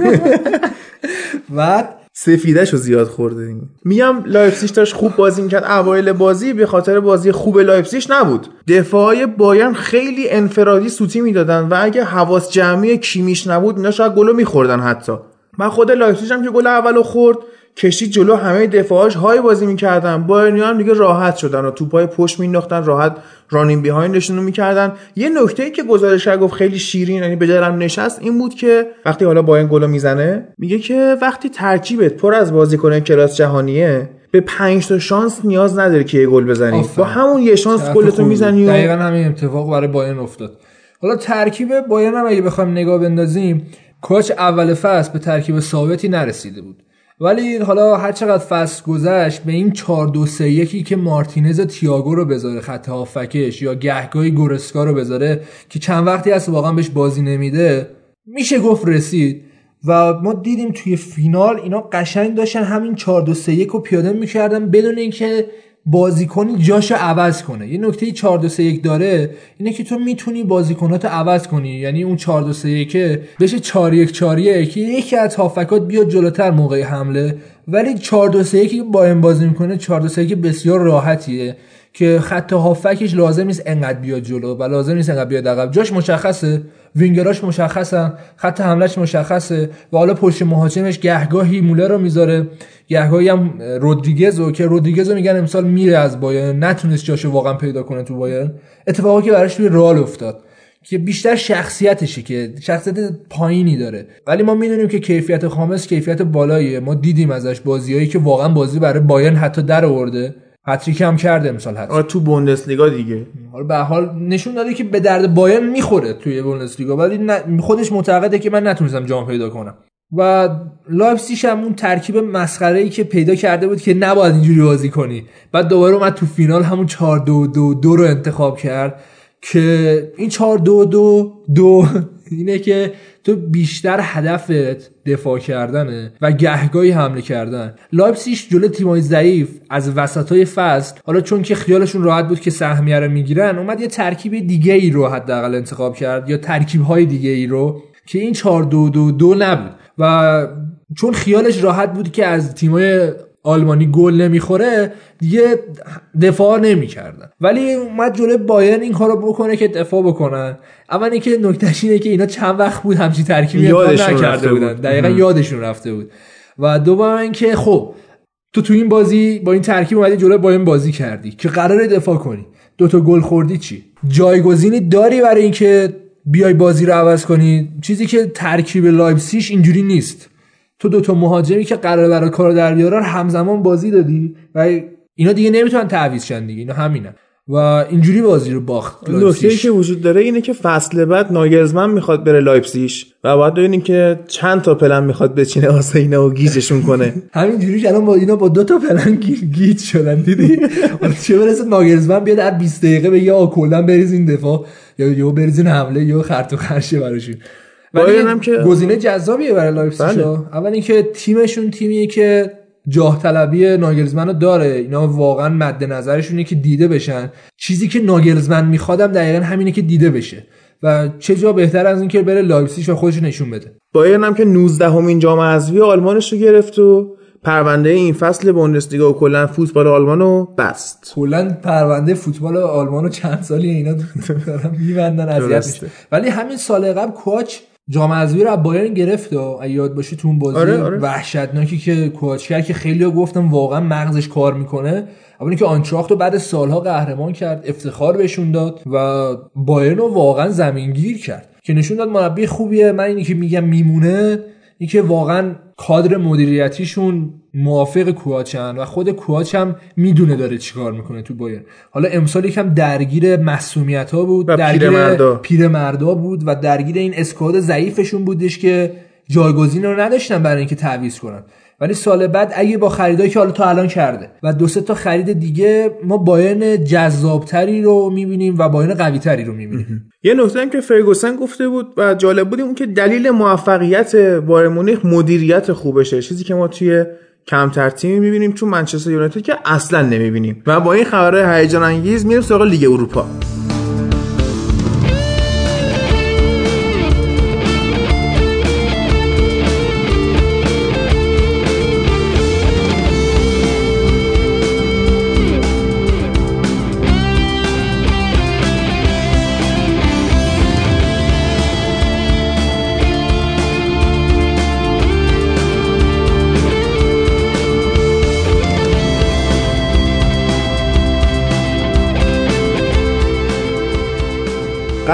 [SPEAKER 2] بعد
[SPEAKER 1] سفیدش رو زیاد خورده. میگم لایپسیش داشت خوب بازی می‌کرد. اوایل بازی به خاطر بازی خوب لایپسیش نبود. دفاعی بایرن خیلی انفرادی سوتی می‌دادن و اگه حواس جمعی کیمیش نبود اینا شاید گلو میخوردن حتی. من خود لایپسیش هم که گل اولو خورد. کشید جلو همه دفاعش های بازی می‌کردن. بایرنی هم دیگه راحت شدن و توپای پشت مینداختن راحت running behind شون رو می‌کردن. یه نکته ای که گزارشگر گفت خیلی شیرین یعنی به دلم نشست این بود که وقتی حالا بایرن گلو می‌زنه میگه که وقتی ترکیبت پر از بازیکن کلاس جهانیه به پنج تا شانس نیاز نداره که یه گل بزنی. با همون یه شانس گلتو می‌زنی
[SPEAKER 2] و دقیقا همین اتفاق برای بایرن افتاد. حالا ترکیب بایرن هم اگه بخوایم نگاه بندازیم کوچ اول فصل به ترکیب ثابتی نرسیده بود. ولی حالا هر چقدر فصل گذشت به این 4 2 3 1 که مارتینز تییاگو رو بذاره خط هافکش یا گهگاهی گورسکا رو بذاره که چند وقتی هست واقعا بهش بازی نمیده میشه گفت رسید. و ما دیدیم توی فینال اینا قشنگ داشتن همین 4 2 3 1 رو پیاده می‌کردن بدون اینکه بازیکنی جاشو عوض کنه. یه نکته 4 2 3 1 داره اینه که تو می‌تونی بازیکناتو عوض کنی. یعنی اون 4 2 3 1 بشه 4 1 4 1 یکی از هافکات بیاد جلوتر موقع حمله. ولی 4 2 3 1 با این بازی می‌کنه 4 2 3 1 بسیار راحتیه. که خط هافکش لازم نیست انقدر بیاد جلو و لازم نیست انقدر بیاد عقب. جاش مشخصه وینگراش مشخصن خط حملهش مشخصه و حالا پشت مهاجمش گهگاهی موله رو می‌ذاره. گهگاهی هم رودریگزو که رودریگزو میگن امسال میره از بایرن نتونست جاشو واقعا پیدا کنه تو بایرن. اتفاقی که براش توی رال افتاد که بیشتر شخصیتشه که شخصیت پایینی داره. ولی ما می‌دونیم که کیفیت خامس کیفیت بالاییه. ما دیدیم ازش بازیایی که واقعا بازی برای بایرن حتی در آورده. هتریک هم کرده امسال
[SPEAKER 1] حتی تو بوندسلیگا دیگه.
[SPEAKER 2] حالا به حال نشون داده که به درد بایرن می‌خوره توی بوندسلیگا ولی خودش معتقده که من نتونستم جام پیدا کنم. و لایپزیگ هم اون ترکیب مسخره ای که پیدا کرده بود که نباید اینجوری بازی کنی. بعد دوباره اومد تو فینال همون 4 2 2 2 رو انتخاب کرد که این 4 2 2 2 اینه که تو بیشتر هدفت دفاع کردنه و گهگاهی حمله کردن. لایپسیش جلو تیمای ضعیف از وسطای فصل حالا چون که خیالشون راحت بود که سهمیه رو می‌گیرن اومد یه ترکیب دیگه ای رو حداقل انتخاب کرد یا ترکیب های دیگه ای رو که این 4 2 2 2 نبود. و چون خیالش راحت بود که از تیمای آلمانی گل نمی‌خوره دیگه دفاع نمی‌کردن. ولی اومد جلوی بایرن این کارو بکنه که دفاع بکنن اول اینکه نکتهش اینه که اینا چند وقت بود همچی ترکیبی نکرده بودن. دقیقا یادشون رفته بود. و دوم اینکه خب تو تو این بازی با این ترکیب اومدی جلوی بایرن بازی کردی. که قرار دفاع کنی. دوتا گل خوردی چی؟ جایگزینی داری برای اینکه بیای بازی رو عوض کنی؟ چیزی که ترکیب لایپزیش اینجوری نیست. تو دوتا مهاجمی که قرار برای کار در بیارن همزمان بازی دادی و اینا دیگه نمی‌تونن تعویض شن دیگه اینا همینن. و اینجوری بازی رو باخت
[SPEAKER 1] نکته که وجود داره اینه که فصل بعد ناگلزمن می‌خواد بره لایپزیش و باید ببینیم که چند تا پلن می‌خواد بچینه واسه اینا و گیجشون کنه.
[SPEAKER 2] همینجوری الان با اینا با دو تا پلن گیج شدن دیدی؟ چه برسه ناگلزمن بیاد در 20 دقیقه بگه آ کلا بریزین دفاع. یا یهو بریزین حمله یا خر تو خر شه براشون. ولی که گزینه جذابیه برای لایپزیگ بله. اول اینکه تیمشون تیمیه که جاه طلبی ناگلزمن رو داره. اینا واقعا مد نظرشونه که دیده بشن. چیزی که ناگلزمن میخوادم دقیقا همینه که دیده بشه. و چه جا بهتر از اینکه بره لایپزیگ و خودش نشون بده.
[SPEAKER 1] بایرن هم که 19 همین جام حذفی آلمانش رو گرفت و پرونده این فصل بوندسلیگا و کلا فوتبال آلمان رو بست.
[SPEAKER 2] کلا پرونده فوتبال آلمان رو چند سالی اینا دارن میبندن اذیت ولی همین سال قبل کوچ جام حذفی رو بایرن گرفت و یاد باشه تو اون بازی آره، آره. وحشتناکی که کوچ کرد که خیلی ها گفتم واقعا مغزش کار می‌کنه اما که آنچراخت رو بعد سالها قهرمان کرد افتخار بهشون داد و بایرن رو واقعا زمینگیر کرد که نشون داد مربی خوبیه من اینی که میگم میمونه این که واقعا کادر مدیریتیشون موافق کوچن و خود کوچ هم می‌دونه داره چیکار می‌کنه تو بایر حالا امسال یکم درگیر مسئولیت ها بود درگیر پیرمردا. بود و درگیر این اسکواد ضعیفشون بودش که جایگزین رو نداشتن برای اینکه تعویض کنن. ولی سال بعد اگه با خریدایی که حالا تا الان کرده و دو سه تا خرید دیگه ما بایرن جذابتری رو می‌بینیم و بایرن قویتری رو می‌بینیم.
[SPEAKER 1] یه نکته هم که فرگوسن گفته بود و جالب بود اون که دلیل موفقیت بایر مونیخ مدیریت خوبشه. چیزی که ما توی کمتر تیمی می‌بینیم چون منچستر یونایتد که اصلا نمی‌بینیم. و با این خبرهای هیجان انگیز میریم سراغ لیگ اروپا.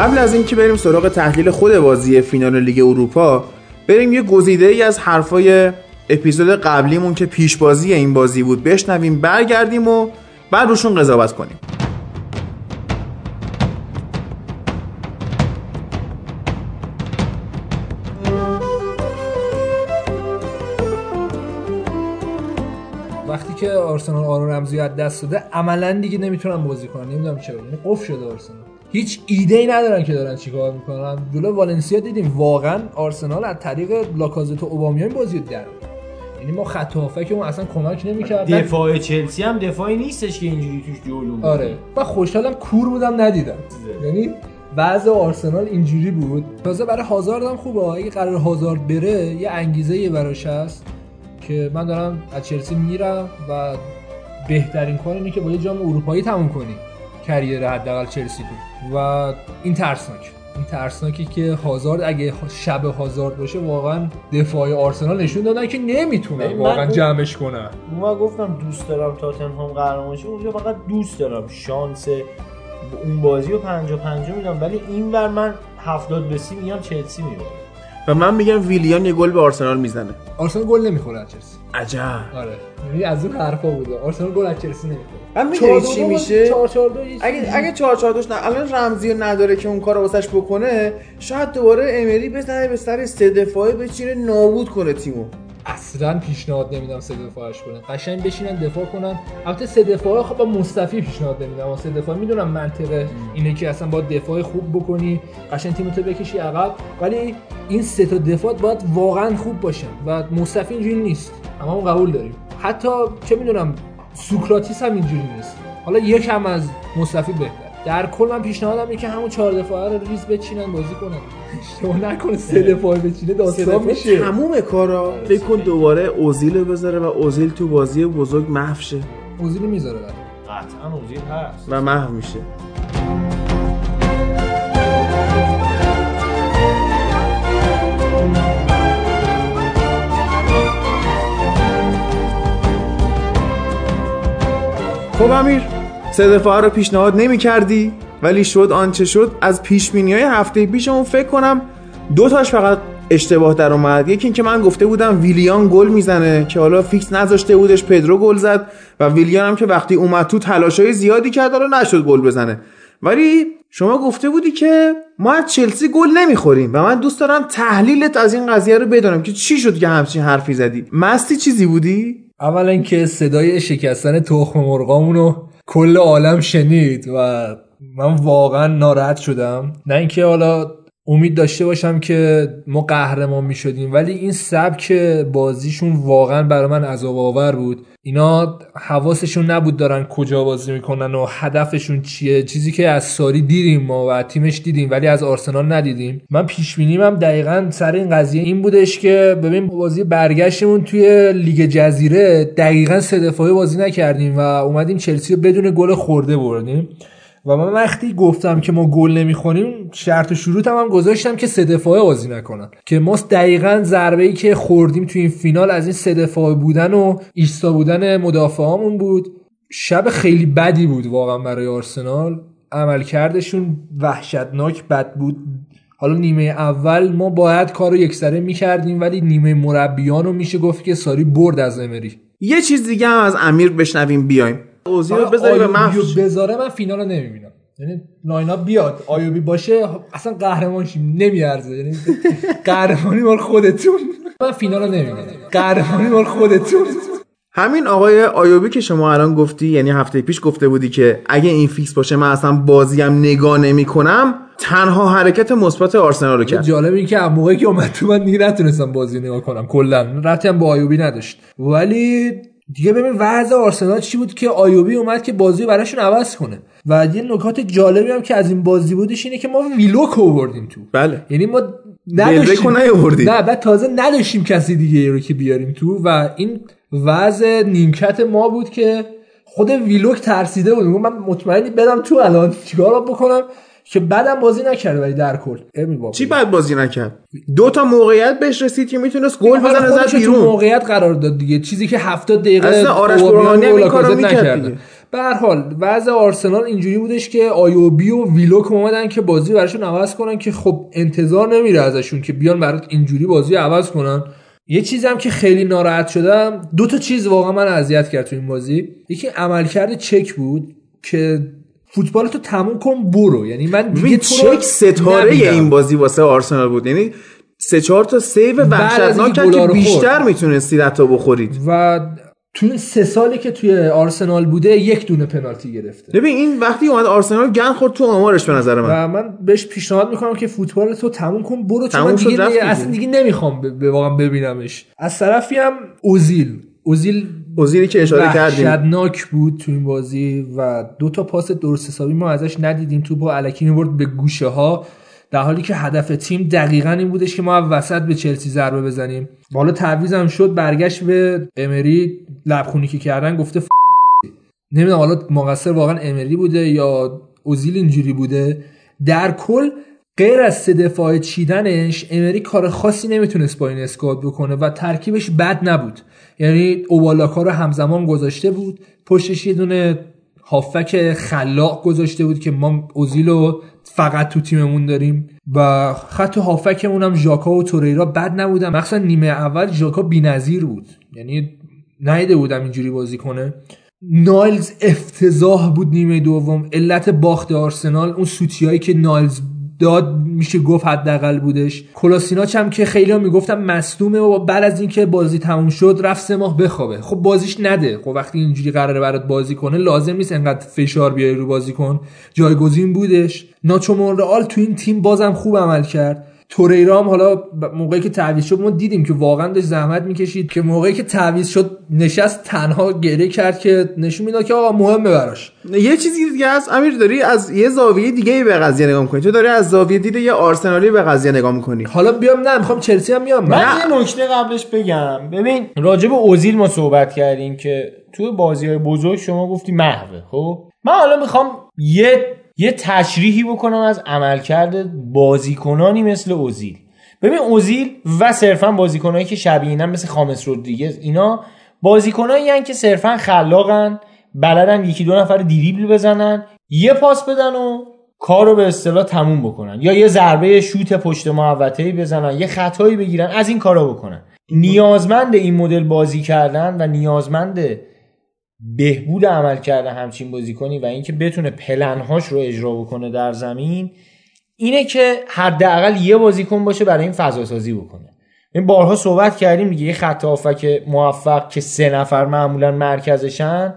[SPEAKER 1] قبل از اینکه بریم سراغ تحلیل خود بازی فینال لیگ اروپا بریم یه گزیده ای از حرفای اپیزود قبلیمون که پیش بازی این بازی بود بشنویم برگردیم و بعد روشون قضاوت کنیم.
[SPEAKER 2] وقتی که آرسنال آرون رمزی از دست داده عملا دیگه نمی‌تونن بازی کنن. نمی‌دونم چرا. یعنی قفل شده آرسنال. هیچ ایده ای ندارن که دارن چیکار می‌کنن. جلو والنسیا دیدیم واقعا آرسنال از طریق لاکازت و اوبامیان بازی در یعنی ما خط اون اصلا کمک نمی‌کرد
[SPEAKER 3] دفاع چلسی هم دفاعی نیستش که اینجوری توش جلو
[SPEAKER 2] آره. و خوشحالم کور بودم ندیدم. یعنی بعض آرسنال اینجوری بود. تازه برای هازارد هم خوبه. اگه قرار هازارد بره یه انگیزه یه براش هست که من دارم از چلسی میرم و بهترین کار اینه که با یه جام اروپایی تموم کنی. کریر حداقل چلسی تو. و این ترسناک. این ترسناکی که هازارد اگه شب هازارد باشه واقعا دفاع آرسنال نشون دادن که نمی‌تونن واقعا جمعش کنن.
[SPEAKER 3] من گفتم دوست دارم تاتنهام قهرمان شه. اونجا فقط دوست دارم. شانس اون بازی رو 50 50 میدم. ولی این بر من 70 به 30 میگم چلسی می‌بره.
[SPEAKER 1] و من میگم ویلیان یه گل به آرسنال می‌زنه.
[SPEAKER 2] آرسنال گل نمی‌خوره از چلسی.
[SPEAKER 1] عجب.
[SPEAKER 2] آره. یعنی از اون حرفا بوده. آرسنال گل از چلسی نمی‌خوره.
[SPEAKER 1] من می‌دونی چی میشه؟ 4 4 2 اگه اگه 4 4 2 نه الان رمزی نداره که اون کارو واسش بکنه شاید دوباره امری بزنه به سر سه دفاعه بچینه نابود کنه تیمو.
[SPEAKER 2] اصلا پیشنهاد نمیدم سه دفاعش کنن قشنگ بشینن دفاع کنن. البته سه دفاع خب با مصطفی پیشنهاد نمیدم. سه دفاع می‌دونم منطقه اینه که اصلا با دفاع خوب بکنی. قشنگ تیمتو بکشی عقب. ولی این سه تا دفاع باید واقعا خوب باشن. و مصطفی اینجوری نیست. اما اون قبول داریم. حتی چه می‌دونم سوکراتیس هم اینجوری نیست. حالا یکم از مصطفی بهتر. در کل من پیشنهادم اینه که همون چهار دفاعه رو ریز بچینن بازی کنن. اشتباه نکنه سه دفاع بچینه داستان میشه.
[SPEAKER 1] تموم کارا. فکر کن دوباره اوزیل بذاره و اوزیل تو بازی بزرگ محو شه.
[SPEAKER 2] اوزیل می‌ذاره
[SPEAKER 3] قطعا اوزیل هست.
[SPEAKER 1] و محو میشه. خب امیر سه دفعه رو پیشنهاد نمی کردی ولی شد آنچه شد از پیش های هفته پیشمون فکر کنم دو تاش فقط اشتباه در اومد. یکی اینکه من گفته بودم ویلیان گل می‌زنه که حالا فیکس نذاشته بودش پدرو گل زد و ویلیان هم که وقتی اومد تو تلاشای زیادی کرد حالا نشد گل بزنه. ولی شما گفته بودی که ما از چلسی گل نمی‌خوریم و من دوست دارم تحلیلت از این قضیه رو بدونم که چی شد که همچین حرفی زدی. مستی چیزی بودی؟
[SPEAKER 2] اولا که صدای شکستن تخم مرغامونو کل عالم شنید و من واقعا ناراحت شدم. نه اینکه حالا امید داشته باشم که ما قهرمان می شدیم ولی این سبک بازیشون واقعا برای من عذاب آور بود. اینا حواسشون نبود دارن کجا بازی می‌کنن و هدفشون چیه. چیزی که از ساری دیدیم ما و تیمش دیدیم ولی از آرسنال ندیدیم. من پیش بینیم هم دقیقا سر این قضیه این بودش که ببین بازی برگشتمون توی لیگ جزیره دقیقا سه دفاعی بازی نکردیم و اومدیم چلسی رو بدون گل خورده بردیم. و من وقتی گفتم که ما گل نمی‌خوریم شرط و شروط هم, هم گذاشتم که سه دفاعه بازی نکنن. که ما دقیقا ضربه ای که خوردیم تو این فینال از این سه دفاعه بودن و ایستا بودن مدافعامون بود. شب خیلی بدی بود واقعا برای آرسنال. عملکردشون وحشتناک بد بود. حالا نیمه اول ما باید کارو یکسره می‌کردیم ولی نیمه مربیان رو میشه گفت که ساری برد از امری.
[SPEAKER 1] یه چیز دیگه هم از امیر بشنویم بیایم. اوزی رو بذاری به محفظ
[SPEAKER 2] بذاره من فینال رو نمی‌بینم. یعنی لاینا بیاد. آیوبی باشه اصلا قهرمان شیم نمیارزه. یعنی قهرمانی مال خودتون. من فینال رو نمی‌بینم. قهرمانی مال خودتون.
[SPEAKER 1] همین آقای آیوبی که شما الان گفتی یعنی هفته پیش گفته بودی که اگه این فیکس باشه من اصلا بازیم نگاه نمی کنم تنها حرکت مثبت آرسنال رو کرد.
[SPEAKER 2] جالب این که موقعی که اومد تو من دیگه نتونستم بازی نگاه کنم کلا. هم با آیوبی نداشت. ولی دیگه ببین وضع آرسنال چی بود که آیوبی اومد که بازی براشون عوض کنه. و یه نکات جالبی هم که از این بازی بودش اینه که ما ویلوک آوردیم تو.
[SPEAKER 1] بله.
[SPEAKER 2] یعنی ما
[SPEAKER 1] نداشتیم.
[SPEAKER 2] نه بعد تازه نداشتیم کسی دیگه رو که بیاریم تو و این وضع نیمکت ما بود که خود ویلوک ترسیده بود. من مطمئنی بدم تو الان چیکار بکنم؟ که بعدم بازی نکرده ولی در کل.
[SPEAKER 1] چی بعد بازی نکرد؟ دو تا موقعیت بهش رسید که می‌تونست گل بزنه زد بیرون.
[SPEAKER 2] موقعیت قرار داد دیگه. چیزی که 70 دقیقه
[SPEAKER 1] اصلا آرش برهانی این کارو می‌کرد
[SPEAKER 2] به هر حال وضع آرسنال اینجوری بودش که آیوبی و ویلوک اومدن که بازی براشون عوض کنن که خب انتظار نمیره ازشون که بیان برات اینجوری بازی عوض کنن. یه چیزم که خیلی ناراحت شدم دو تا چیز واقعا من اذیت کرد تو این بازی. یکی عملکرد چک بود که فوتبال تو تموم کن برو. یعنی من دیگه
[SPEAKER 1] چک ستاره این بازی واسه آرسنال بود. یعنی سه چهار تا سیو وحشتناک که بیشتر می‌تونستید حتی بخورید.
[SPEAKER 2] و تو این سه سالی که توی آرسنال بوده یک دونه پنالتی گرفته.
[SPEAKER 1] ببین این وقتی اومد آرسنال گن خورد تو آمارش به نظر من.
[SPEAKER 2] و من بهش پیشنهاد می‌کنم که فوتبال تو تموم کن برو چون من دیگه, دیگه اصلا دیگه. نمی‌خوام به واقعا ببینمش. از طرفی هم اوزیل. اوزیل
[SPEAKER 1] اوزیلی که اشاره کردیم.
[SPEAKER 2] شدناک بود تو این بازی و دو تا پاس درست حسابی ما ازش ندیدیم. تو با الکی می‌برد به گوشه ها در حالی که هدف تیم دقیقا این بودش که ما وسط به چلسی ضربه بزنیم. حالا تعویزم شد برگشت به امری لبخونی که کردن گفته ف... نمی‌دونم حالا مقصر واقعا امری بوده یا اوزیل اینجوری بوده. در کل غیر از سه دفاع چیدنش امری کار خاصی نمی‌تونست با این اسکواد بکنه و ترکیبش بد نبود. یعنی اوبالاکا رو همزمان گذاشته بود پشتش یه دونه هافک خلاق گذاشته بود که ما اوزیلو فقط تو تیممون داریم و خط هافکمون هم ژاکا و توریرا بد نبودن. مخصوصا نیمه اول ژاکا بی‌نظیر بود. یعنی نیده بودم اینجوری بازی کنه. نایلز افتضاح بود نیمه دوم. علت باخت آرسنال اون سوتیایی که نایلز داد میشه گفت حداقل بودش. کلاسیناچ هم که خیلی می‌گفتم مصدومه و بعد از اینکه بازی تموم شد رفت سه ماه بخوابه. خب بازیش نده. خب وقتی اینجوری قراره برات بازی کنه لازم نیست انقدر فشار بیاری رو بازی کن. جایگزین بودش. ناچو مونرال تو این تیم بازم خوب عمل کرد. توریرا هم حالا موقعی که تعویض شد ما دیدیم که واقعا داشت زحمت می‌کشید که موقعی که تعویض شد نشست تنها گره کرد که نشون می‌داد که آقا مهمه براش.
[SPEAKER 1] یه چیزی دیگه هست. امیر داری از یه زاویه دیگه به قضیه نگاه می‌کنی. تو داری از زاویه دید یه آرسنالی به قضیه نگاه می‌کنی.
[SPEAKER 2] حالا بیام نه می‌خوام چلسی هم میام
[SPEAKER 3] من یه نکته قبلش بگم. ببین راجع به اوزیل ما صحبت کردیم که تو بازی های بزرگ شما گفتی محوه خب؟ من حالا می‌خوام یه یه تشریحی بکنم از عملکرد بازیکنانی مثل اوزیل. ببین اوزیل و صرفا بازیکنایی که شبیه مثل خامس رودریگز اینا بازیکنایی که صرفا خلاقن بلدن یکی دو نفر دیریبل بزنن یه پاس بدن و کار رو به اصطلاح تموم بکنن. یا یه ضربه شوت پشت محوطه‌ای بزنن یه خطایی بگیرن از این کارا بکنن. نیازمند این مدل بازی کردن و نیازمند بهبود عمل کرده همچین بازیکنی و اینکه بتونه پلنهاش رو اجرا بکنه در زمین اینه که حداقل یه بازیکن باشه برای این فضا سازی بکنه. این بارها صحبت کردیم دیگه یه خط هافبک موفق که سه نفر معمولا مرکزشن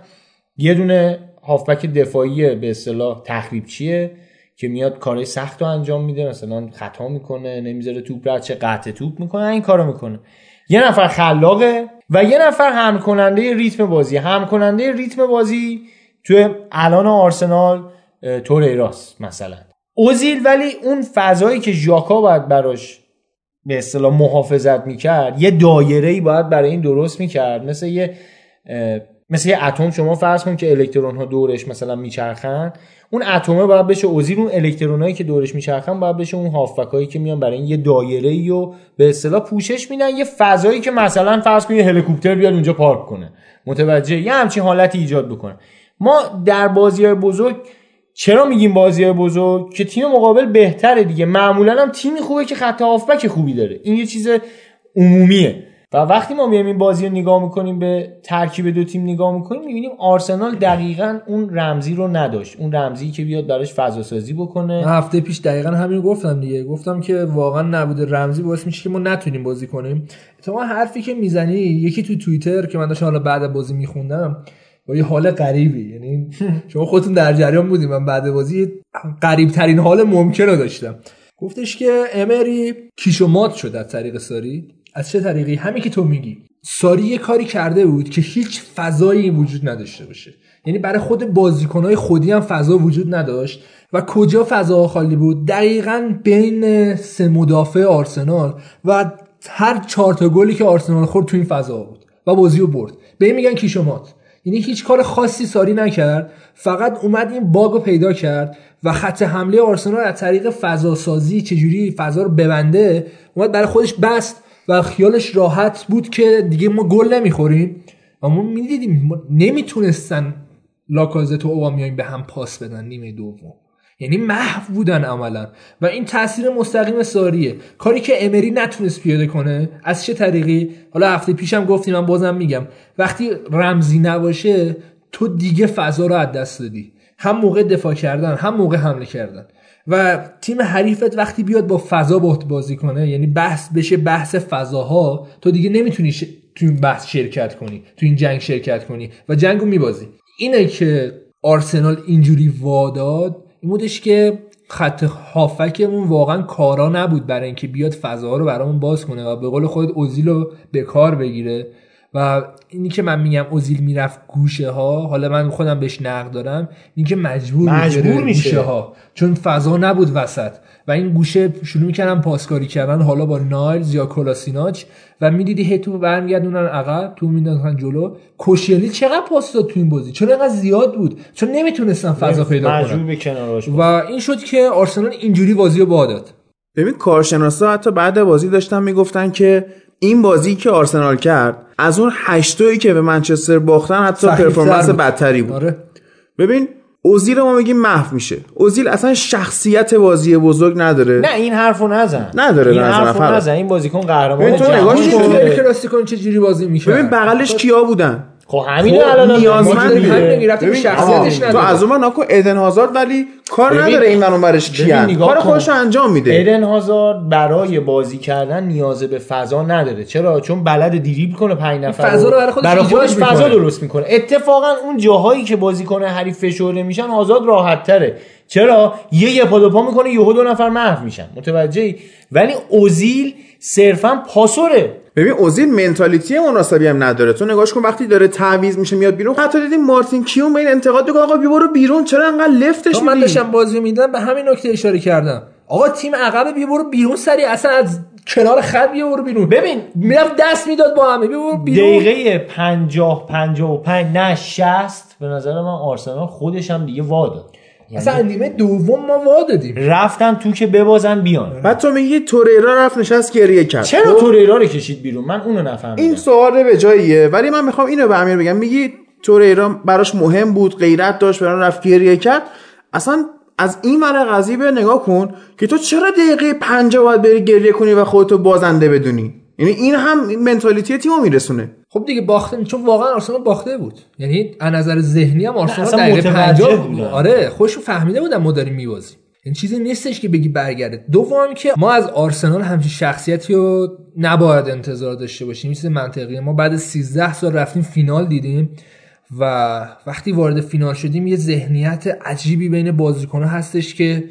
[SPEAKER 3] یه دونه هافبک دفاعی به اصطلاح تخریب چیه که میاد کارهای سخت انجام میده مثلا خطا می‌کنه نمی‌ذاره توپ رد چه قطع توپ می‌کنه این کارو می‌کنه. یه نفر خلاقه و یه نفر هم کننده ریتم بازی. هم کننده ریتم بازی تو الان آرسنال توریراس مثلا. اوزیل ولی اون فضایی که ژاکا باید براش به اصطلاح محافظت می‌کرد یه دایره ای باید برای این درست می‌کرد. مثل یه مثل یه اتم شما فرض کن که الکترون ها دورش مثلا میچرخن اون اتمه باید بشه اوزیل اون الکترونایی که دورش میچرخن باید بشه اون هافبکایی که میان برای این یه دایره ای و به اصطلاح پوشش میدن یه فضایی که مثلا فرض کن یه هلیکوپتر بیاد اونجا پارک کنه. متوجه؟ یه همچین حالتی ایجاد بکنه. ما در بازی های بزرگ چرا میگیم بازی های بزرگ؟ که تیم مقابل بهتره دیگه. معمولا هم تیمی خوبه که خط هافبک خوبی داره. این یه چیز عمومیه. و وقتی ما میایم این بازی رو نگاه می‌کنیم به ترکیب دو تیم نگاه می‌کنیم می‌بینیم آرسنال دقیقا اون رمزی رو نداشت. اون رمزی که بیاد براش فضا سازی بکنه
[SPEAKER 2] هفته پیش دقیقا همین گفتم دیگه. گفتم که واقعا نبوده رمزی باعث میشه که ما نتونیم بازی کنیم. تو حرفی که می‌زنی یکی تو توییتر که من داشتم حالا بعد بازی میخوندم با یه حال غریبی. یعنی شما خودتون در جریان بودیم من بعد بازی غریب ترین حال ممکن رو داشتم. گفتش که امری کیشو مات شد از طریق ساری. از چه طریقی؟ همین که تو میگی. ساری یه کاری کرده بود که هیچ فضایی وجود نداشته باشه. یعنی برای خود بازیکنهای خودی هم فضا وجود نداشت و کجا فضا خالی بود؟ دقیقا بین سه مدافع آرسنال و هر چهار تا گلی که آرسنال خورد تو این فضا بود و بازی رو برد. به این میگن کیشومات. یعنی هیچ کار خاصی ساری نکرد. فقط اومد این باگ رو پیدا کرد و خط حمله آرسنال از طریق فضا سازی چجوری فضا رو ببنده اومد برای خودش بست. و خیالش راحت بود که دیگه ما گل نمی‌خوریم. و ما می‌دیدیم نمی‌تونستن لاکازت و اوبامیان به هم پاس بدن نیمه دوم. یعنی محو بودن عملا. و این تاثیر مستقیم ساریه. کاری که امری نتونست پیاده کنه از چه طریقی؟ حالا هفته پیشم گفتیم من بازم میگم. وقتی رمزی نباشه تو دیگه فضا رو از دست دادی. هم موقع دفاع کردن هم موقع حمله کردن. و تیم حریفت وقتی بیاد با فضا باهات بازی کنه یعنی بحث بشه بحث فضاها تو دیگه نمی‌تونی تو این بحث شرکت کنی تو این جنگ شرکت کنی و جنگو میبازی. اینه که آرسنال اینجوری واداد این بودش که خط هافکمون واقعا کارا نبود برای اینکه بیاد فضاها رو برامون باز کنه و به قول خودت اوزیل رو به کار بگیره. و اینی که من میگم اوزیل می‌رفت گوشه ها حالا من خودم بهش نقد دارم این که مجبور,
[SPEAKER 3] مجبور میشه.
[SPEAKER 2] گوشه ها. چون فضا نبود وسط. و این گوشه شروع می‌کردن پاسکاری کردن حالا با نایلز یا کلاسیناچ و می‌دیدی هی تو برمیگردونن عقب تو می‌دونن جلو. کوشیلی چقدر پاس داد تو این بازی؟ چون اینقدر زیاد بود؟ چون نمی‌تونستن فضا پیدا کنن. و این شد که آرسنال اینجوری بازی رو با
[SPEAKER 1] ببین کارشناسا حتی بعد بازی داشتن می‌گفتن که این بازی که آرسنال کرد از اون هشتایی که به منچستر باختن حتی پرفورمنس بدتری بود. آره. ببین اوزیل ما میگیم محو میشه. اوزیل اصلا شخصیت بازی بزرگ نداره.
[SPEAKER 3] نه این حرفو نزن.
[SPEAKER 1] نداره
[SPEAKER 3] این حرفو نزن. این بازیکن قهرمان
[SPEAKER 2] تو نگاهش کن. کلاسیکون چه جوری بازی میشه
[SPEAKER 1] ببین بغلش کیا بودن؟
[SPEAKER 3] خب همین خب الان
[SPEAKER 1] نیازمند
[SPEAKER 2] همین شخصیتش
[SPEAKER 1] تو از اون نکو ادن هازارد ولی کار نداره این منو برش کیان. کار خودش انجام میده.
[SPEAKER 3] ادن هازارد برای بازی کردن نیاز به فضا نداره. چرا؟ چون بلد دریبل کنه 5 نفر
[SPEAKER 2] فضا رو برای خودش, برای خودش
[SPEAKER 3] فضا درست می‌کنه. اتفاقا اون جاهایی که بازیکن حریف فشرده میشن آزاد راحت تره چرا؟ یه یه پا پا می‌کنه یهو دو نفر محو میشن. متوجهی؟ ولی اوزیل صرفا پاسوره.
[SPEAKER 1] ببین اوزیل منتالیتی مناسبی هم نداره. تو نگاش کن وقتی داره تعویض میشه میاد بیرون. حتی دیدیم مارتین کیون به این انتقاد می‌کنه آقا برو بیرون. چرا انقدر لفتش
[SPEAKER 2] میدی من داشتم بازی میدم به همین نکته اشاره کردم. آقا تیم عقب بیا برو بیرون سری اصلا از کنار خط بیا برو بیرون.
[SPEAKER 3] ببین
[SPEAKER 2] می‌رفت دست می‌داد با همه بیا برو
[SPEAKER 3] بیرون. دقیقه 50 55 نه 60 به نظر من آرسنال خودش هم دیگه وادا
[SPEAKER 2] یعنی اصلا نیمه دوم ما وا دادیم.
[SPEAKER 3] رفتن تو که ببازن بیان.
[SPEAKER 1] بعد تو میگی توریرا رفت نشست گریه کرد.
[SPEAKER 3] چرا خب؟ توریرا رو کشید بیرون؟ من اونو نفهمیدم.
[SPEAKER 1] این سوال به جاییه. ولی من می‌خوام اینو به امیر بگم. میگی توریرا براش مهم بود غیرت داشت برای رفت گریه کرد. اصلا از این ور قضیه به نگاه کن که تو چرا دقیقه 50 باید بری گریه کنی و خودتو بازنده بدونی؟ یعنی این هم منتالیتی تیمو میرسونه.
[SPEAKER 2] خب دیگه باخته چون واقعا آرسنال باخته بود. یعنی از نظر ذهنی هم آرسنال دقیقه 50 بود. آره خوشو فهمیده بودم ما داریم میوازیم این چیزی نیستش که بگی برگرده. دوم که ما از آرسنال همچین شخصیتی رو نباید انتظار داشته باشیم. این چیز منطقیه. ما بعد 13 سال رفتیم فینال دیدیم و وقتی وارد فینال شدیم یه ذهنیت عجیبی بین بازیکن‌ها هستش که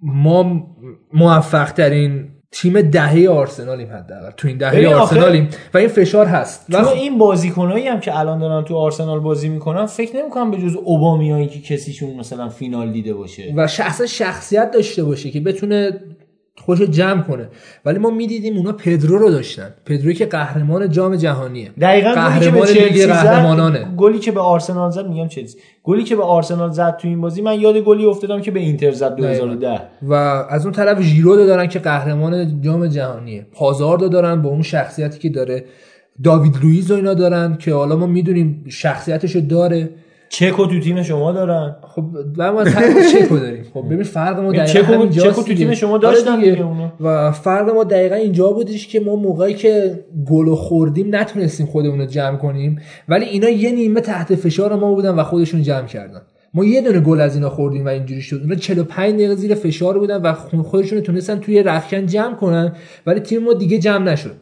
[SPEAKER 2] ما موفق ترین تیم دهه آرسنالیم حداقل. تو این دهه آرسنالیم. و این فشار هست.
[SPEAKER 3] تو این بازیکنایی هم که الان دارن تو آرسنال بازی می‌کنن فکر نمی‌کنم به جز اوبامیایی که کسیشون مثلا فینال دیده باشه.
[SPEAKER 2] و شخص شخصیت داشته باشه که بتونه خوش جمع کنه. ولی ما می‌دیدیم اونا پدرو رو داشتن. پدرو که قهرمان جام جهانیه.
[SPEAKER 3] دقیقاً
[SPEAKER 2] قهرمان لیگ قهرمانانه.
[SPEAKER 3] گلی که به آرسنال زد میگم چلسی. گلی که به آرسنال زد تو این بازی من یاد گلی افتادم که به اینتر زد 2010
[SPEAKER 2] و از اون طرف ژیرو دارن که قهرمان جام جهانیه. پازاردو دارن با اون شخصیتی که داره. داوید لوئیز و اینا دارن که حالا ما می‌دونیم شخصیتشو داره.
[SPEAKER 3] چکو تو تیم شما دارن.
[SPEAKER 2] خب ما چکو داریم. خب ببین فرق ما دقیقاً
[SPEAKER 3] چکو چکو تو تیم شما داشتن دیگه.
[SPEAKER 2] و فرق ما دقیقا اینجا بودش که ما موقعی که گل خوردیم نتونستیم خودمون رو جمع کنیم ولی اینا یه نیمه تحت فشار ما بودن و خودشون جمع کردن. ما یه دونه گل از اینا خوردیم و اینجوری شد. اونا 45 دقیقه زیر فشار بودن و خودشون تونستن توی رخکن جمع کنن ولی تیم ما دیگه جمع نشد.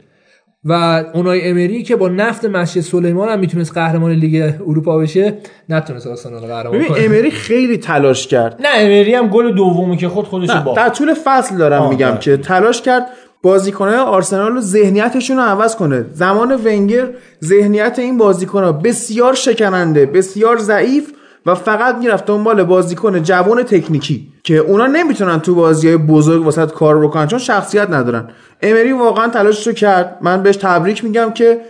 [SPEAKER 2] و اونای امری که با نفت مسجد سلیمان هم می‌تونست قهرمان لیگ اروپا بشه نتونست آرسنال قهرمان کنه.
[SPEAKER 1] امری خیلی تلاش کرد.
[SPEAKER 3] نه امری هم گل دومی که خود خودش باخت.
[SPEAKER 1] در طول فصل دارم میگم که تلاش کرد بازیکنهای آرسنال رو ذهنیتشون رو عوض کنه. زمان ونگر ذهنیت این بازیکنها بسیار شکننده بسیار ضعیف و فقط می‌رفت دنبال بازیکن جوان تکنیکی که اونا نمی‌تونن تو بازی های بزرگ واسه کار بکنن چون شخصیت ندارن. امری واقعا تلاشش رو کرد. من بهش تبریک میگم که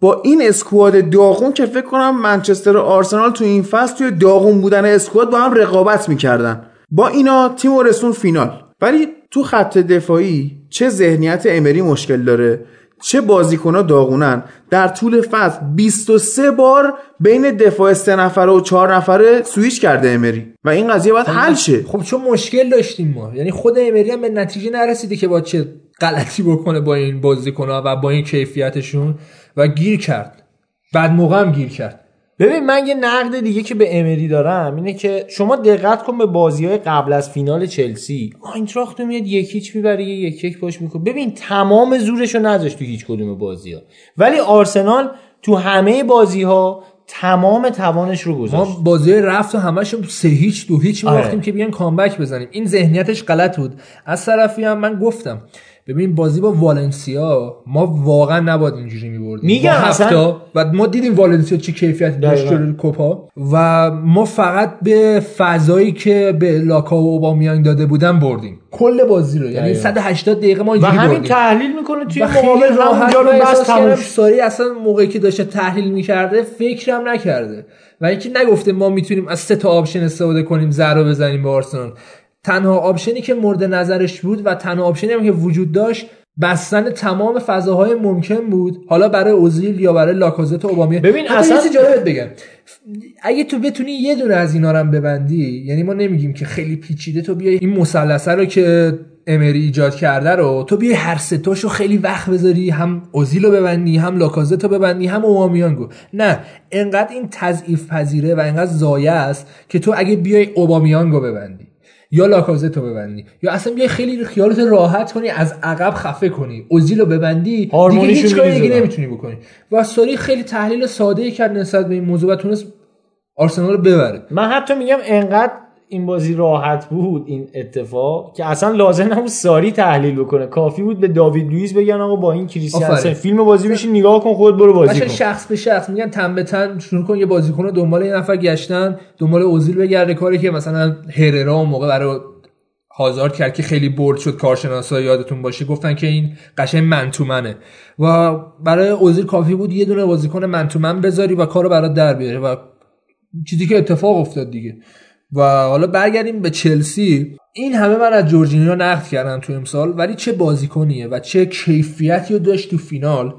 [SPEAKER 1] با این اسکواد داغون که فکر کنم منچستر و آرسنال تو این فصل توی داغون بودن اسکواد با هم رقابت می‌کردن. با اینا تیم رسون فینال. ولی تو خط دفاعی چه ذهنیت امری مشکل داره؟ چه بازیکنها داغونن. در طول فصل 23 بار بین دفاع سه نفره و چهار نفره سویچ کرده امری. و این قضیه باید حل شه.
[SPEAKER 2] خب چون مشکل داشتیم ما. یعنی خود امری هم به نتیجه نرسیده که با چه غلطی بکنه با این بازیکنها و با این کیفیتشون و گیر کرد. بعد موقع گیر کرد.
[SPEAKER 3] ببین من یه نقد دیگه که به امری دارم اینه که شما دقت کن به بازی های قبل از فینال چلسی. آینتراخت میاد یکیچ می‌بره یه یک یک پاش می‌کنه. ببین تمام زورشو نذاشت تو هیچ کدوم بازی ها ولی آرسنال تو همه بازی ها تمام توانش رو گذاشت.
[SPEAKER 2] ما بازی رفت و همش سه هیچ دو هیچ آره. میباختیم که بیان کامبک بزنیم. این ذهنیتش غلط بود. از طرفی هم من گفتم ببین بازی با والنسیا ما واقعا نباید اینجوری میبردیم.
[SPEAKER 3] میگم
[SPEAKER 2] هفته و ما دیدیم والنسیا چه کیفیتی داشت جلوی کوپا و ما فقط به فضایی که به لاکا و اوبامیانگ داده بودن بردیم. کل بازی رو. یعنی 180 دقیقه ما اینجوری
[SPEAKER 3] و همین تحلیل می‌کنه توی مقابل همونجا رو بس تموم
[SPEAKER 2] ساری اصلا موقعی که داشته تحلیل می‌کرده فکرم نکرده. و اینکه نگفته ما می‌تونیم از سه تا option استفاده کنیم ضربه بزنیم به آرسنال. تنها option ی که مورد نظرش بود و تنها option ی هم که وجود داشت بستن تمام فضاهای ممکن بود. حالا برای اوزیل یا برای لاکازت و اوبامی
[SPEAKER 3] ببین اصلا
[SPEAKER 2] یه چی جالبت بگم. اگه تو بتونی یه دونه از اینا رو ببندی یعنی ما نمیگیم که خیلی پیچیده تو بیای این مثلثه رو که امری ایجاد کرده رو تو بیای هر ستاشو خیلی وقت بذاری هم اوزیلو ببندی هم لاکازتو ببندی هم اوبامیانگو نه انقدر این تضعیف پذیره و انقدر زایه است که تو اگه بیای اوبامیانگو ببندی. یا لاکازتو ببندی یا اصلا بیای خیلی خیالت راحت کنی از عقب خفه کنی اوزیلو ببندی دیگه هیچ کاری دیگه نمی‌تونی بکنی. و ساری خیلی تحلیل ساده ای کرد نسبت به این موضوع و تونست آرسنال رو ببره.
[SPEAKER 3] من حتی میگم انقدر این بازی راحت بود این اتفاق که اصلا لازم نبود ساری تحلیل بکنه. کافی بود به داوید لوئیس بگن آقا با این کریستیانسن فیلم بازی بشین نگاه کن خود برو بازی کن.
[SPEAKER 2] شخص به شخص میگن تن به تن شروع کن یه بازیکن دنبال یه نفر گشتن دنبال اوزیل بگرده کاری که مثلا هررا اون موقع برای هازارد کرد که خیلی برد شد کارشناسا یادتون باشه. گفتن که این قشنگ منتومنه و برای اوزیل کافی بود یه دونه بازیکن منتومن بذاری و کارو برات در بیاره. و چیزی که اتفاق افتاد دیگه. و حالا برگردیم به چلسی. این همه من از جورجینیو نقد کردم تو امسال ولی چه بازیکنیه و چه کیفیتی رو داشت تو فینال.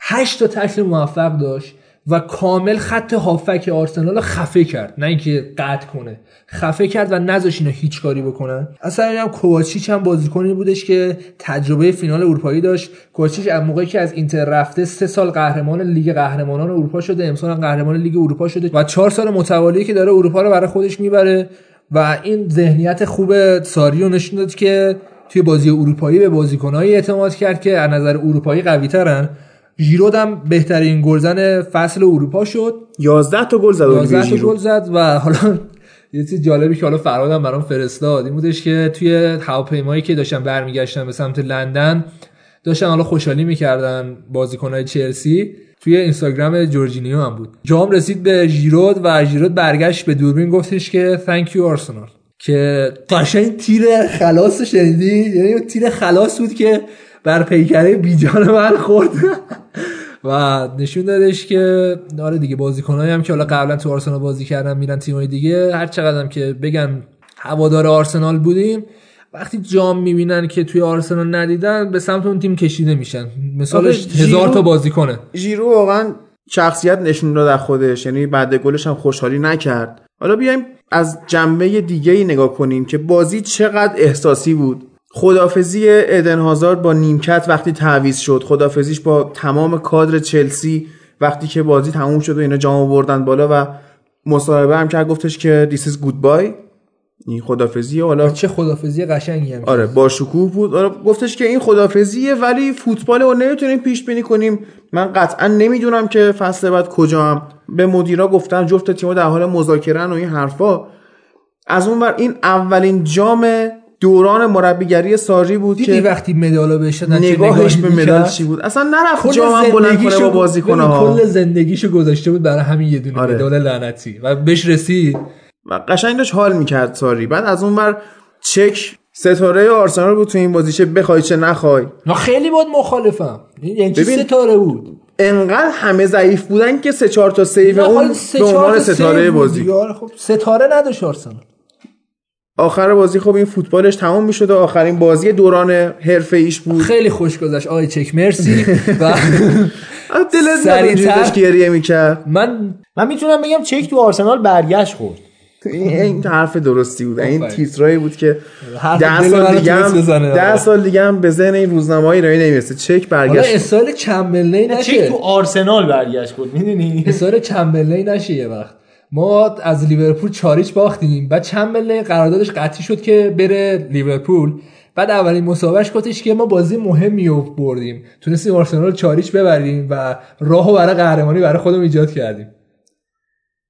[SPEAKER 2] هشت تا تکل موفق داشت. و کامل خط هافک آرسنال خفه کرد. نه اینکه قطع کنه. خفه کرد و نذاش اینا هیچ کاری بکنن. اصلا هم کوواچیچ هم بازیکنی بودش که تجربه فینال اروپایی داشت. کوواچیچ از موقعی که از اینتر رفته سه سال قهرمان لیگ قهرمانان اروپا شده. امسال قهرمان لیگ اروپا شده و چهار سال متوالی که داره اروپا رو برای خودش می‌بره و این ذهنیت خوب ساری رو نشون داد که توی بازی اروپایی به بازیکنایی اعتماد کرد که از نظر اروپایی قوی ترن ژیرود هم بهترین گلزن فصل اروپا شد.
[SPEAKER 1] 11 تا گل زد
[SPEAKER 2] 11 تا گل زد و حالا یه چیز جالبی که حالا فرادم برام فرستاد این بودش که توی هواپیمایی که داشتن برمیگشتن به سمت لندن داشتن حالا خوشحالی می‌کردن بازیکنهای چلسی. توی اینستاگرام جورجینیو هم بود. جام رسید به ژیرود و ژیرود برگشت به دوربین گفتش که thank you آرسنال که قشنگ تیر خلاص شنیدی؟ یعنی تیر خلاص بود که بر پیکره بیجان من خورد. و نشون دادش که آره دیگه بازیکنایی هم که حالا قبلا تو آرسنال بازی کردن میرن تیمای دیگه هر چقدر که بگن هوادار آرسنال بودیم وقتی جام می‌بینن که توی آرسنال ندیدن به سمت اون تیم کشیده میشن. مثالش هزار تا بازیکنه.
[SPEAKER 1] ژیرو واقعا شخصیت نشون داد خودش یعنی بعد گلش هم خوشحالی نکرد. حالا بیایم از جنبه دیگه ای نگاه کنیم که بازی چقدر احساسی بود. خدافزی ادن هازارد با نیمکت وقتی تعویض شد خدافزیش با تمام کادر چلسی وقتی که بازی تموم شد و اینا جام بردن بالا و مصاحبه هم کرد گفتش که دیس از گود بای این خدافزی حالا
[SPEAKER 2] چه خدافزی قشنگی هم
[SPEAKER 1] آره با شکوه بود. آره گفتش که این خدافزیه ولی فوتبال رو نمی‌تونیم پیش بینی کنیم. من قطعا نمی‌دونم که فصل بعد کجا هم. به مدیرا گفتن جفت تیم‌ها در حال مذاکره و این حرفا. از اون بر این اولین جام دوران مربیگری ساری بود
[SPEAKER 2] که وقتی مدالا بهش
[SPEAKER 1] نگاهش به مدال چی بود؟ اصلا نرفت جام بلند کنه با بازیکن‌ها.
[SPEAKER 2] ها کل زندگیشو گذاشته بود برای همین یه دونه آره. مدال لعنتی. و بهش رسید.
[SPEAKER 1] و قشنگ داشت حال می‌کرد ساری بعد از اون بر چک ستاره آرسنال بود تو این بازی چه بخوای چه نخوای.
[SPEAKER 2] نه خیلی بود مخالفم. یعنی چی ستاره بود؟
[SPEAKER 1] انقدر همه ضعیف بودن که سه چهار تا سیو اون به عنوان ستاره بازی.
[SPEAKER 2] خب ستاره نداشت آرسنال.
[SPEAKER 1] آخر بازی خب این فوتبالش تمام می‌شد و آخرین بازی دوران حرفه ایش بود.
[SPEAKER 2] خیلی خوش گذشت. آقای چک مرسی. و
[SPEAKER 1] دلت گریه می‌کرد.
[SPEAKER 3] من من می‌تونم بگم چک تو آرسنال برگشت خورد.
[SPEAKER 1] این حرف درستی بود. این تیترایی بود که ده سال دیگه هم ده سال دیگه هم به ذهن این روزنامه های رایی نمی‌رسه. چک برگشت
[SPEAKER 2] سال چمبرلی نشه
[SPEAKER 3] چک تو آرسنال برگشت بود می‌دونی؟
[SPEAKER 2] سال چمبرلی نشه یه وقت. ما از لیورپول چاریچ باختیم. بعد چند مله قراردادش قطعی شد که بره لیورپول. بعد اولین مسابقهش گفتش که ما بازی مهمی رو بردیم. تونستیم آرسنال چاریچ ببریم و راهو برای قهرمانی برای خودمون ایجاد کردیم.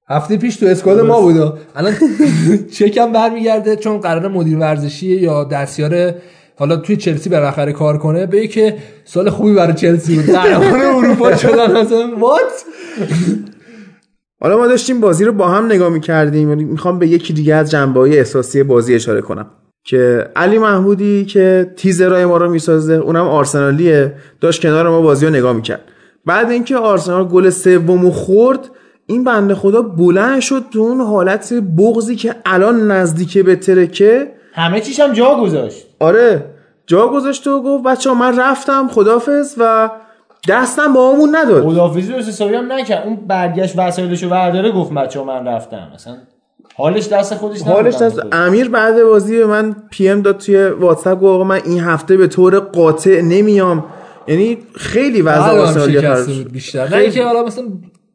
[SPEAKER 2] هفته پیش تو اسکواد ما بود الان چکم برمیگرده چون قرار مدیر ورزشی یا دستیار حالا توی چلسی بالاخره کار کنه. به که سال خوبی برای چلسی بود. قهرمان اروپا شدن. مثلا وات
[SPEAKER 1] حالا ما داشتیم بازی رو با هم نگاه می‌کردیم. یعنی می‌خوام به یکی دیگه از جنبه های احساسی بازی اشاره کنم. که علی محمودی که تیزرای ما رو می‌سازه اونم آرسنالیه داشت کنار ما بازی رو نگاه می‌کرد. بعد اینکه آرسنال گل سومو خورد این بنده خدا بلند شد تو اون حالت بغزی که الان نزدیکه به ترکه.
[SPEAKER 3] همه چیش هم جا گذاشت.
[SPEAKER 1] آره جا گذاشت و گفت بچه من رفتم خدافز و دستم با همون نداد.
[SPEAKER 3] خدافیزی رو حسابی هم نکرد. اون برگشت وسایلشو برداره گفت بچه من رفتم. مثلا حالش دست خودش
[SPEAKER 1] حالش دست امیر بعد بازی به من پی ام داد توی واتساپ گفت آقا من این هفته به طور قاطع نمیام. یعنی خیلی وضع
[SPEAKER 2] آرسنال بیشتر. نه اینکه حالا مثلا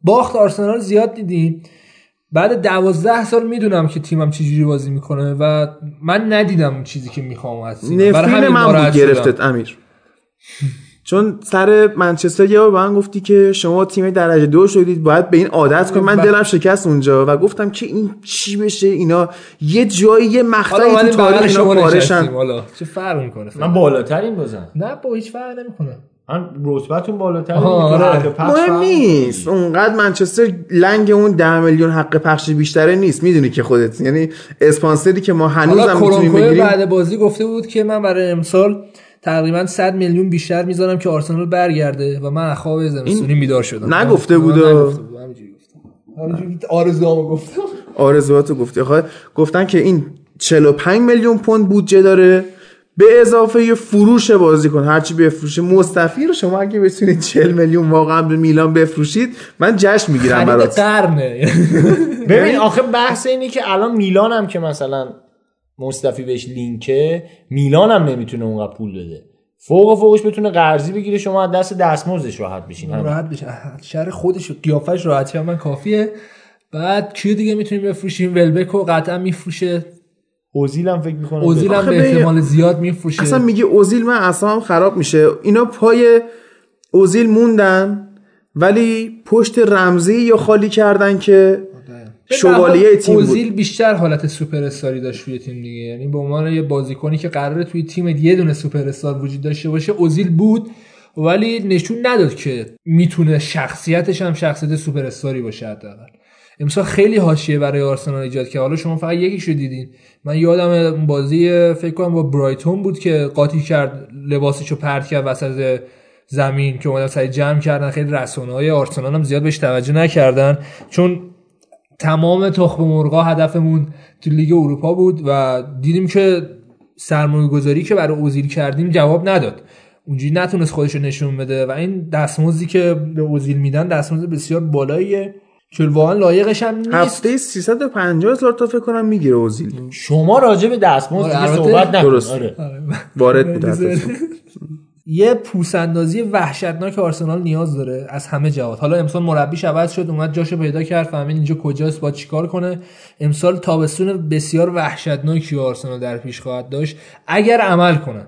[SPEAKER 2] باخت آرسنال زیاد دیدیم بعد دوازده سال می‌دونم که تیمم چجوری بازی می‌کنه و من ندیدم چیزی که می‌خوام از
[SPEAKER 1] تیم برای همین من بود گرفتت امیر. چون سر منچستر یه بار من گفتی که شما تیم درجه دو شدید باید به این عادت کنید من دلم شکست اونجا و گفتم که این چی بشه؟ اینا یه جایی یه مقطعی تو تاریخ
[SPEAKER 2] شما پارشن. چه فرق می‌کنه؟
[SPEAKER 3] من بالاترین بازم.
[SPEAKER 2] نه با هیچ فرق نمی‌کنه.
[SPEAKER 3] من رتبتون بالاتر
[SPEAKER 1] آره. مهم نیست. اونقدر منچستر لنگ اون ده میلیون حق پخش بیشتره نیست. می‌دونی که خودت. یعنی اسپانسری که ما هنوز هم می‌تونیم بگیریم.
[SPEAKER 2] بعد بازی گفته بود که من برای امسال تقریبا 100 میلیون بیشتر می‌ذارم که آرسنال برگرده و من خواب زمستونی بیدار شدم.
[SPEAKER 1] نگفته بود
[SPEAKER 2] آرزوامو گفتم.
[SPEAKER 1] آرزواتو گفتی. گفتن که این 45 میلیون پوند بودجه داره. به اضافه یه فروش بازیکن هرچی بفروشه مصطفی رو شما اگه بتونید 40 میلیون واقعا به میلان بفروشید من جشن می‌گیرم برات.
[SPEAKER 2] قرنه.
[SPEAKER 3] ببین آخه بحث اینه که الان میلان هم که مثلا مصطفی بهش لینکه میلان هم نمی‌تونه اونقدر پول بده. فوق فوقش بتونه قرضی بگیره شما از دست دستمزدش راحت بشین.
[SPEAKER 2] راحت بشه شهر خودش و قیافش راحتی من کافیه. بعد کیو دیگه می‌تونیم بفروشیم؟ ولبک و قطعا میفروشه.
[SPEAKER 3] اوزیل هم فکر می‌کنم
[SPEAKER 2] اوزیل هم به احتمال زیاد میفروشه.
[SPEAKER 1] اصلا میگه اوزیل من اصلا خراب میشه. اینا پای اوزیل موندن ولی پشت رمزی رو خالی کردن که شوالیه تیم
[SPEAKER 2] اوزیل بیشتر حالت سوپر استاری داشت توی تیم دیگه. یعنی به عنوان یه بازیکنی که قراره توی تیم یه دونه سوپر استار وجود داشته باشه اوزیل بود ولی نشون نداد که می‌تونه شخصیتش هم شخصیت سوپر استاری باشه حداقل. امسال خیلی حاشیه برای آرسنال ایجاد که حالا شما فقط یکیشو دیدین. من یادم بازی فکر کنم با برایتون بود که قاطی کرد لباسشو پرت کرد وسط زمین که اومدن سعی جمع کردن. خیلی رسانه های آرسنال هم زیاد بهش توجه نکردن. چون تمام تخم مرغا هدفمون تو لیگ اروپا بود و دیدیم که سرمایه گذاری که برای اوزیل کردیم جواب نداد. اونجوری نتونست خودش رو نشون بده و این دستمزدی که به اوزیل میدن دستمزد بسیار بالاییه. که واقعا لایقش هم نیست.
[SPEAKER 1] هفته 350 هزار تا فکر کنم می‌گیره اوزیل.
[SPEAKER 3] شما راجع به دستمزد دیگه صحبت نکنید آره.
[SPEAKER 1] وارد بود
[SPEAKER 2] یه پوسندازی وحشتناک آرسنال نیاز داره از همه جهات. حالا امسال مربیش عوض شد اومد جاشو پیدا کرد فهمید اینجا کجاست با چیکار کنه. امسال تابستون بسیار وحشتناکی آرسنال در پیش خواهد داشت. اگر عمل کنه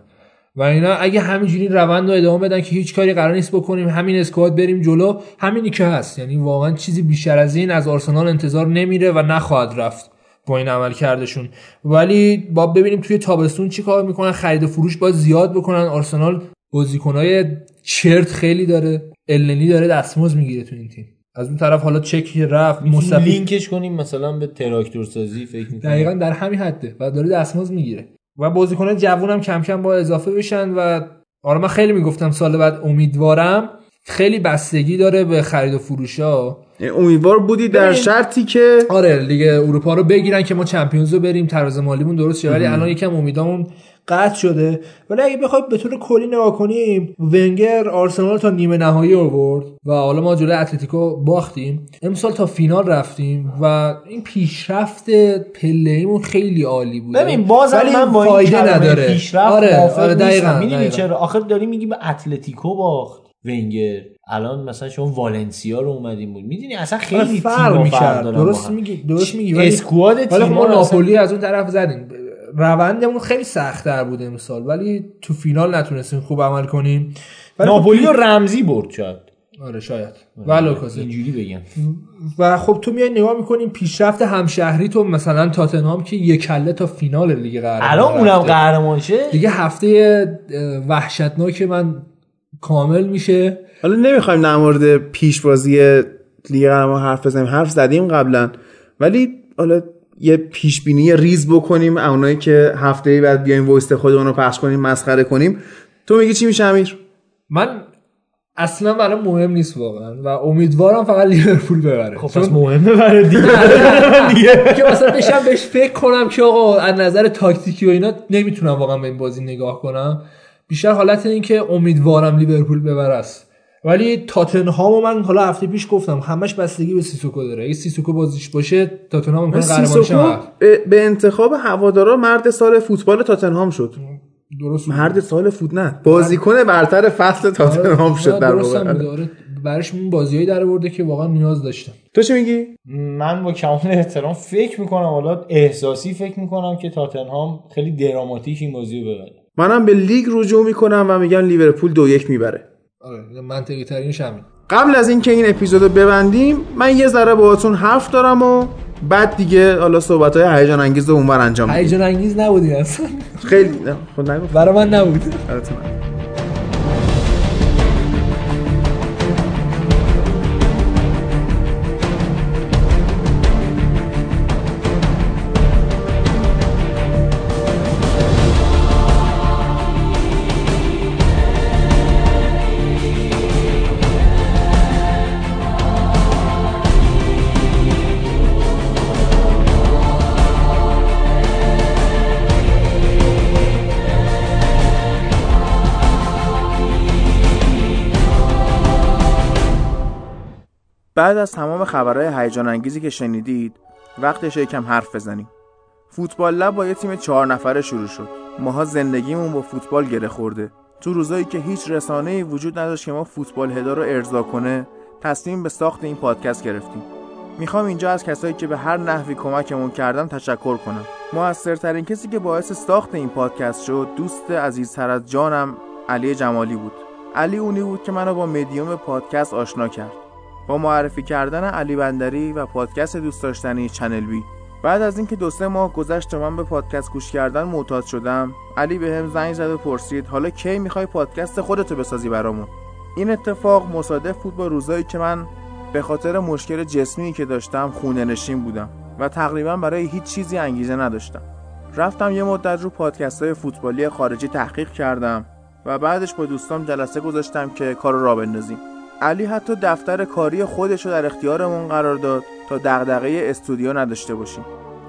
[SPEAKER 2] و اینا اگه همینجوری روند رو ادامه بدن که هیچ کاری قرار نیست بکنیم همین اسکواد بریم جلو همینی که هست. یعنی واقعا چیزی بیشتر از این از آرسنال انتظار نمیره و نخواهد رفت با این عمل کردشون. ولی با ببینیم توی تابستون چی کار می‌کنن خرید و فروش باید زیاد بکنن. آرسنال بازیکنای چرت خیلی داره. النی داره دستمزد می‌گیره تو این تیم. از اون طرف حالا چک رفت
[SPEAKER 3] مستقیم لینکش کنیم مثلا به تراکتور سازی فکر می‌کنم
[SPEAKER 2] دقیقاً در همین حده و داره دستمزد می‌گیره. و بازیکنان جوون هم کم کم با اضافه بشن و آره من خیلی می‌گفتم سال بعد امیدوارم خیلی بستگی داره به خرید و فروش ها.
[SPEAKER 1] امیدوار بودی در شرطی که
[SPEAKER 2] آره لیگ اروپا رو بگیرن که ما چمپیونز رو بریم تراز مالیمون درست شه. ولی الان یکم امیدامون قطع شده. ولی اگه بخوایم به طور کلی نگاه کنیم ونگر آرسنال تا نیمه نهایی آورد و حالا ما جلوی اتلتیکو باختیم. امسال تا فینال رفتیم و این پیشرفت پله خیلی عالی بود
[SPEAKER 3] ببین باز من با این نداره. پیشرفت آره, آره دقیقاً می‌دونی چرا؟ آخر داری میگی به اتلتیکو باخت. ونگر. الان مثلا شما والنسیا رو اومدیم. بود می‌دونی؟ اصلا خیلی آره، فرق
[SPEAKER 2] می‌کرد. درست میگی درست میگی. ولی
[SPEAKER 3] اسکواد
[SPEAKER 2] تیم ما ناپولی از اون طرف زدیم. روندمون خیلی سختتر بود امسال ولی تو فینال نتونستیم خوب عمل کنیم.
[SPEAKER 3] ناپولی رو رمزی برد شاید.
[SPEAKER 2] آره شاید. ولو
[SPEAKER 3] اینجوری بگم.
[SPEAKER 2] و خب تو میای نگاه می‌کنیم پیشرفت همشهری تو مثلا تاتنهام که یک کله تا فینال لیگ قهرمان
[SPEAKER 3] الان اونم قهرمان شه؟
[SPEAKER 2] دیگه هفته وحشتناک من کامل میشه.
[SPEAKER 1] حالا نمی‌خوایم در مورد پیشبازی لیگ قهرمان حرف بزنیم. حرف زدیم قبلا. ولی حالا یه پیش بینی ریز بکنیم اونایی که هفته بعد بیایم وایست خودمون رو پخش کنیم مسخره کنیم. تو میگی چی میشه امیر؟
[SPEAKER 2] من اصلا برام مهم نیست واقعا و امیدوارم فقط لیورپول ببره.
[SPEAKER 3] خب پس مهمه برات
[SPEAKER 2] دیگه. که مثلا بشم بهش فکر کنم که آقا از نظر تاکتیکی و اینا نمی‌تونم واقعا به این بازی نگاه کنم. بیشتر حالت این که امیدوارم لیورپول ببره است. ولی تاتنهامو من حالا هفته پیش گفتم همش بستگی به سیسوکو داره. اگه سیسوکو بازیش باشه تاتنهام می‌تونه قهرمان
[SPEAKER 1] به انتخاب هوادارا مرد سال فوتبال تاتنهام شد. درست مرد سال فوت نه. بازیکن برتر فصل تاتنهام شد در واقع
[SPEAKER 2] برش این بازیایی در آورده که واقعا نیاز داشتم
[SPEAKER 1] تو چی میگی؟
[SPEAKER 3] من با کمال احترام فکر می‌کنم حالا احساسی فکر می‌کنم که تاتنهام خیلی دراماتیک این بازی رو ببره.
[SPEAKER 1] منم به لیگ رجوع می‌کنم و میگم لیورپول دو یک می‌بره.
[SPEAKER 2] آره منطقی ترینش همین.
[SPEAKER 1] قبل از اینکه این اپیزودو ببندیم من یه ذره باهاتون حرف دارم و بعد دیگه حالا صحبت های هیجان انگیز رو اونور انجام
[SPEAKER 2] هیجان انگیز نبودین اصلا.
[SPEAKER 1] خیلی خود نگفت
[SPEAKER 2] برای من نبود.
[SPEAKER 1] بعد از تمام خبرهای هیجان انگیزی که شنیدید وقتش یکم حرف بزنیم. فوتبال لب با یه تیم چهار نفره شروع شد. ماها زندگیمون با فوتبال گره خورده. تو روزایی که هیچ رسانه‌ای وجود نداشت که ما فوتبال هدا رو ارضا کنه تصمیم به ساخت این پادکست گرفتیم. می‌خوام اینجا از کسایی که به هر نحوی کمکمون کردن تشکر کنم. موثرترین کسی که باعث ساخت این پادکست شد دوست عزیزتر از جانم علی جمالی بود. علی اونی بود که منو با مدیوم پادکست آشنا کرد. با معرفی کردن علی بندری و پادکست دوست داشتنی چنل بی. بعد از اینکه دو سه ماه گذشت و من به پادکست گوش کردن معتاد شدم علی به هم زنگ زد و پرسید حالا کی می‌خوای پادکست خودتو بسازی برامون؟ این اتفاق مصادف بود با روزایی که من به خاطر مشکل جسمی که داشتم خونه نشین بودم و تقریبا برای هیچ چیزی انگیزه نداشتم. رفتم یه مدت رو پادکست های فوتبالی خارجی تحقیق کردم و بعدش با دوستام جلسه گذاشتم که کار را بندازیم. علی حتی دفتر کاری خودش رو در اختیارمون قرار داد تا دغدغه استودیو نداشته باشیم.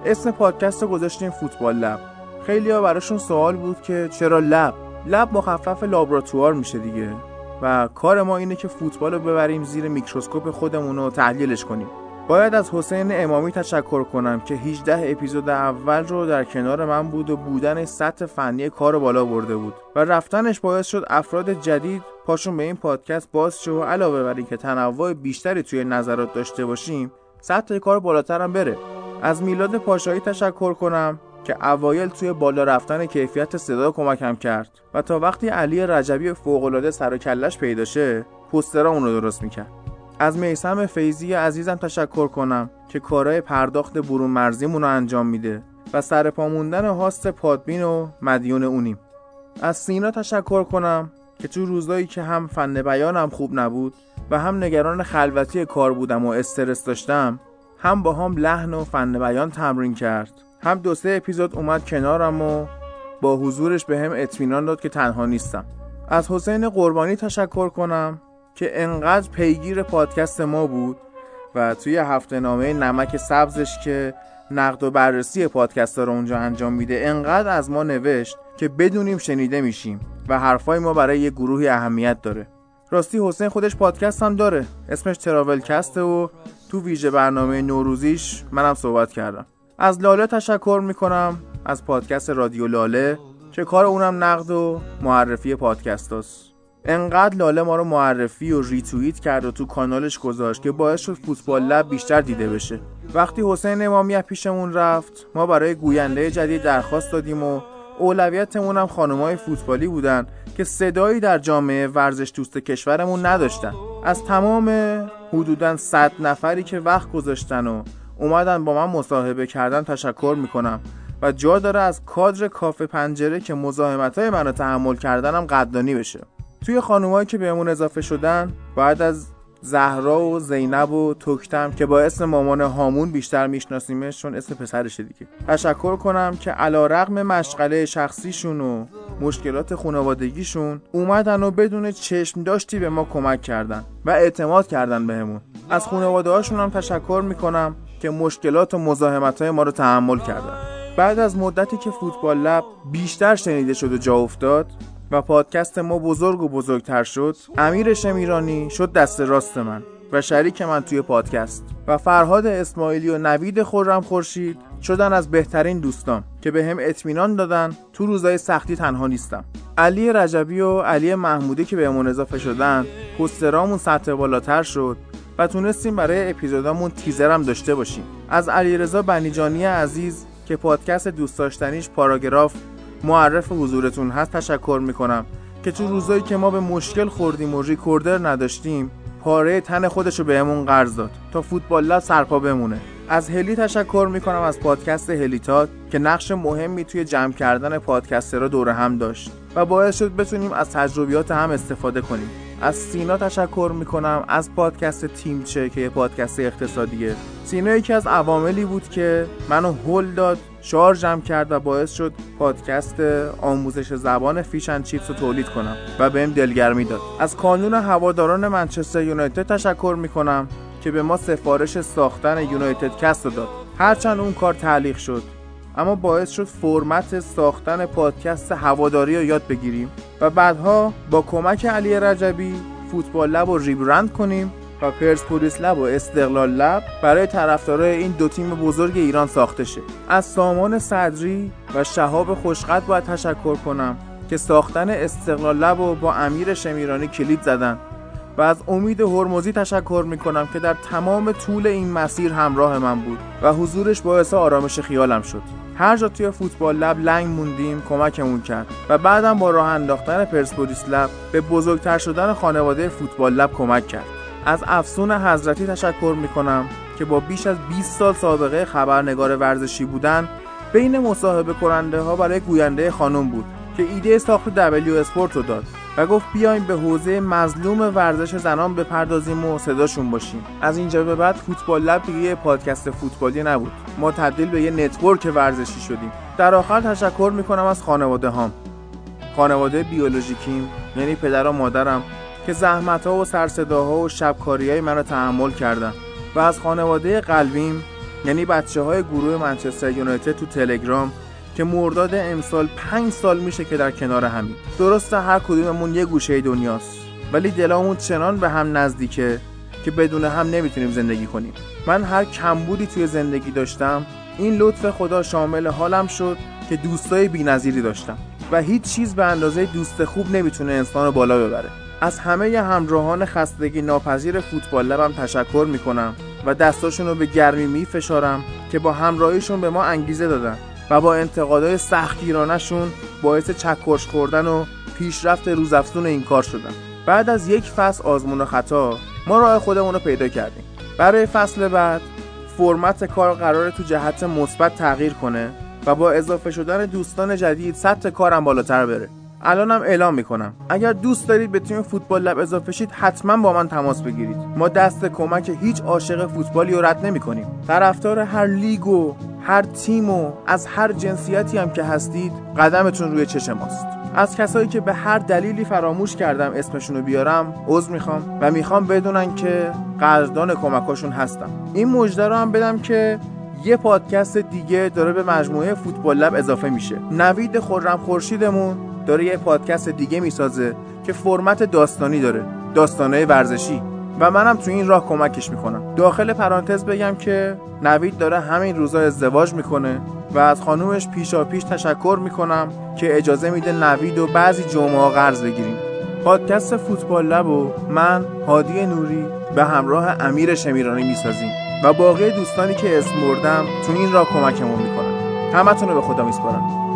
[SPEAKER 1] اسم پادکست رو گذاشتیم فوتبال لب. خیلی ها براشون سوال بود که چرا لب؟ لب مخفف لابراتوار میشه دیگه. و کار ما اینه که فوتبال رو ببریم زیر میکروسکوپ خودمون رو تحلیلش کنیم. باید از حسین امامی تشکر کنم که 18 اپیزود اول رو در کنار من بود و بودن سطح فنی کار بالا برده بود و رفتنش باعث شد افراد جدید پاشون به این پادکست باز شد و علاوه بر اینکه تنوع بیشتری توی نظرات داشته باشیم سطح کار بالاتر هم بره. از میلاد پاشایی تشکر کنم که اوایل توی بالا رفتن کیفیت صدا کمکم کرد و تا وقتی علی رجبی فوقالعاده سر و کلش پیدا شه اون رو درست می‌کرد. از میسم فیزی عزیزم تشکر کنم که کارهای پرداخت برون مرزیمون رو انجام میده و سر پا موندن host پادبین و مدیون اونیم. از سینا تشکر کنم که تو روزایی که هم فن بیانم خوب نبود و هم نگران خلوتی کار بودم و استرس داشتم هم با هم لحن و فن بیان تمرین کرد. هم دو سه اپیزود اومد کنارم و با حضورش به هم اطمینان داد که تنها نیستم. از حسین قربانی تشکر کنم که انقدر پیگیر پادکست ما بود و توی هفته نامه نمک سبزش که نقد و بررسی پادکست رو اونجا انجام میده انقدر از ما نوشت که بدونیم شنیده میشیم و حرفای ما برای یه گروهی اهمیت داره. راستی حسین خودش پادکست هم داره. اسمش تراول کسته و تو ویژه برنامه نوروزیش منم صحبت کردم. از لاله تشکر می‌کنم از پادکست رادیو لاله که کار اونم نقد و معرفی پادکست هست. انقدر لاله ما رو معرفی و ریتوییت کرد و تو کانالش گذاشت که باعث شد فوتبال لب بیشتر دیده بشه. وقتی حسین امامی پیشمون رفت ما برای گوینده جدید درخواست دادیم و اولویتمون هم خانمای فوتبالی بودن که صدایی در جامعه ورزش دوست کشورمون نداشتن. از تمام حدودا 100 نفری که وقت گذاشتن و اومدن با من مصاحبه کردن تشکر می‌کنم و جا داره از کادر کافه پنجره که مزاحمت های من رو تحمل کردنم قدردانی بشه. توی خانومایی که بهمون اضافه شدن بعد از زهرا و زینب و توکتم که با اسم مامان هامون بیشتر میشناسیمش چون اسم پسرشه دیگه. تشکر کنم که علا رقم مشغله شخصیشون و مشکلات خانوادگیشون اومدن و بدون چشم داشتی به ما کمک کردن و اعتماد کردن بهمون. از خانواده هاشون هم تشکر می‌کنم که مشکلات و مزاحمت های ما رو تحمل کردن. بعد از مدتی که فوتبال لب بیشتر شنیده شد و جا افتاد و پادکست ما بزرگ و بزرگتر شد امیر شمیرانی شد دست راست من و شریک من توی پادکست و فرهاد اسماعیلی و نوید خورم خورشید شدن از بهترین دوستان که به هم اطمینان دادن تو روزای سختی تنها نیستم. علی رجبی و علی محمودی که بهمون اضافه شدن پسترامون سطح بالاتر شد و تونستیم برای اپیزودامون تیزرم داشته باشیم. از علیرضا بنیجانی عزیز که پادکست دوست داشتنیش پاراگراف معرف حضورتون هست تشکر می‌کنم. که تو روزایی که ما به مشکل خوردیم و ریکوردر نداشتیم پاره تن خودش رو بهمون قرض داد تا فوتبال سرپا بمونه. از هلی تشکر می‌کنم از پادکست هلیتات که نقش مهمی توی جمع کردن پادکسترها دور هم داشت و باعث شد بتونیم از تجربیات هم استفاده کنیم. از سینا تشکر می‌کنم از پادکست تیمچه که یه پادکست اقتصادیه. سینا یکی از عواملی بود که منو هل داد شارژم کرد و باعث شد پادکست آموزش زبان Fish and Chips رو تولید کنم و بهم دلگرمی داد. از کانون هواداران منچستر یونایتد تشکر می‌کنم که به ما سفارش ساختن یونایتد کست داد. هرچند اون کار تعلیق شد. اما باعث شد فرمت ساختن پادکست هواداری رو یاد بگیریم و بعدها با کمک علی رجبی فوتبال لب رو ریبرند کنیم و پرسپولیس لب و استقلال لب برای طرفدارای این دو تیم بزرگ ایران ساخته شه. از سامان صدری و شهاب خوشقد باید تشکر کنم که ساختن استقلال لب و با امیر شمیرانی کلید زدن. و از امید هرمزی تشکر می کنم که در تمام طول این مسیر همراه من بود و حضورش باعث آرامش خیالم شد. هر جا توی فوتبال لب لنگ موندیم کمکمون کرد و بعدم با راه انداختن پرسپولیس لب به بزرگتر شدن خانواده فوتبال لب کمک کرد. از افسون حضرتی تشکر می کنم که با بیش از 20 سال سابقه خبرنگار ورزشی بودن بین مصاحبه کننده ها برای گوینده خانم بود. که ایده ساخت دبلیو اسپورت رو داد و گفت بیایم به حوزه مظلوم ورزش زنان بپردازیم و صداشون باشیم. از اینجا به بعد فوتبال لب دیگه یه پادکست فوتبالی نبود. ما تبدیل به یه network ورزشی شدیم. در آخر تشکر می‌کنم از خانواده هام. خانواده بیولوژیکیم یعنی پدر و مادرم که زحمت ها و سرصداها و شبکاری های من رو تحمل کردن. و از خانواده قلبیم یعنی بچه های گروه منچستر یونایتد تو تلگرام که مرداد امسال پنج سال میشه که در کنار همین. درسته هر کدوممون یه گوشه دنیاست ولی دلامون چنان به هم نزدیکه که بدون هم نمی‌تونیم زندگی کنیم. من هر کمبودی توی زندگی داشتم این لطف خدا شامل حالم شد که دوستای بینظیری داشتم و هیچ چیز به اندازه دوست خوب نمی‌تونه انسان رو بالا ببره. از همه همراهان خستگی ناپذیر فوتبال لبم تشکر می‌کنم و دستاشون رو به گرمی میفشارم که با همراهیشون به ما انگیزه دادن. و با انتقادهای سختگیرانشون باعث چکش خوردن و پیشرفت روزافزون این کار شدن. بعد از یک فصل آزمون و خطا ما راه خودمون رو پیدا کردیم. برای فصل بعد فرمت کار قراره تو جهت مثبت تغییر کنه و با اضافه شدن دوستان جدید سطح کارم بالاتر بره. الانم اعلام می‌کنم. اگر دوست دارید به تیم فوتبال لب اضافه شید حتما با من تماس بگیرید. ما دست کمک هیچ عاشق فوتبالی رو رد نمی‌کنیم. طرفدار هر لیگ و هر تیم و از هر جنسیتی هم که هستید قدمتون روی چشم ماست. از کسایی که به هر دلیلی فراموش کردم اسمشون رو بیارم عذر می‌خوام و می‌خوام بدونن که قدردان کمکاشون هستم. این مژده رو هم بدم که یه پادکست دیگه داره به مجموعه فوتبال لب اضافه میشه. نوید خورم خورشیدمون. داره یه پادکست دیگه می‌سازه که فرمت داستانی داره داستانه ورزشی. و منم تو این راه کمکش می‌کنم. داخل پرانتز بگم که نوید داره همین روزا ازدواج می‌کنه و از خانومش پیشا پیش تشکر می‌کنم که اجازه میده نوید و بعضی جمعه ها قرض بگیریم. پادکست فوتبال لب و من هادی نوری به همراه امیر شمیرانی می‌سازیم. و باقی دوستانی که اسم بردم تو این راه کمکمون می‌کنن. همتون رو به خدا میسپارم.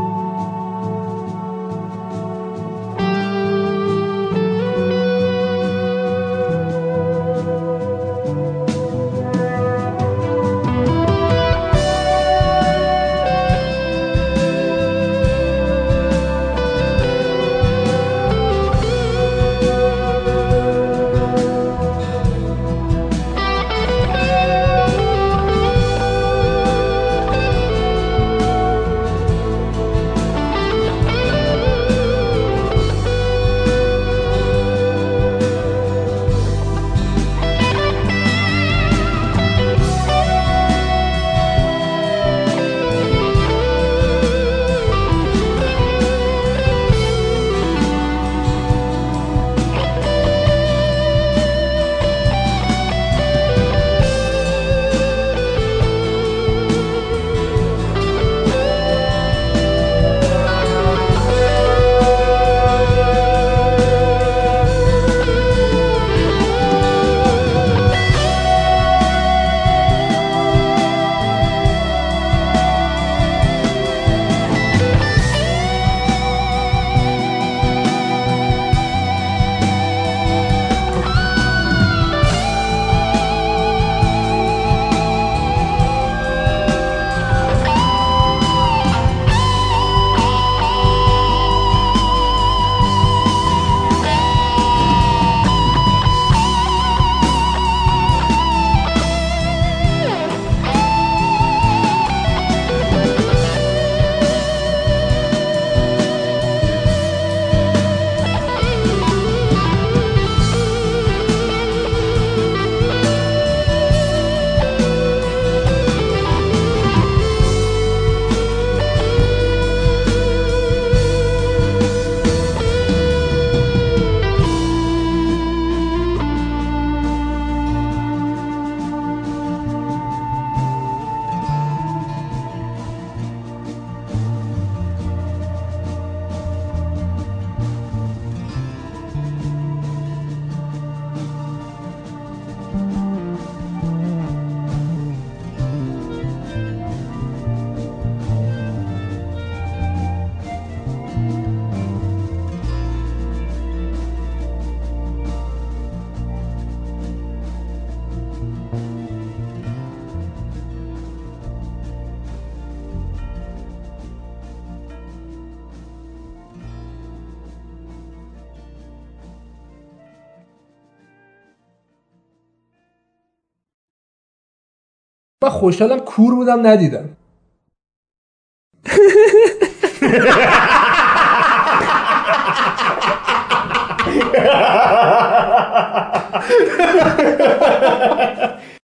[SPEAKER 3] خوشحالم کور بودم ندیدم.